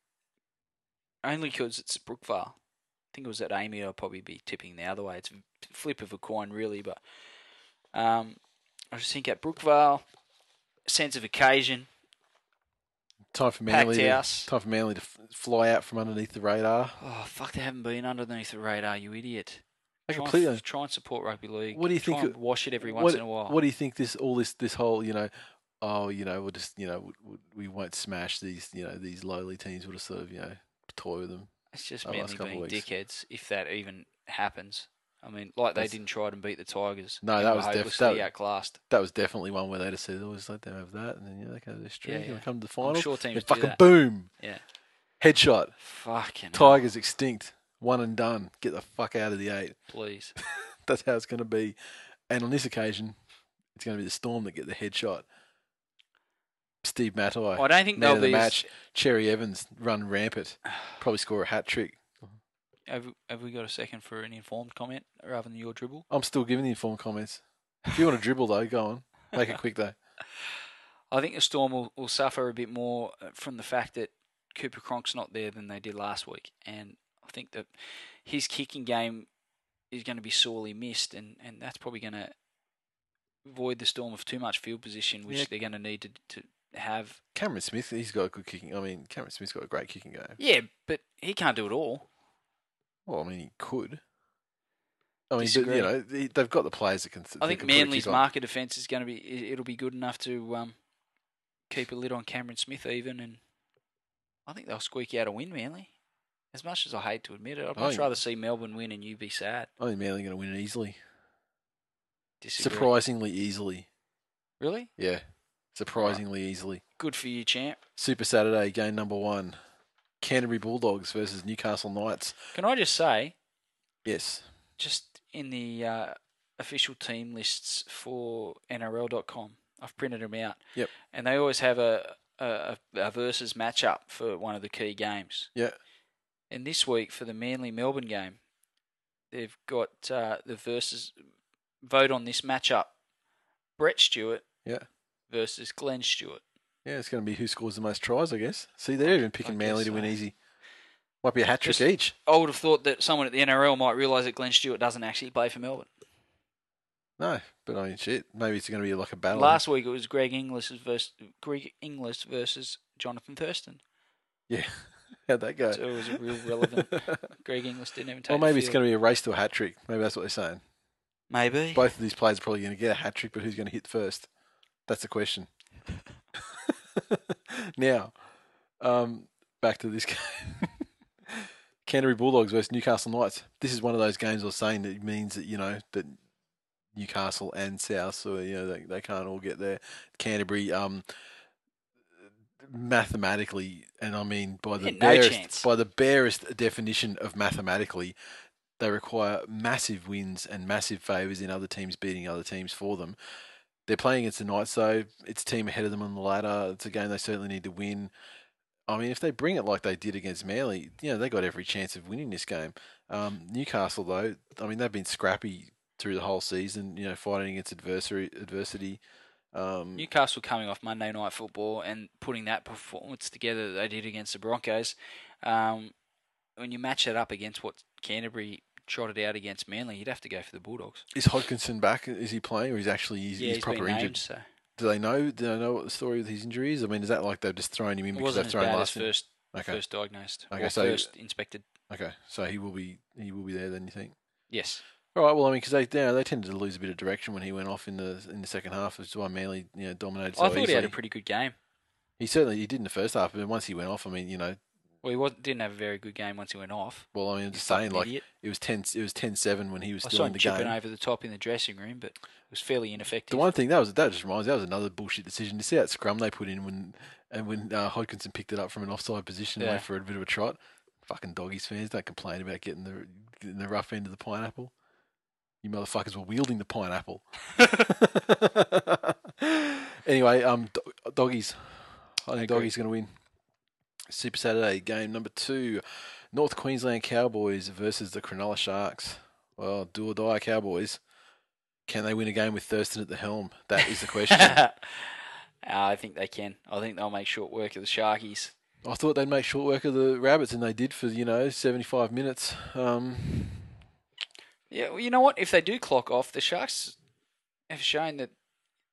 Only because it's Brookvale. I think it was at AAMI. I'll probably be tipping the other way. It's a flip of a coin, really. But um, I just think at Brookvale, sense of occasion. Time for Manly. To, time for Manly to f- fly out from underneath the radar. Oh fuck! They haven't been underneath the radar, you idiot. They Try and, completely. f- try and support rugby league. What do you Try think and wash it every once what, in a while. what do you think this all this this whole you know oh you know we'll just you know we won't smash these you know these lowly teams we'll just sort of you know toy with them It's just the last mainly couple being dickheads, if that even happens. I mean, like they didn't try and beat the Tigers. No, and that was def- hopelessly that- outclassed. that was definitely one where they just said always let them have that and then know they go to this streak Yeah, yeah. they come to the I'm final. sure they teams do fucking boom! Yeah, headshot. Fucking hell, Tigers extinct. One and done. Get the fuck out of the eight. [laughs] Please. that's how it's going to be. And on this occasion it's going to be the Storm that get the headshot. Steve Matai I don't think they'll the be. as- match. Cherry Evans run rampant. [sighs] Probably score a hat trick Have, have we got a second for an informed comment rather than your dribble? I'm still giving the informed comments. If you want to [laughs] dribble though, go on. Make it quick though. I think the Storm will, will suffer a bit more uh, from the fact that Cooper Cronk's not there than they did last week, and I think that his kicking game is going to be sorely missed, and, and that's probably going to void the Storm of too much field position, which Yeah. they're going to need to, to have. Cameron Smith, he's got a good kicking. I mean, Cameron Smith's got a great kicking game. Yeah, but he can't do it all. Well, I mean, he could. I mean, but, you know, they- they've got the players that can. I think Manly's market defence is going to be it- it'll be good enough to um, keep a lid on Cameron Smith even, and I think they'll squeak out a win, Manly. As much as I hate to admit it, I'd much rather see Melbourne win and you be sad. I think Manly going to win it easily. Disagree. Surprisingly easily. Really? Yeah, surprisingly easily. Good for you, champ. Super Saturday game number one: Canterbury Bulldogs versus Newcastle Knights. Can I just say, Yes. just in the uh, official team lists for NRL.com, I've printed them out. Yep. And they always have a a, a versus matchup for one of the key games. Yeah. And this week for the Manly Melbourne game, they've got uh, the versus vote on this matchup: Brett Stewart Yeah. versus Glenn Stewart. Yeah, it's going to be who scores the most tries, I guess. See, they're even picking Manly guess to win easy. Might be a hat trick Just- each. I would have thought that someone at the NRL might realise that Glenn Stewart doesn't actually play for Melbourne. No, but I mean, shit. Maybe it's going to be like a battle. Last week it was Greg Inglis versus Greg Inglis versus Jonathan Thurston. Yeah. [laughs] How'd that go? So it was a real relevant. [laughs] Greg Inglis didn't even take. well, maybe it's going to be a race to a hat trick. Maybe that's what they're saying. maybe. Both of these players are probably going to get a hat trick, but who's going to hit first? That's the question. [laughs] now, um, back to this game. [laughs] Canterbury Bulldogs versus Newcastle Knights. This is one of those games I was saying that means that you know that Newcastle and South, so you know they, they can't all get there. Canterbury, um, mathematically, and I mean by the Yeah, no barest chance. by the barest definition of mathematically, they require massive wins and massive favours in other teams beating other teams for them. They're playing against the Knights, though. It's a team ahead of them on the ladder. It's a game they certainly need to win. I mean, if they bring it like they did against Manly, you know, they got every chance of winning this game. Um, Newcastle, though, I mean, they've been scrappy through the whole season, you know, fighting against adversary, adversity. Um, Newcastle coming off Monday Night Football and putting that performance together that they did against the Broncos. Um, when you match that up against what Canterbury trotted out against Manly, you'd have to go for the Bulldogs. is Hodkinson back? Is he playing, or is he actually he's, yeah, he's, he's proper been injured? named, so Do they know? Do they know what the story with his injury is? I mean, is that like they've just thrown him in because they've thrown last? first Okay. first diagnosed Okay, or so- first inspected. Okay, so he will be he will be there then. You think? Yes. All right. Well, I mean, because they you know, they tended to lose a bit of direction when he went off in the in the second half. Which is why Manly you know dominated so I thought easily. he had a pretty good game. He certainly he did in the first half, but once he went off, I mean, you know, Well, he was, didn't have a very good game once he went off. well, I mean, I'm just saying, like idiot. it was ten it was 10-7 when he was I still saw in him the chipping game. over the top in the dressing room, but it was fairly ineffective. The one thing that was that just reminds me that was another bullshit decision. You see that scrum they put in when and when uh, Hodkinson picked it up from an offside position, Yeah. went for a bit of a trot. Fucking doggies fans don't complain about getting the getting the rough end of the pineapple. You motherfuckers were wielding the pineapple. [laughs] anyway, um, do- doggies. I think doggies going to win. Super Saturday game number two, North Queensland Cowboys versus the Cronulla Sharks. Well, do or die Cowboys. Can they win a game with Thurston at the helm? That is the question. [laughs] I think they can. I think they'll make short work of the Sharkies. I thought they'd make short work of the Rabbits, and they did for you know seventy five minutes. Um, Yeah, well, you know what? If they do clock off, the Sharks have shown that,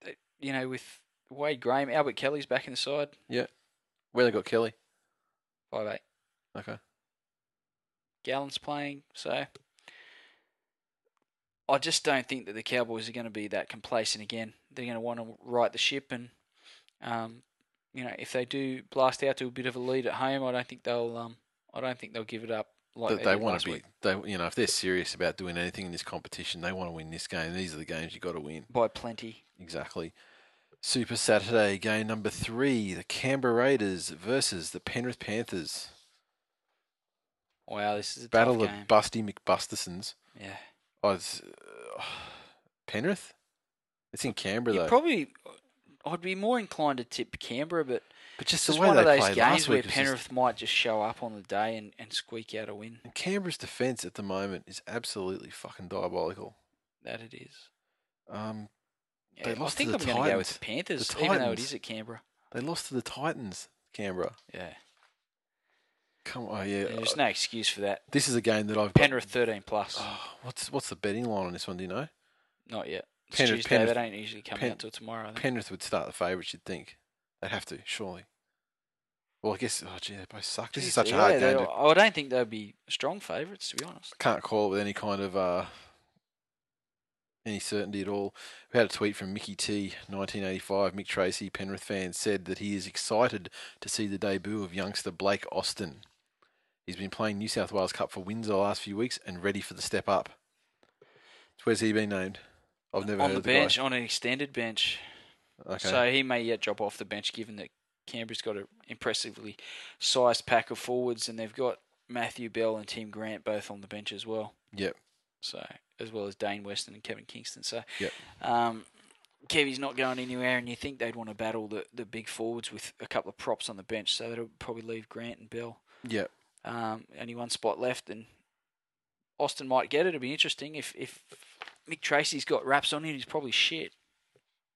that you know, with Wade Graham, Albert Kelly's back in the side, Yeah. where they got Kelly? Five eight. Okay. Gallen's playing, so I just don't think that the Cowboys are going to be that complacent again. They're going to want to right the ship, and um, you know, if they do blast out to a bit of a lead at home, I don't think they'll um, I don't think they'll give it up like They, they, want to be. week They you know if they're serious about doing anything in this competition, they want to win this game. These are the games you got to win. by plenty. Exactly. Super Saturday game number three: the Canberra Raiders versus the Penrith Panthers. Wow, this is a Battle of game. Busty McBustersons. yeah, Oh, it's, uh, [sighs] Penrith. It's in Canberra you though. probably. I'd be more inclined to tip Canberra, but but just it's the way one of those games where was just- Penrith might just show up on the day and, and squeak out a win. And Canberra's defence at the moment is absolutely fucking diabolical. That it is. Um, Yeah, They I lost to the I'm going to go with the Panthers, The even though it is at Canberra. they lost to the Titans. Canberra. Yeah, Come on, yeah. there's uh, no excuse for that. This is a game that I've got. Penrith 13 plus. Oh, what's what's the betting line on this one? Do you know? Not yet. It's Penrith- Tuesday. Penrith- they don't usually come Pen- out till tomorrow. I think. Penrith would start the favourites. You'd think they'd have to, surely. Well, I guess. Oh, gee, they both suck. This is Jeez, such a hard game. To, I don't think they'd be strong favourites, to be honest. can't call it with any kind of uh, any certainty at all. We had a tweet from Mickey T, 1985. Mick Tracy, Penrith fan, said that he is excited to see the debut of youngster Blake Austin. He's been playing New South Wales Cup for Windsor the last few weeks and ready for the step up. Where's he been named? I've never on heard the of the bench, on an extended bench. Okay. So he may yet drop off the bench, given that Canberra's got an impressively sized pack of forwards, and they've got Matthew Bell and Tim Grant both on the bench as well. Yep. So as well as Dane Weston and Kevin Kingston. So Yep. um, Kevy's not going anywhere, and you think they'd want to battle the, the big forwards with a couple of props on the bench, so that'll probably leave Grant and Bell. Yep. Um, only one spot left, and Austin might get it. It'll be interesting if if Mick Tracy's got wraps on him. He's probably shit.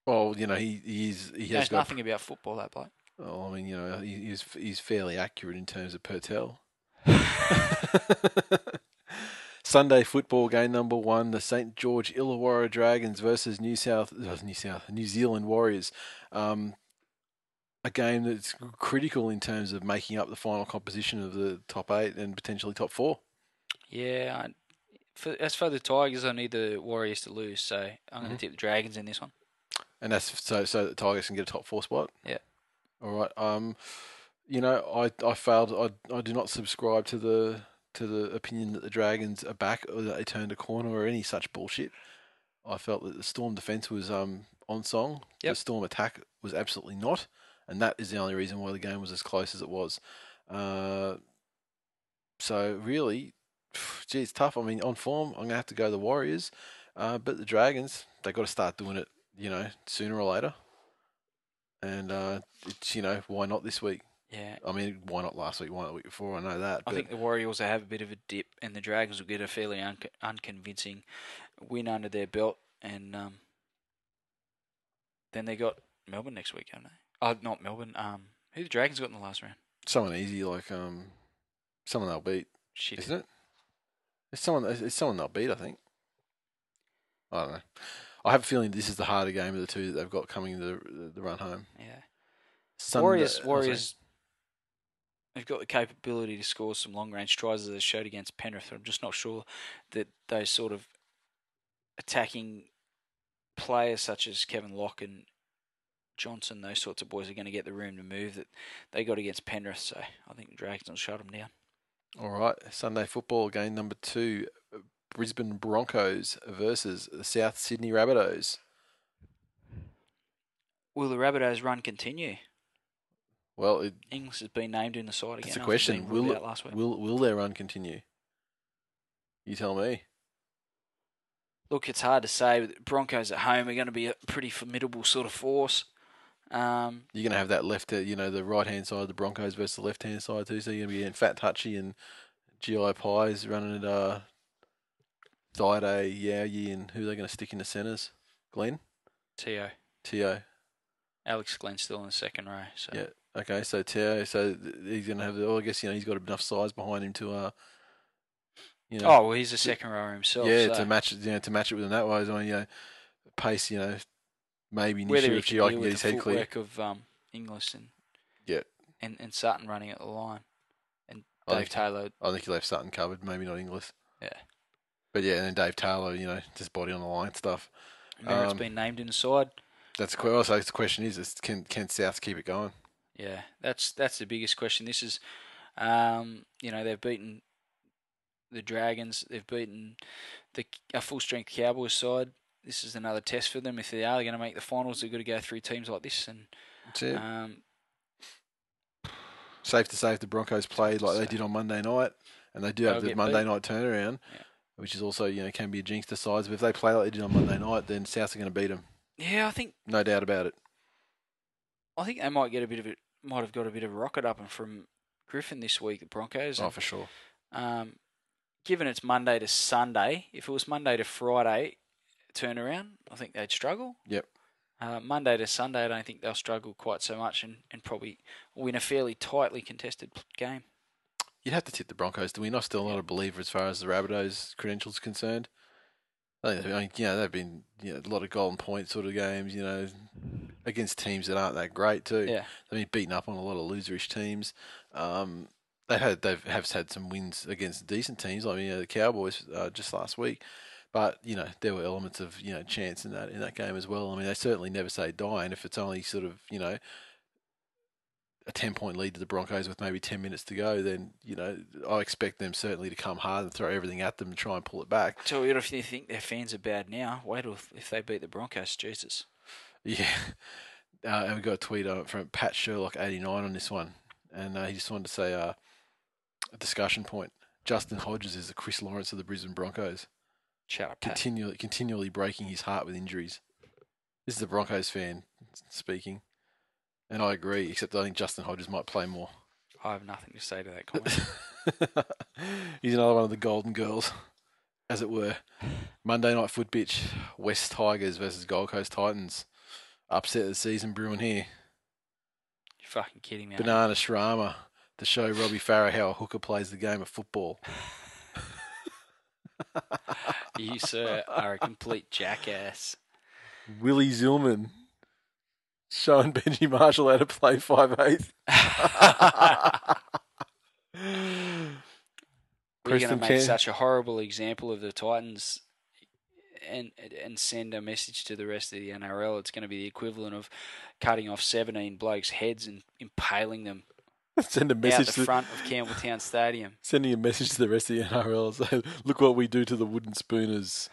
Well, you know, he he's he He has knows got. nothing about football. That bloke. Oh, I mean, you know, he, he's he's fairly accurate in terms of Pertel. [laughs] [laughs] Sunday football game number one: the St George Illawarra Dragons versus New South uh, New South New Zealand Warriors. Um, a game that's critical in terms of making up the final composition of the top eight and potentially top four. Yeah. I, for, as for the Tigers, I need the Warriors to lose, so I'm going Mhm. to tip the Dragons in this one. and that's so so that Tigers can get a top four spot. Yeah. All right. Um, you know, I I failed. I I do not subscribe to the to the opinion that the Dragons are back or that they turned a corner or any such bullshit. I felt that the Storm defense was um on song. The Storm attack was absolutely not, and that is the only reason why the game was as close as it was. Uh, so really, [sighs] gee, it's tough. I mean, on form, I'm gonna have to go the Warriors, uh, but the Dragons, they got to start doing it you know, sooner or later. And uh, it's you know why not this week? Yeah. I mean, why not last week? Why not the week before? I know that. I think the Warriors will have a bit of a dip, and the Dragons will get a fairly un- unconvincing win under their belt, and um, then they got Melbourne next week, haven't they? Oh, not Melbourne. Um, who the Dragons got in the last round? someone easy like um, someone they'll beat, Shit. isn't it? It's someone. It's someone they'll beat. I think. I don't know. I have a feeling this is the harder game of the two that they've got coming the, the run home. Yeah. Sunday- Warriors, sorry. Warriors, they've got the capability to score some long range tries as they showed against Penrith. I'm just not sure that those sort of attacking players such as Kevin Locke and Johnson, those sorts of boys, are going to get the room to move that they got against Penrith. So I think the Dragons will shut them down. All right, Sunday football game number two: Brisbane Broncos versus the South Sydney Rabbitohs. Will the Rabbitohs run continue? Well, it, Ings has been named in the side again. it's a after question. Will out last week. will will their run continue? You tell me. Look, it's hard to say. Broncos at home are going to be a pretty formidable sort of force. Um, You're going to have that left, uh, you know, the right hand side of the Broncos versus the left hand side too. So you're going to be getting Fat Touchy and GI Pies running at uh, Thaiday, Yowie, and who are they going to stick in the centres? Glenn, Te'o, Te'o. Alex Glenn still in the second row. So Yeah. Okay, so Te'o, so he's going to have. Well, I guess you know he's got enough size behind him to, uh, you know, Oh well, he's a second rower himself. yeah, so to match it, you know, to match it with him that way. I mean, you know, pace, you know, maybe whether Nisha he if I deal can get his head clear. of um, Inglis and Yeah. and, and Sutton running at the line, and I Dave think- Taylor. I think he left Sutton covered, maybe not Inglis. Yeah. But yeah, and then Dave Taylor, you know, just body on the line stuff. Merritt's Um, been named in the side. That's the que- also the question is, is can can South keep it going? Yeah, that's that's the biggest question. This is, um, you know, they've beaten the Dragons. They've beaten the a full strength Cowboys side. This is another test for them. If they are going to make the finals, they've got to go through teams like this. And That's it. um, Safe to say if the Broncos played like they did on Monday night, and they do have the Monday beat. night turnaround, Yeah. which is also you know can be a jinx to sides. But if they play like they did on Monday night, then South are going to beat them, yeah, I think no doubt about it. I think they might get a bit of it. Might have got a bit of a rocket up and from Griffin this week. The Broncos. Oh, and, for sure. um, given it's Monday to Sunday, if it was Monday to Friday turnaround, I think they'd struggle. Yep. Uh, Monday to Sunday, I don't think they'll struggle quite so much and, and probably win a fairly tightly contested game. You'd have to tip the Broncos to win. I'm still not a believer as far as the Rabbitohs credentials concerned. I think, I mean, you know, they've been you know, a lot of golden point sort of games, you know, against teams that aren't that great too. Yeah. They've been beaten up on a lot of loserish teams. Um, they had they've have had some wins against decent teams. I mean, you know, the Cowboys uh, just last week, but you know there were elements of you know chance in that in that game as well. I mean, they certainly never say die, and if it's only sort of you know a ten point lead to the Broncos with maybe ten minutes to go, then you know I expect them certainly to come hard and throw everything at them and try and pull it back. So if you think their fans are bad now? Wait till if- they beat the Broncos, Jesus. Yeah. [laughs] Uh, and we got a tweet uh, from Pat Sherlock eighty nine on this one, and uh, he just wanted to say uh, a discussion point. Justin Hodges is the Chris Lawrence of the Brisbane Broncos, Shut up, Pat. continually continually breaking his heart with injuries. This is a Broncos fan speaking, and I agree. Except I think Justin Hodges might play more. I have nothing to say to that comment. [laughs] He's another one of the Golden Girls, as it were. Monday night foot pitch: West Tigers versus Gold Coast Titans. Upset of the season brewing here. You're fucking kidding me. Banana Shrama to show Robbie Farah how a hooker plays the game of football. [laughs] You, sir, are a complete jackass. Willie Zillman showing Benji Marshall how to play five eighth. We're going to make such a horrible example of the Titans and and send a message to the rest of the NRL. It's going to be the equivalent of cutting off 17 blokes' heads and impaling them Send a out message the to front of Campbelltown Stadium. [laughs] sending a message to the rest of the NRL. Look what we do to the wooden spooners.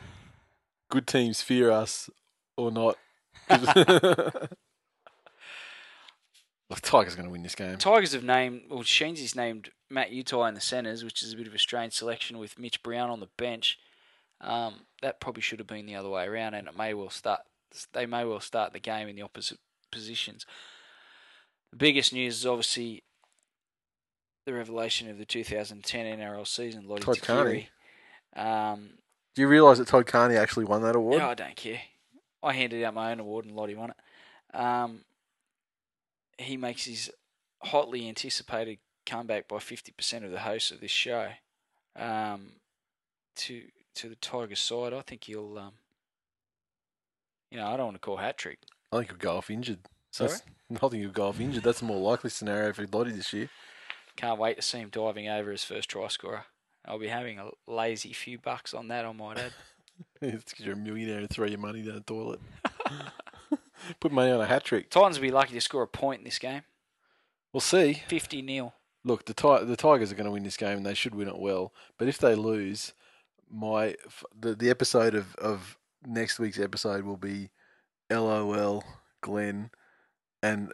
Good teams fear us or not. [laughs] [laughs] Look, Tigers going to win this game. Tigers have named, well, Sheensy's named Matt Utai in the centres, which is a bit of a strange selection with Mitch Brown on the bench. Um, that probably should have been the other way around, and it may well start. They may well start the game in the opposite positions. The biggest news is obviously the revelation of the 2010 NRL season, Lottie Todd Carney. Um, Do you realise that Todd Carney actually won that award? no, I don't care. I handed out my own award and Lottie won it. Um, he makes his hotly anticipated comeback by 50% of the hosts of this show um, to to the Tigers side. I think he'll, um, you know, I don't want to call hat trick. I think he'll go off injured. Sorry? That's- [laughs] I think he'll go off injured. That's a more likely scenario for Lottie this year. Can't wait to see him diving over his first try scorer. I'll be having a lazy few bucks on that, I might add. [laughs] it's because you're a millionaire and throw your money down the toilet. [laughs] [laughs] Put money on a hat trick. Titans will be lucky to score a point in this game. We'll see. 50 nil. Look, the Ti- the Tigers are going to win this game, and they should win it well. But if they lose, my f- the the episode of of next week's episode will be LOL Glenn, and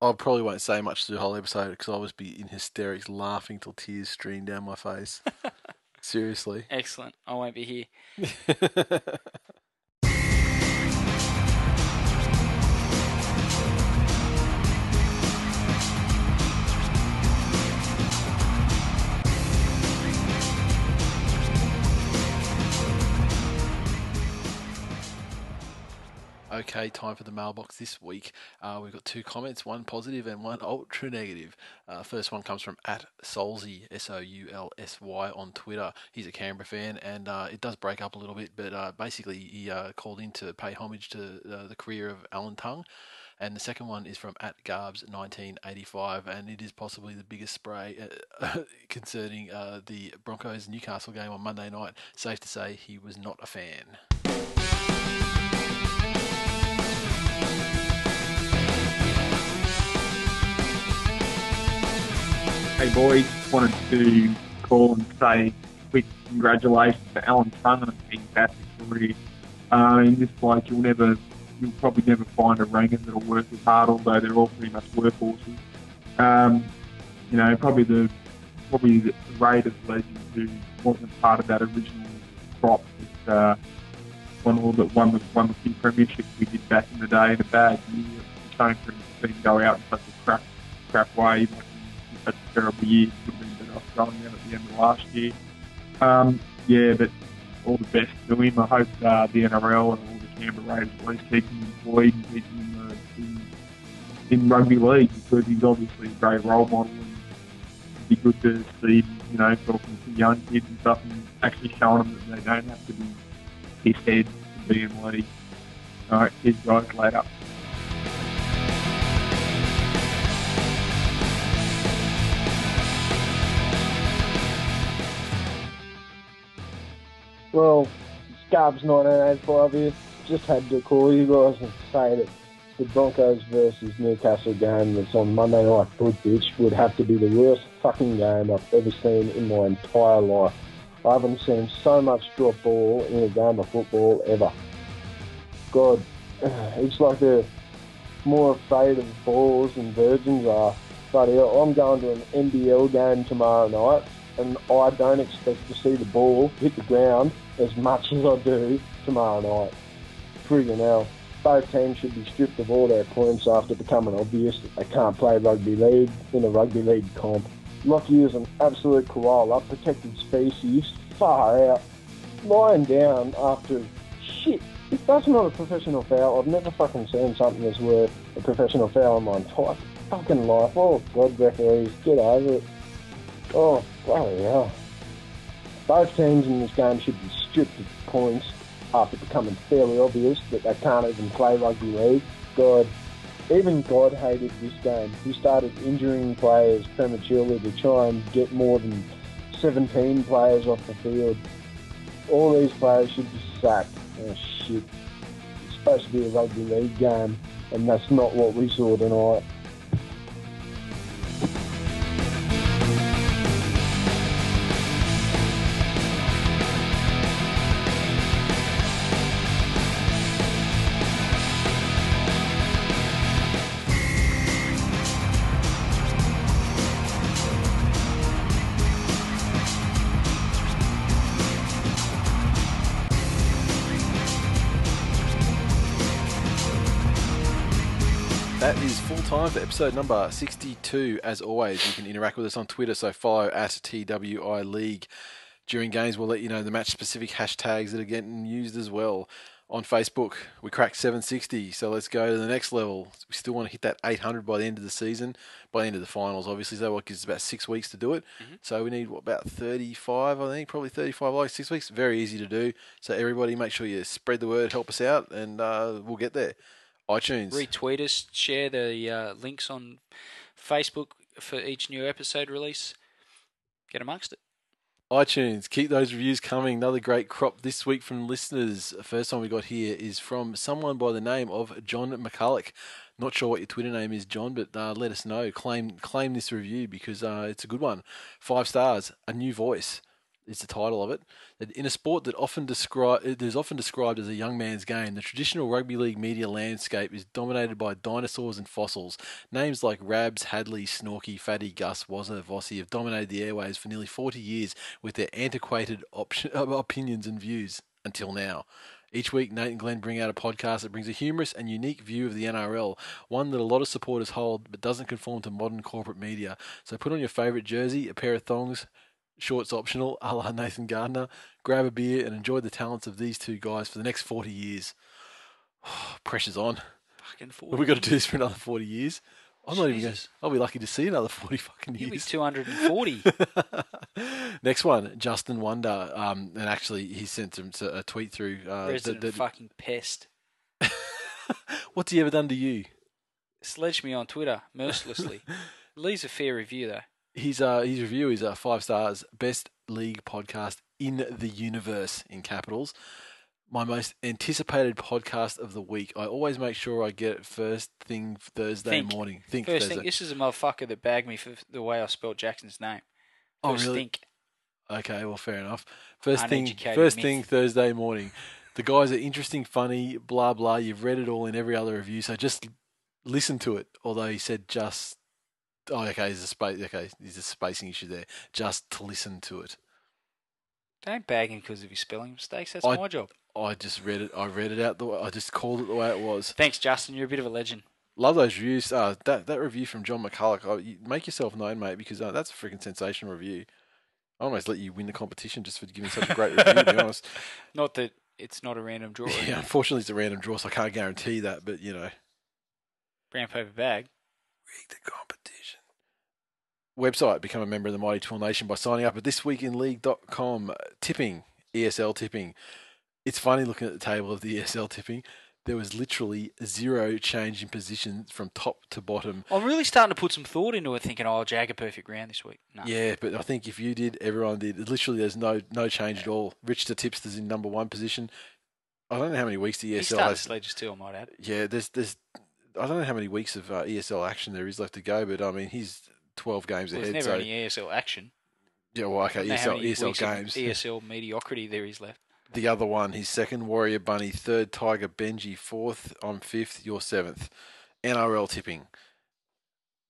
I probably won't say much to the whole episode because I'll just be in hysterics, laughing till tears stream down my face. [laughs] Seriously. Excellent. I won't be here. [laughs] Okay, time for the mailbox this week. Uh, we've got two comments, one positive and one ultra negative. Uh, first one comes from at Soulsy, S O U L S Y on Twitter. He's a Canberra fan, and uh, it does break up a little bit, but uh, basically he uh, called in to pay homage to uh, the career of Alan Tongue. And the second one is from at Garbs 1985, and it is possibly the biggest spray [laughs] concerning the Broncos Newcastle game on Monday night. Safe to say he was not a fan. Hey boys, wanted to call and say quick congratulations to Alan Tongue on a fantastic career. Uh, in this place, you'll never you'll probably never find a Rangan that'll work as hard, although they're all pretty much workhorses. Um, you know, probably the probably the Raiders legend who wasn't part of that original crop that uh, won all that won the won the few premierships we did back in the day in a bad year. Shame for him to go out in such a crap crap way, a terrible year. Could have been better going out at the end of last year. Um, yeah, but all the best to him. I hope uh, the NRL and all the Canberra Raiders at least keep him employed and keep him uh, in, in rugby league because he's obviously a great role model and it'd be good to see you know, talking to young kids and stuff and actually showing them that they don't have to be pissed head to be in league. All right, cheers guys, later. Well, Scarbs 1985 here just had to call you guys and say that the Broncos versus Newcastle game that's on Monday night footage would have to be the worst fucking game I've ever seen in my entire life. I haven't seen so much drop ball in a game of football ever. God, [sighs] it's like they're more afraid of balls than virgins are. But I'm going to an NBL game tomorrow night, and I don't expect to see the ball hit the ground as much as I do tomorrow night friggin' hell. Both teams should be stripped of all their points after becoming obvious that they can't play rugby league in a rugby league comp. Lockie is an absolute koala, protected species, far out, lying down after shit. If that's not a professional foul, I've never fucking seen something that's worth a professional foul in my entire fucking life. Oh, God, referees, get over it. Oh, bloody hell. Both teams in this game should be stripped of points after becoming fairly obvious that they can't even play rugby league. God, even God hated this game. He started injuring players prematurely to try and get more than 17 players off the field. All these players should be sacked. Oh shit. It's supposed to be a rugby league game, and that's not what we saw tonight. Time for episode number 62. As always, you can interact with us on Twitter, so follow at TWI League. During games, we'll let you know the match specific hashtags that are getting used as well. On Facebook, we cracked 760, so let's go to the next level. We still want to hit that 800 by the end of the season, by the end of the finals, obviously. So, what gives us about six weeks to do it. Mm-hmm. So, we need what, about 35, I think, probably 35 likes, six weeks. Very easy to do. So, everybody, make sure you spread the word, help us out, and uh, we'll get there iTunes. Retweet us, share the uh, links on Facebook for each new episode release. Get amongst it. iTunes, keep those reviews coming. Another great crop this week from listeners. The first one we got here is from someone by the name of John McCulloch. Not sure what your Twitter name is, John, but uh, let us know. Claim claim this review because uh, it's a good one. Five stars, a new voice is the title of it. That in a sport that often describe that is often described as a young man's game, the traditional rugby league media landscape is dominated by dinosaurs and fossils. Names like Rabs, Hadley, Snorky, Fatty, Gus, Wazza, Vossi have dominated the airwaves for nearly 40 years with their antiquated op- [laughs] opinions and views until now. Each week, Nate and Glenn bring out a podcast that brings a humorous and unique view of the NRL, one that a lot of supporters hold but doesn't conform to modern corporate media. So put on your favourite jersey, a pair of thongs, shorts optional, a la Nathan Gardner. Grab a beer and enjoy the talents of these two guys for the next 40 years. [sighs] Pressure's on. Fucking Have forty. we got to do this for another 40 years? I'm not even going to. I'll be lucky to see another 40 fucking You'll be years. two hundred and forty. [laughs] Next one, Justin Wonder. Um, and actually, he sent him to- a tweet through. Uh, Resident that- fucking pest. [laughs] What's he ever done to you? Sledged me on Twitter mercilessly. [laughs] Leaves a fair review though. His uh, his review is uh, five stars. Best league podcast in the universe in capitals. My most anticipated podcast of the week. I always make sure I get it first thing Thursday Think. morning. Think First Thursday. thing, this is a motherfucker that bagged me for the way I spelled Jackson's name. oh really? think. Okay, well, fair enough. First thing, first myth. thing Thursday morning. The guys are interesting, funny, blah blah. You've read it all in every other review, so just listen to it. Although he said just, oh, okay, there's a space. Okay, there's a spacing issue there. Just to listen to it. Don't bag him because of his spelling mistakes. That's I- my job. I just read it. I read it out the way. I just called it the way it was. Thanks, Justin. You're a bit of a legend. Love those reviews. Uh, that that review from John McCulloch. Oh, you make yourself known, mate, because uh, that's a freaking sensational review. I almost let you win the competition just for giving such a great review. To be [laughs] honest. Not that it's not a random draw. [laughs] Yeah, unfortunately, it's a random draw, so I can't guarantee that. But you know, Brown paper bag. rig the competition. Website, become a member of the Mighty Tool Nation by signing up at thisweekinleague.com. Tipping, ESL tipping. It's funny looking at the table of the [laughs] ESL tipping. There was literally zero change in position from top to bottom. I'm really starting to put some thought into it, thinking, "Oh, I'll jag a perfect round this week." No. Yeah, but I think if you did, everyone did. Literally, there's no no change at all. Rich to Tipster's in number one position. I don't know how many weeks the ESL has. sledges too. I might add. Yeah, there's there's I don't know how many weeks of uh, ESL action there is left to go, but I mean he's 12 games Well, ahead. there's never So any ESL action. yeah, well, okay, I don't how ESL, ESL games. ESL mediocrity there is left. The other one, his second Warrior Bunny, third Tiger Benji, fourth. I'm fifth. You're seventh. NRL tipping.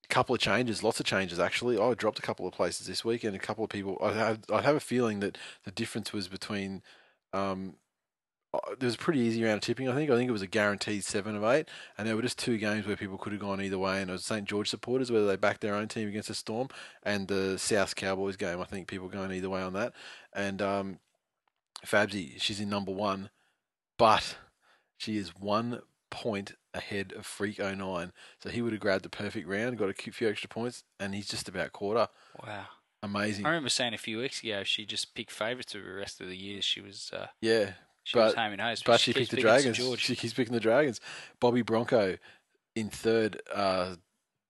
Couple of changes, lots of changes actually. I dropped a couple of places this week, and a couple of people. I have I have a feeling that the difference was between. Um, there was a pretty easy round of tipping. I think. I think it was a guaranteed seven of eight, and there were just two games where people could have gone either way. And it was St George supporters whether they backed their own team against the Storm, and the South Cowboys game. I think people going either way on that. And um, Fabsy, she's in number one, but she is one point ahead of Freak 09. So he would have grabbed the perfect round, got a few extra points, and he's just about quarter. Wow. Amazing. I remember saying a few weeks ago, she just picked favourites for the rest of the year, she was uh, Yeah, she was But- home and host. but she keeps picked the. Dragons. She keeps picking the Dragons. Bobby Bronco in third, uh,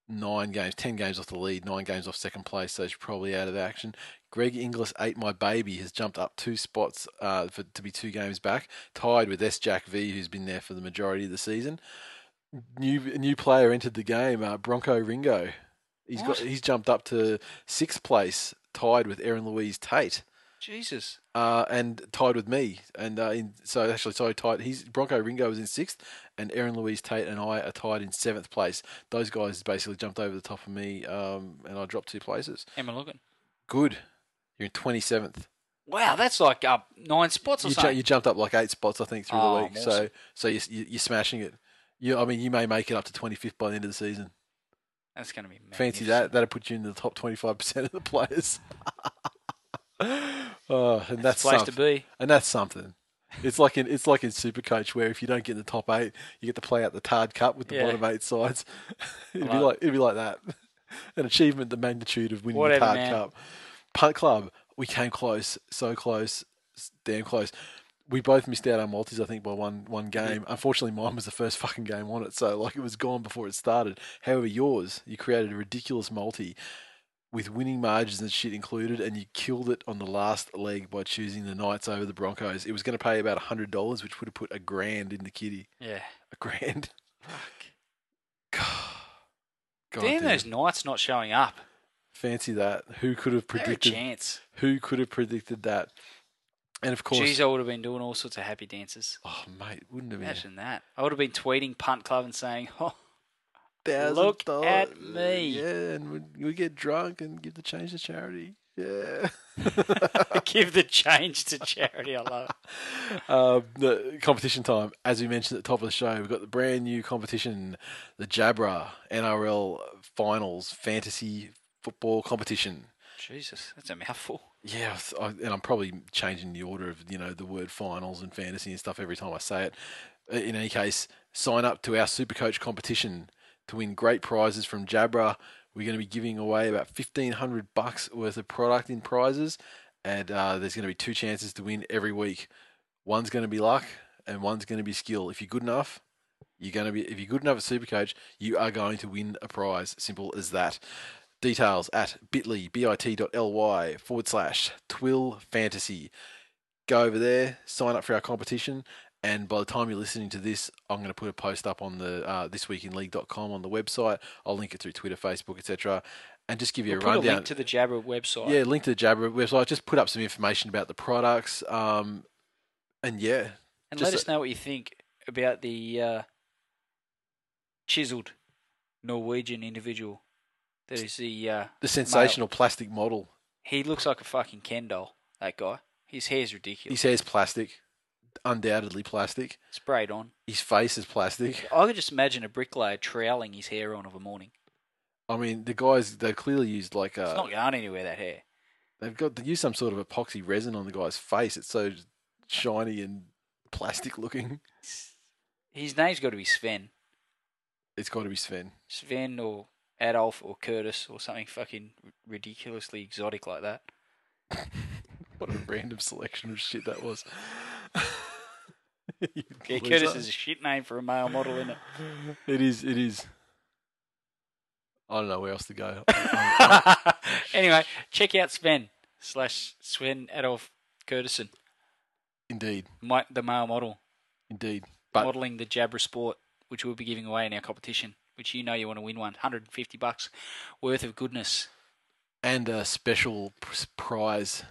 nine games, ten games off the lead, nine games off second place, so she's probably out of action. Greg Inglis, ate my baby, has jumped up two spots uh, for to be two games back, tied with S Jack V, who's been there for the majority of the season. New new player entered the game, uh, Bronco Ringo. He's What? got he's jumped up to sixth place, tied with Erin Louise Tate Jesus. Uh, and tied with me. And uh, in, so actually, so tied. He's Bronco Ringo was in sixth, and Aaron Louise Tate and I are tied in seventh place. Those guys basically jumped over the top of me, um, and I dropped two places. Emma Logan. Good, you're in twenty seventh. Wow, that's like up nine spots or You, ju- you jumped up like eight spots, I think, through Oh, the week. So awesome. so you, you, you're smashing it. You, I mean, you may make it up to twenty fifth by the end of the season. That's going to be Fancy that. That'll put you in the top twenty five percent of the [laughs] players. Oh, and that's place something. to be. and that's something. It's like in it's like in Supercoach where if you don't get in the top eight, you get to play out the Tard Cup with the Yeah. bottom eight sides. [laughs] it'd be like it'd be like that, [laughs] an achievement the magnitude of winning Whatever, the Tard man. Cup. Punt Club, we came close, so close, damn close. We both missed out on multis, I think, by one one game. Unfortunately, mine was the first fucking game on it, so like it was gone before it started. However, yours, you created a ridiculous multi with winning margins and shit included, and you killed it on the last leg by choosing the Knights over the Broncos. It was going to pay about hundred dollars, which would have put a grand in the kitty. Yeah. A grand. Fuck. [sighs] God Damn, damn. those Knights not showing up. Fancy that. Who could have They're a predicted? chance. Who could have predicted that? And of course, Jeez, I would have been doing all sorts of happy dances. oh mate, wouldn't have been Imagine that. I would have been tweeting Punt Club and saying, [laughs] "Oh, thousand Look dollars. at me. Yeah, and we we get drunk and give the change to charity. [laughs] Yeah. give the change to charity." I love. it. [laughs] um, the competition time, as we mentioned at the top of the show, we've got the brand new competition, the Jabra NRL Finals Fantasy Football Competition. Jesus, that's a mouthful. Yeah, I- and I'm probably changing the order of you know the word finals and fantasy and stuff every time I say it. in any case, sign up to our Supercoach competition to win great prizes from Jabra. We're going to be giving away about fifteen hundred bucks worth of product in prizes, and uh, there's going to be two chances to win every week. One's going to be luck, and one's going to be skill. If you're good enough, you're going to be. If you're good enough at Supercoach, you are going to win a prize. Simple as that. Details at bit.ly, bit.ly forward slash twill fantasy. Go over there, sign up for our competition, and by the time you're listening to this, I'm going to put a post up on the uh, thisweekinleague.com on the website. I'll link it through Twitter, Facebook, etc. And just give you We'll a put a link to the Jabra website. yeah, link to the Jabra website. Just put up some information about the products. Um, and yeah, and let us know what you think about the uh, chiseled Norwegian individual. That is the. Uh, the sensational plastic model. he looks like a fucking Ken doll. That guy. His hair's ridiculous. His hair's plastic, undoubtedly plastic. sprayed on. His face is plastic. I could just imagine a bricklayer troweling his hair on of a morning. I mean, the guys they clearly used like It's uh, not going anywhere. That hair. they've got they use some sort of epoxy resin on the guy's face. It's so shiny and plastic looking. His name's got to be Sven. It's got to be Sven. Sven or Adolf or Curtis or something fucking ridiculously exotic like that. [laughs] What a random selection of shit that was. [laughs] [laughs] You Yeah. Curtis is a shit name for a male model, isn't it? It is. It is. I don't know where else to go. [laughs] [laughs] anyway, check out Sven slash Sven Adolf Curtison, indeed, my, the male model, indeed. But modelling the Jabra Sport, which we'll be giving away in our competition. Which you know you want to win one, 150 bucks worth of goodness. and a special prize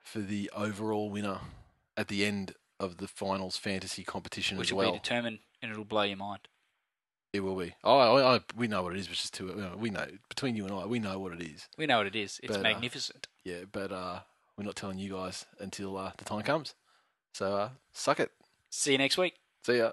for the overall winner at the end of the finals fantasy competition which as will well. be determined and it'll blow your mind. it will be. Oh, I, I, we know what it is, which is too. uh, We know between you and I, we know what it is. We know what it is. It's But, uh, magnificent. Yeah, but uh, we're not telling you guys until uh, the time comes. So uh, suck it. See you next week. See ya.